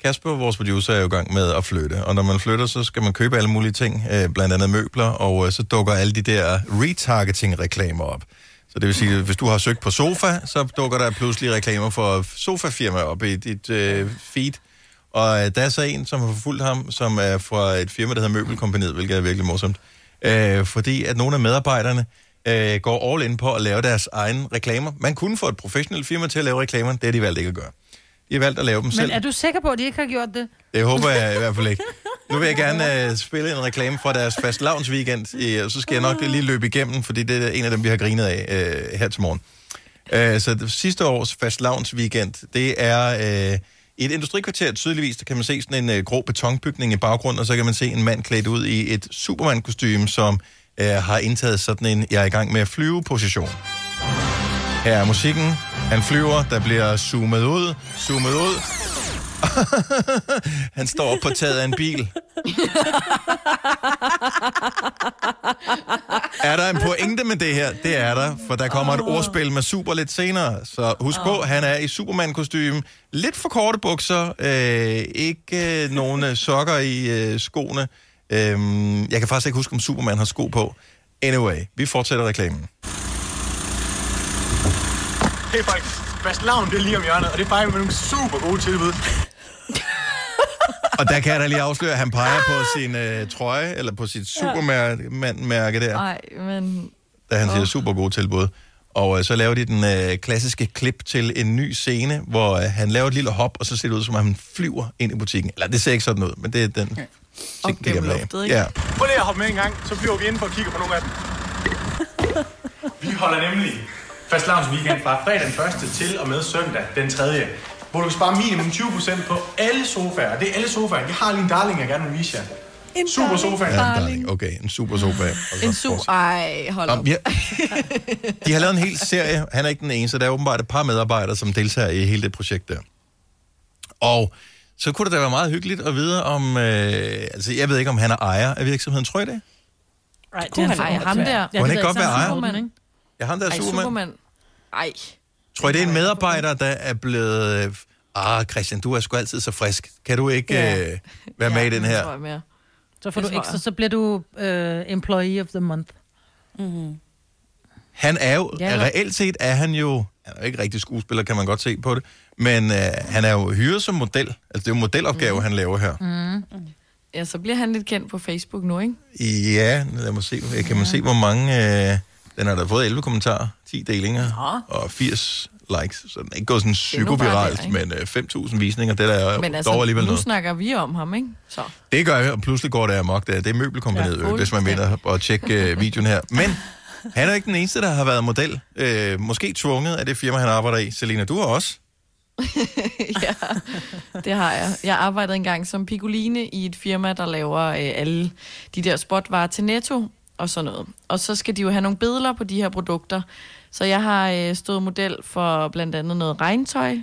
Kasper, vores producer, er jo i gang med at flytte, og når man flytter, så skal man købe alle mulige ting, øh, blandt andet møbler, og øh, så dukker alle de der retargeting-reklamer op. Så det vil sige, at hvis du har søgt på sofa, så dukker der pludselig reklamer for sofafirma op i dit øh, feed. Og øh, der er så en, som har forfulgt ham, som er fra et firma, der hedder Møbelkompaniet, hvilket er virkelig morsomt. Øh, fordi at nogle af medarbejderne øh, går all in på at lave deres egne reklamer. Man kunne få et professionelt firma til at lave reklamer, det har de valgt ikke at gøre. De har valgt at lave dem selv. Men er du sikker på, at de ikke har gjort det? Det håber jeg i hvert fald ikke. Nu vil jeg gerne uh, spille en reklame fra deres fast weekend, uh, så skal jeg nok lige løbe igennem, fordi det er en af dem, vi har grinet af uh, her til morgen. Uh, så det sidste års fast weekend, det er uh, i et industrikvarter tydeligvis, der kan man se sådan en uh, grå betonbygning i baggrunden, og så kan man se en mand klædt ud i et Superman-kostume, som uh, har indtaget sådan en, jeg er i gang med at flyve-position. Her er musikken. Han flyver, der bliver zoomet ud, zoomet ud. Han står på taget af en bil. Er der en pointe med det her? Det er der, for der kommer et ordspil med super lidt senere. Så husk på, han er i superman kostume Lidt for korte bukser. Øh, ikke øh, nogen øh, sokker i øh, skoene. Øh, jeg kan faktisk ikke huske, om Superman har sko på. Anyway, vi fortsætter reklamen. Hey folk, Fastelavn, det er lige om hjørnet, og det er faktisk med nogle super gode tilbud. Og der kan jeg da lige afsløre, at han peger på sin øh, trøje, eller på sit Superman-mærke der, Nej, men... da han siger super gode tilbud. Og øh, så laver de den øh, klassiske klip til en ny scene, hvor øh, han laver et lille hop, og så ser det ud, som om han flyver ind i butikken. Eller det ser ikke sådan ud, men det er den... Okay. Op gennem luftet, ikke? Ja. Prøv lige at hoppe med en gang, så flyver vi ind og kigger på nogle af dem. Vi holder nemlig Fastelavns weekend fra fredag den 1. til og med søndag den 3. Hvor du kan spare minimum 20% på alle sofaer. Det er alle sofaer. Jeg har lige en darling, jeg gerne vil vise jer. En super sofa. Ja, en darling. Okay, en super sofa. En su... Ej, hold op. ja. De har lavet en hel serie. Han er ikke den eneste. Der er åbenbart et par medarbejdere, som deltager i hele det projekt der. Og så kunne det da være meget hyggeligt at vide om... Øh, altså, jeg ved ikke, om han er ejer af virksomheden. Tror I det? Right, Kunne han ej, ham der? Kunne han ikke godt være ejer? Superman, ikke? Ja, ham der er Ej, Superman. Superman. Ej. Tror I, det er en medarbejder, der er blevet... Øh, ah, Christian, du er sgu altid så frisk. Kan du ikke Ja. øh, være med i den her? Tror jeg mere. Så får Det du tror ekstra, jeg. så bliver du øh, employee of the month. Mm-hmm. Han er jo, Ja, ja, reelt set er han jo, han er jo ikke rigtig skuespiller, kan man godt se på det, men øh, han er jo hyret som model. Altså, det er jo modelopgave, mm. han laver her. Mm. Ja, så bliver han lidt kendt på Facebook nu, ikke? Ja, lad mig se. Kan man se, hvor mange... Øh, den har da fået 11 kommentarer, 10 delinger og 80 likes. Så den er ikke gået sådan Det er nu psykoviralt, der, men øh, 5.000 visninger, det er der Men dog altså, alligevel nu noget. snakker vi om ham, ikke? Så. Det gør jeg, og pludselig går det amok der. Det er møbelkompaniet, Ja, ja, hvis man vinder og tjekke øh, videoen her. Men han er ikke den eneste, der har været model. Øh, måske tvunget af det firma, han arbejder i. Selina, du har også. ja, det har jeg. Jeg arbejdede engang som picoline i et firma, der laver øh, alle de der spotvarer til Netto og sådan noget. Og så skal de jo have nogle billeder på de her produkter. Så jeg har øh, stået model for blandt andet noget regntøj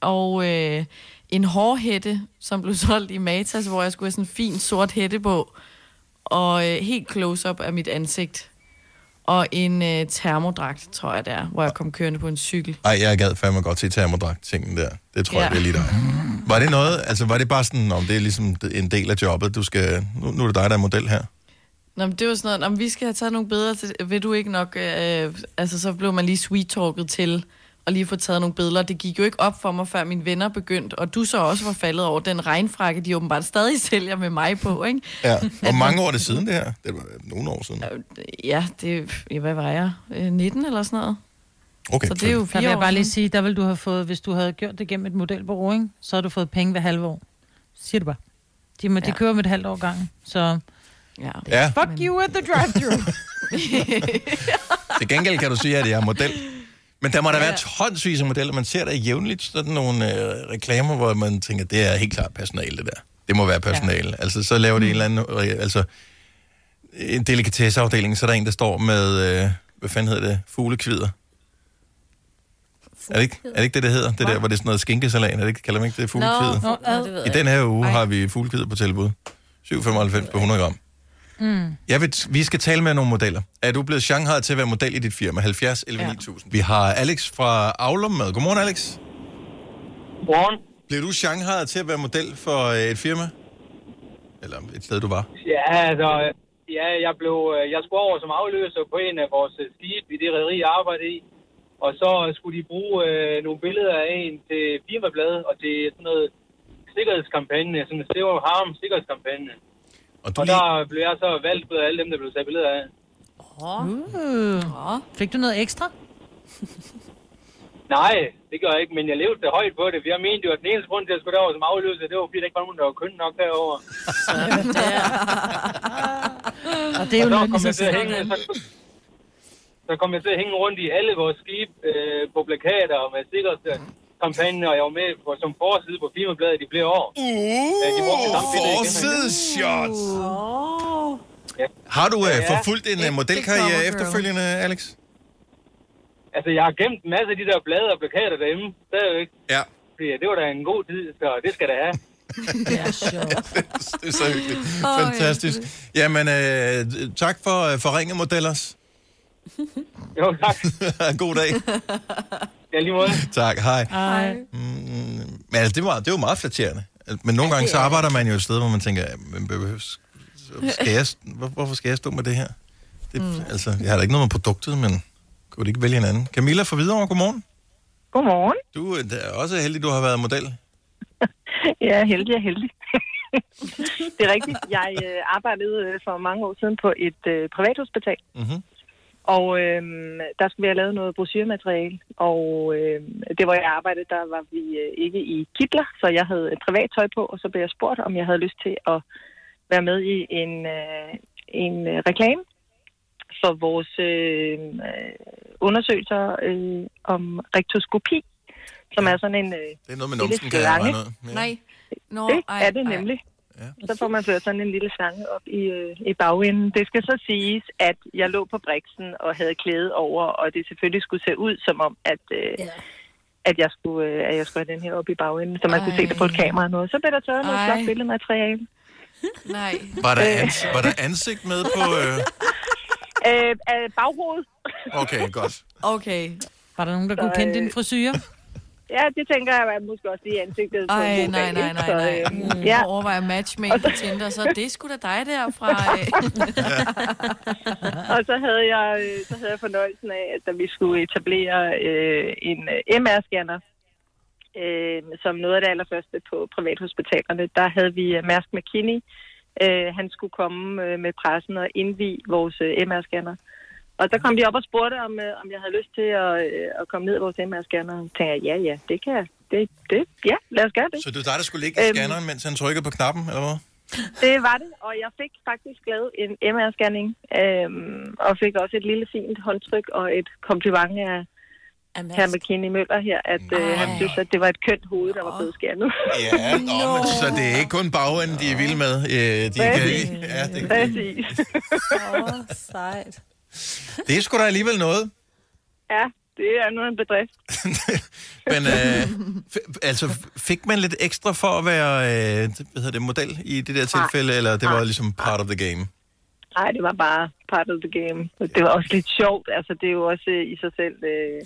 og øh, en hårhætte, som blev solgt i Matas, hvor jeg skulle have sådan en fin sort hætte på og øh, helt close-up af mit ansigt. Og en øh, termodragt, tror jeg der, hvor jeg kom kørende på en cykel. Ej, jeg gad fandme godt til termodragt-tingen der. Det tror. Ja. jeg, det er lige dig. Var det noget, altså var det bare sådan, om det er ligesom en del af jobbet, du skal, nu, nu er det dig, der er model her? Nå, men det var sådan noget, om vi skal have taget nogle billeder til, vil du ikke nok, øh, altså så blev man lige sweet-talket til og lige få taget nogle billeder. Det gik jo ikke op for mig, før mine venner begyndte, og du så også var faldet over den regnfrakke, de åbenbart stadig sælger med mig på, ikke? Ja. Hvor mange år er det siden det her? Det var nogle år siden. Ja, det, ja, hvad var jeg? Øh, 19 eller sådan noget? Okay, Så det er jo Der fire vil jeg bare lige sige, der vil du have fået, hvis du havde gjort det gennem et modelbureau, ikke? så har du fået penge hver halve år. Siger det bare. De, må, de Ja. kører med et halvt år gangen. Så ja. Ja. fuck you at the drive-thru. Til gengæld kan du sige, at jeg er model. Men der må der Ja. være tonsvis af modeller. Man ser der jævnligt sådan nogle øh, reklamer, hvor man tænker, det er helt klart personale, det der. Det må være personale. Ja. Altså, så laver de en eller anden... Øh, altså, en delikatesseafdeling, så er der en, der står med... Øh, hvad fanden hedder det? Fuglekvider. Er det, ikke, er det ikke det, det hedder? Det der, hvor det er sådan noget skinkesalat. Er det ikke, kalder man ikke det fuglekvider? Nå, nå, det ved I den her uge har vi fuglekvider på tilbud. 7,95 på 100 gram. Mm. Jeg vil, vi skal tale med nogle modeller. Er du blevet Shanghai til at være model i dit firma? 70 11 Ja. 9000. Vi har Alex fra Aulum med. Godmorgen, Alex. Godmorgen. Blev du Shanghai til at være model for øh, et firma? Eller et sted, du var? Ja, altså, ja, jeg, blev, øh, jeg skulle over som afløser på en af vores øh, skibe i det rederi, jeg arbejdede i. Og så skulle de bruge øh, nogle billeder af en til firmabladet og til sådan noget sikkerhedskampagne, sådan en Zero Harm sikkerhedskampagne. Og, og der blev jeg så valgt ud af alle dem, der blev taget billeder af. Uh. Fik du noget ekstra? Nej, det gør jeg ikke, men jeg levede det højt på det. Vi har ment jo, at den eneste grund til, at jeg skulle derover som afløser, det var, fordi der ikke var nogen, der var køn nok derovre. Og det er jo så noget, kom lige jeg så til at hænge, så, så kom jeg til at hænge rundt i alle vores skibe øh, på plakater og med sikkerhedskampagnen, og jeg var med på, som forside på firmabladet i flere år. Uh, de brugte det samme billede! Ja. Har du uh, Ja, ja. forfulgt en uh, modelkarriere efterfølgende, Alex? Altså, jeg har gemt en masse af de der blade og plakater derhjemme, stadigvæk. Ja. Fordi det var da en god tid, så det skal det have. Det er sjovt. Det er så hyggeligt. Fantastisk. Jamen, uh, tak for, uh, for ringe modellers. Jo, tak. god dag. Ja, lige måde. Tak, hej. Hej. Men altså, det, var, det var meget flatterende. Men nogle gange så arbejder man jo et sted, hvor man tænker, men behøves, skal jeg, hvor, hvorfor skal jeg stå med det her? Det, mm. Altså, jeg har da ikke noget med produktet, men kunne du ikke vælge en anden? Camilla fra Hvidovre, godmorgen. Godmorgen. Du er da også heldig, du har været model. Jeg er heldig og heldig. det er rigtigt. Jeg øh, arbejdede øh, for mange år siden på et øh, privathospital. Mm-hmm. Og øh, der skulle vi have lavet noget brochuremateriale. Og øh, det, hvor jeg arbejdede, der var vi øh, ikke i kitler, så jeg havde et privat tøj på, og så blev jeg spurgt, om jeg havde lyst til at være med i en, øh, en øh, reklame for vores øh, øh, undersøgelser øh, om rektoskopi, som er sådan en øh, Det er noget med numsen, kan jeg ud. Ja. Nej. Nå, det ej, er det ej. Nemlig. Så får man ført sådan en lille slange op i, øh, i bagenden. Det skal så siges, at jeg lå på briksen og havde klæde over, og det selvfølgelig skulle se ud som om, at, øh, at, jeg skulle, øh, at jeg skulle have den her op i bagenden, så man kunne se det på et kamera og noget. Så blev der taget noget Ej. flot billedmateriale. Nej. Var der, ans- var der ansigt med på... Øh... Øh, øh, baghovedet. Okay, godt. Okay. Var der nogen, der kunne Så, kende øh, din frisyr? Ja, det tænker jeg at måske også lige ansigtet. Ej, nej, nej, ikke? nej, Så, nej. øh, Mm. Ja. Jeg overvejer match med på Tinder, så det er sgu da dig der fra... øh. og så havde jeg øh, så havde jeg fornøjelsen af, at da vi skulle etablere øh, en øh, MR-scanner, øh, som noget af det allerførste på privathospitalerne, der havde vi øh, Mærsk McKinney. Øh, han skulle komme øh, med pressen og indvige vores øh, MR-scanner. Og der kom de op og spurgte, om, øh, om jeg havde lyst til at, øh, at komme ned i vores MR-scanner. Og tænkte jeg, ja, ja, det kan jeg. Det, det, ja, lad os gøre det. Så det var dig, der skulle ligge i Øhm. scanneren, mens han trykkede på knappen, eller hvad? Det var det, og jeg fik faktisk lavet en MR-scanning, øhm, og fik også et lille fint håndtryk og et kompliment af herr McKinney Møller her, at øh, han synes, at det var et kønt hoved, der var blevet scannet. Ja, nå, men, så det er ikke kun bagenden, de er vilde med. Øh, de kan, Præcis. ja, det, Præcis. Åh, oh, sejt. det er sgu da alligevel noget. Ja, det er nu en bedrift. Men øh, f- altså, fik man lidt ekstra for at være øh, hvad hedder det, model i det der tilfælde, eller det var Nej. ligesom part of the game? Nej, det var bare part of the game. Det var også lidt sjovt. Altså, det er jo også øh, i sig selv øh,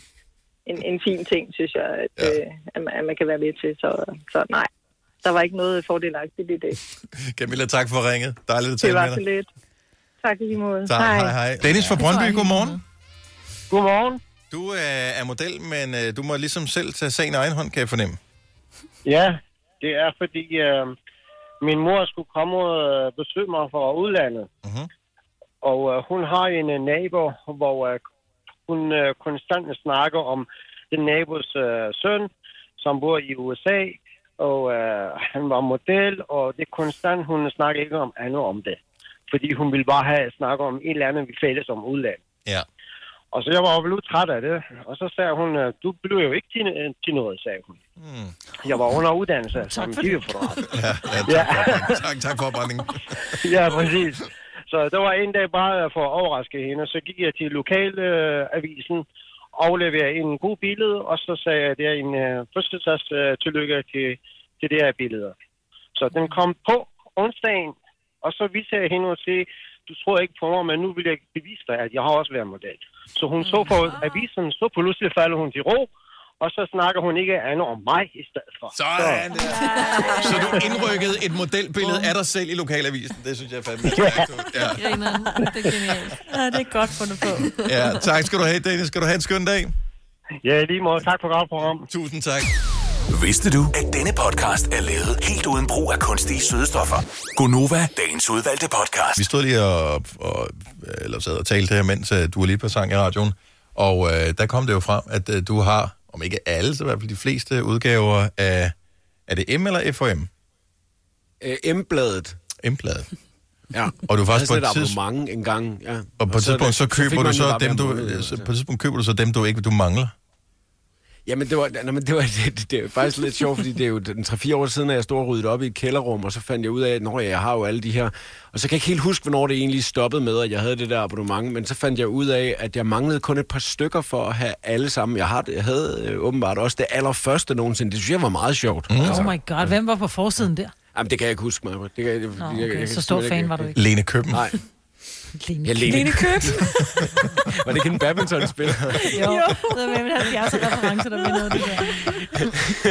en, en fin ting, synes jeg, at, ja. øh, at, man, at man kan være med til. Så, så nej, der var ikke noget fordelagtigt i det. Camilla, tak for ringet. Dejligt at Det tale var med så dig. lidt. Tak i lige måde. Tak, hej, hej. Dennis fra Brøndby, godmorgen. Godmorgen. Du øh, er model, men øh, du må ligesom selv tage sagen i egen hånd, kan jeg fornemme. Ja, det er fordi øh, min mor skulle komme og øh, besøge mig fra udlandet. Mhm. Og øh, hun har en øh, nabo, hvor øh, hun øh, konstant snakker om den nabos øh, søn, som bor i USA. Og øh, han var model, og det er konstant, hun snakker ikke om andet om det. Fordi hun ville bare have snakket om et eller andet, vi fælles om udlandet. Ja. Og så jeg var jo blevet træt af det. Og så sagde hun, øh, du blev jo ikke til, øh, til noget, sagde hun. Mm. Jeg var under uddannelse som videofotograf. Ja, ja, tak, for, tak, tak for opretningen. ja, præcis. Så det var en dag bare for at overraske hende. Så gik jeg til lokalavisen, afleverede en god billede, og så sagde jeg, det er en øh, fødselsdags øh, tillykke til, til det her billeder. Så den kom på onsdagen, og så viste jeg hende og sige, du tror ikke på mig, men nu vil jeg bevise dig, at jeg har også været model. Så hun så på avisen, så pludselig falder hun til ro, og så snakker hun ikke andet om mig i stedet for. Sådan der. Så du indrykkede et modelbillede af dig selv i lokalavisen. Det synes jeg er fandme stærkt. Ja. Grineren. Det er genialt. Ja, det er godt fundet på. ja, tak skal du have, Dennis. Skal du have en skøn dag? Ja, lige måde. Tak for godt program. Tusind tak. Vidste du, at denne podcast er lavet helt uden brug af kunstige sødestoffer? Gonova, dagens udvalgte podcast. Vi stod lige og, og eller sad og talte her, mens uh, du var lige på sang i radioen. Og uh, der kom det jo frem, at uh, du har, om ikke alle, så i hvert fald de fleste udgaver af, er det M eller FOM? M-bladet. M-bladet. Ja. Og du faktisk på et tidspunkt- abonnement en gang, ja. Og på et så tidspunkt, så køber man du så dem, du, måned, så på et tidspunkt køber du så dem, du ikke du mangler. Jamen, det var, nej, men det var det, det, er faktisk lidt sjovt, fordi det er jo den 3-4 år siden, at jeg stod og ryddede op i et kælderrum, og så fandt jeg ud af, at når jeg har jo alle de her... Og så kan jeg ikke helt huske, hvornår det egentlig stoppede med, at jeg havde det der abonnement, men så fandt jeg ud af, at jeg manglede kun et par stykker for at have alle sammen. Jeg, har, jeg havde øh, åbenbart også det allerførste nogensinde. Det synes jeg var meget sjovt. Mm. Oh my god, hvem var på forsiden der? Jamen, det kan jeg ikke huske mig. Det kan, jeg, Nå, jeg, okay. jeg, jeg, Så stor fan var du ikke. Lene Køben. Nej. Lene, Ja, Lene- Lene Køb. var det ikke en badmintonspiller? jo, det er med min 70 reference, der af det der.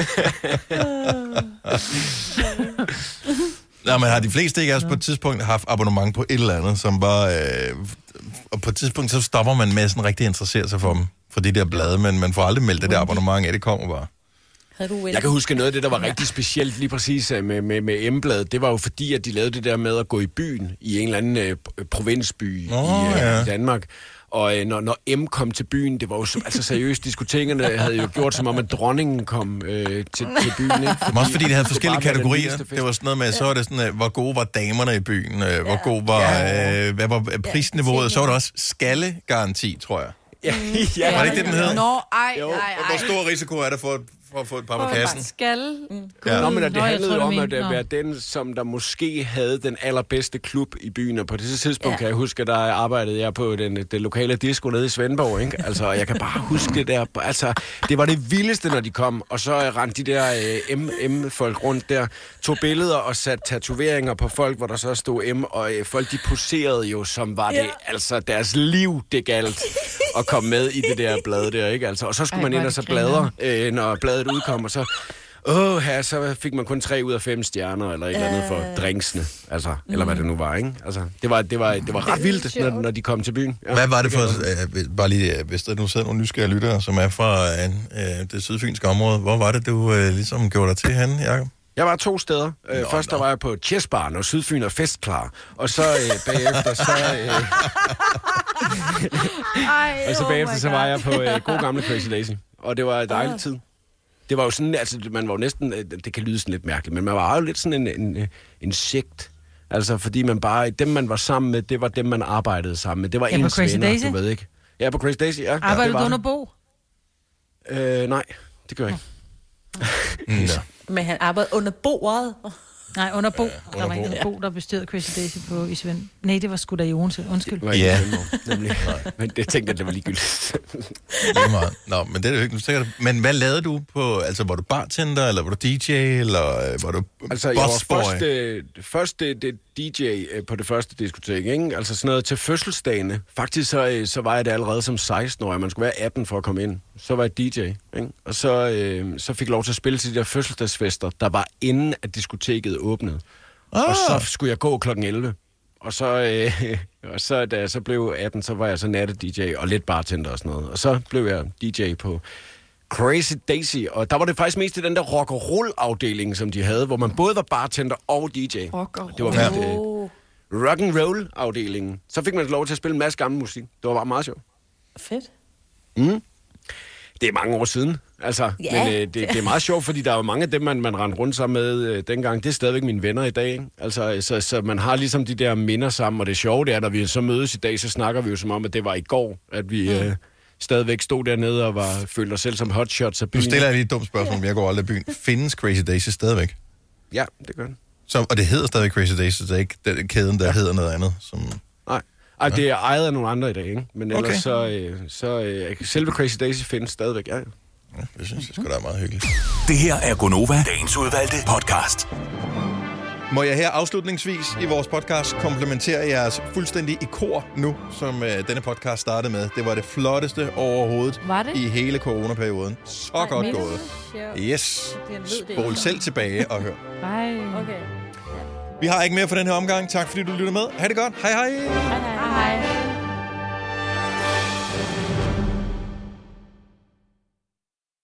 Nå, men har de fleste ikke også på et tidspunkt haft abonnement på et eller andet, som bare... Øh, og på et tidspunkt, så stopper man med sådan rigtig at interessere sig for dem, for de der blade, men man får aldrig meldt det der abonnement af, det kommer bare. Havde du Jeg kan huske noget af det, der var rigtig specielt lige præcis øh, med, med, med M-bladet. Det var jo fordi, at de lavede det der med at gå i byen i en eller anden øh, provinsby Nå, i, øh, ja. i Danmark. Og øh, når, når M kom til byen, det var jo så- altså seriøst, diskotekerne havde jo gjort som om, at dronningen kom øh, til, til byen. Ikke? Men også fordi de havde det forskellige kategorier. Det var sådan noget med, så var det sådan, øh, hvor gode var damerne i byen, øh, hvor god var, øh, hvad var prisniveauet, så var der også skallegaranti, tror jeg. Ja, ja, var det ikke det, den hed? Nå, ej, Jo, ej, og ej. hvor stor risiko er der for, for at få et par på kassen? Skal. Ja. Nå, men og det Nå, handlede jo om at nå. være den, som der måske havde den allerbedste klub i byen. Og på det tidspunkt Ja. kan jeg huske, at der arbejdede jeg på den, det lokale disco nede i Svendborg. Ikke? Altså, og jeg kan bare huske det der. Altså, det var det vildeste, når de kom. Og så rendte de der øh, M-folk rundt der, tog billeder og satte tatoveringer på folk, hvor der så stod M. Og øh, folk, de poserede jo, som var det, altså deres liv, det galt at komme med i det der blad der. Ikke? Altså, og så skulle Ej, man ind og så bladre, øh, når bladet udkom, og så... Åh, her, så fik man kun tre ud af fem stjerner, eller et eller andet for drinksene, altså, eller hvad det nu var, ikke? Altså, det var, det var, det var ret vildt, når, når de kom til byen. Ja, Hvad var det for, godt- øh, bare lige, øh, hvis der nu sidder nogle nysgerrige lyttere, som er fra øh, øh, det sydfynske område, hvor var det, du øh, ligesom gjorde dig til henne, Jacob? Jeg var to steder. Øh, Først der var jeg på Chessbarn og Sydfyn og Festklar, og så øh, bagefter så... Øh, Ej, og så oh bagefter my så var jeg på øh, god gamle Crazy Daisy, og det var en dejlig tid. Det var jo sådan, altså man var jo næsten, øh, det kan lyde sådan lidt mærkeligt, men man var jo lidt sådan en, en, øh, en sekt. Altså fordi man bare, dem man var sammen med, det var dem man arbejdede sammen med. Det var Ja, ens Crazy venner, Daisy? du ved ikke. Ja, på Crazy Daisy, ja. Arbejder det du under. Bo? Øh, nej, det gør jeg ikke. Ja. Men han arbejdede under bordet. Nej, under Bo. der var Bo. ikke Bo, der bestyrede Crazy Daisy på i Svend. Nej, det var sgu da Jonse. Undskyld. Det var ikke Ja. Nemlig. Men det tænkte jeg, det var ligegyldigt. Lige meget. Nå, men det er det jo ikke. Jeg- Men hvad lavede du på, altså var du bartender, eller var du DJ, eller øh, var du Altså, jeg var først, øh, først det, det DJ øh, på det første diskotek, ikke? Altså sådan noget til fødselsdagene. Faktisk så, øh, så var jeg det allerede som 16-årig. Man skulle være 18 for at komme ind. Så var jeg DJ, ikke? Og så, øh, så fik jeg lov til at spille til de der fødselsdagsfester, der var inden at diskoteket åbnede. Ah. Og så skulle jeg gå klokken 11. Og så, øh, og så da jeg så blev 18, så var jeg så natte-DJ og lidt bartender og sådan noget. Og så blev jeg DJ på Crazy Daisy, og der var det faktisk mest i den der rock and roll afdeling, som de havde, hvor man både var bartender og DJ. Rock and Det var Ja. øh, rock and roll afdelingen. Så fik man lov til at spille en masse gammel musik. Det var bare meget sjovt. Fedt. Mm. Det er mange år siden, altså. Ja. Men øh, det, det er meget sjovt, fordi der er jo mange af dem, man, man rendte rundt sammen med øh, dengang. Det er stadigvæk mine venner i dag. Ikke? Altså, så, så man har ligesom de der minder sammen, og det sjove det er, når vi så mødes i dag, så snakker vi jo som om, at det var i går, at vi øh, stadigvæk stod dernede og var, følte os selv som hotshots af byen. stiller jeg lige et dumt spørgsmål, men jeg går aldrig i byen. Findes Crazy Daisy stadigvæk? Ja, det gør den. Så, og det hedder stadig Crazy Daisy, så det er ikke den kæden, der ja. hedder noget andet. Som... Nej. Ej, det er ejet af nogle andre i dag, ikke? Men ellers Okay. så, øh, så øh, selve Crazy Daisy findes stadigvæk, ja. ja. Det synes jeg sgu da er meget hyggeligt. Det her er Gonova, dagens udvalgte podcast. Må jeg her afslutningsvis i vores podcast komplementere jeres fuldstændig i kor nu, som øh, denne podcast startede med. Det var det flotteste overhovedet Var det? i hele coronaperioden. Så Ej, godt gået. Yes. Jeg ved det Spol selv tilbage og hør. Hej. Okay. Vi har ikke mere for den her omgang. Tak fordi du lytter med. Ha' det godt. Hej hej. Hej hej. hej.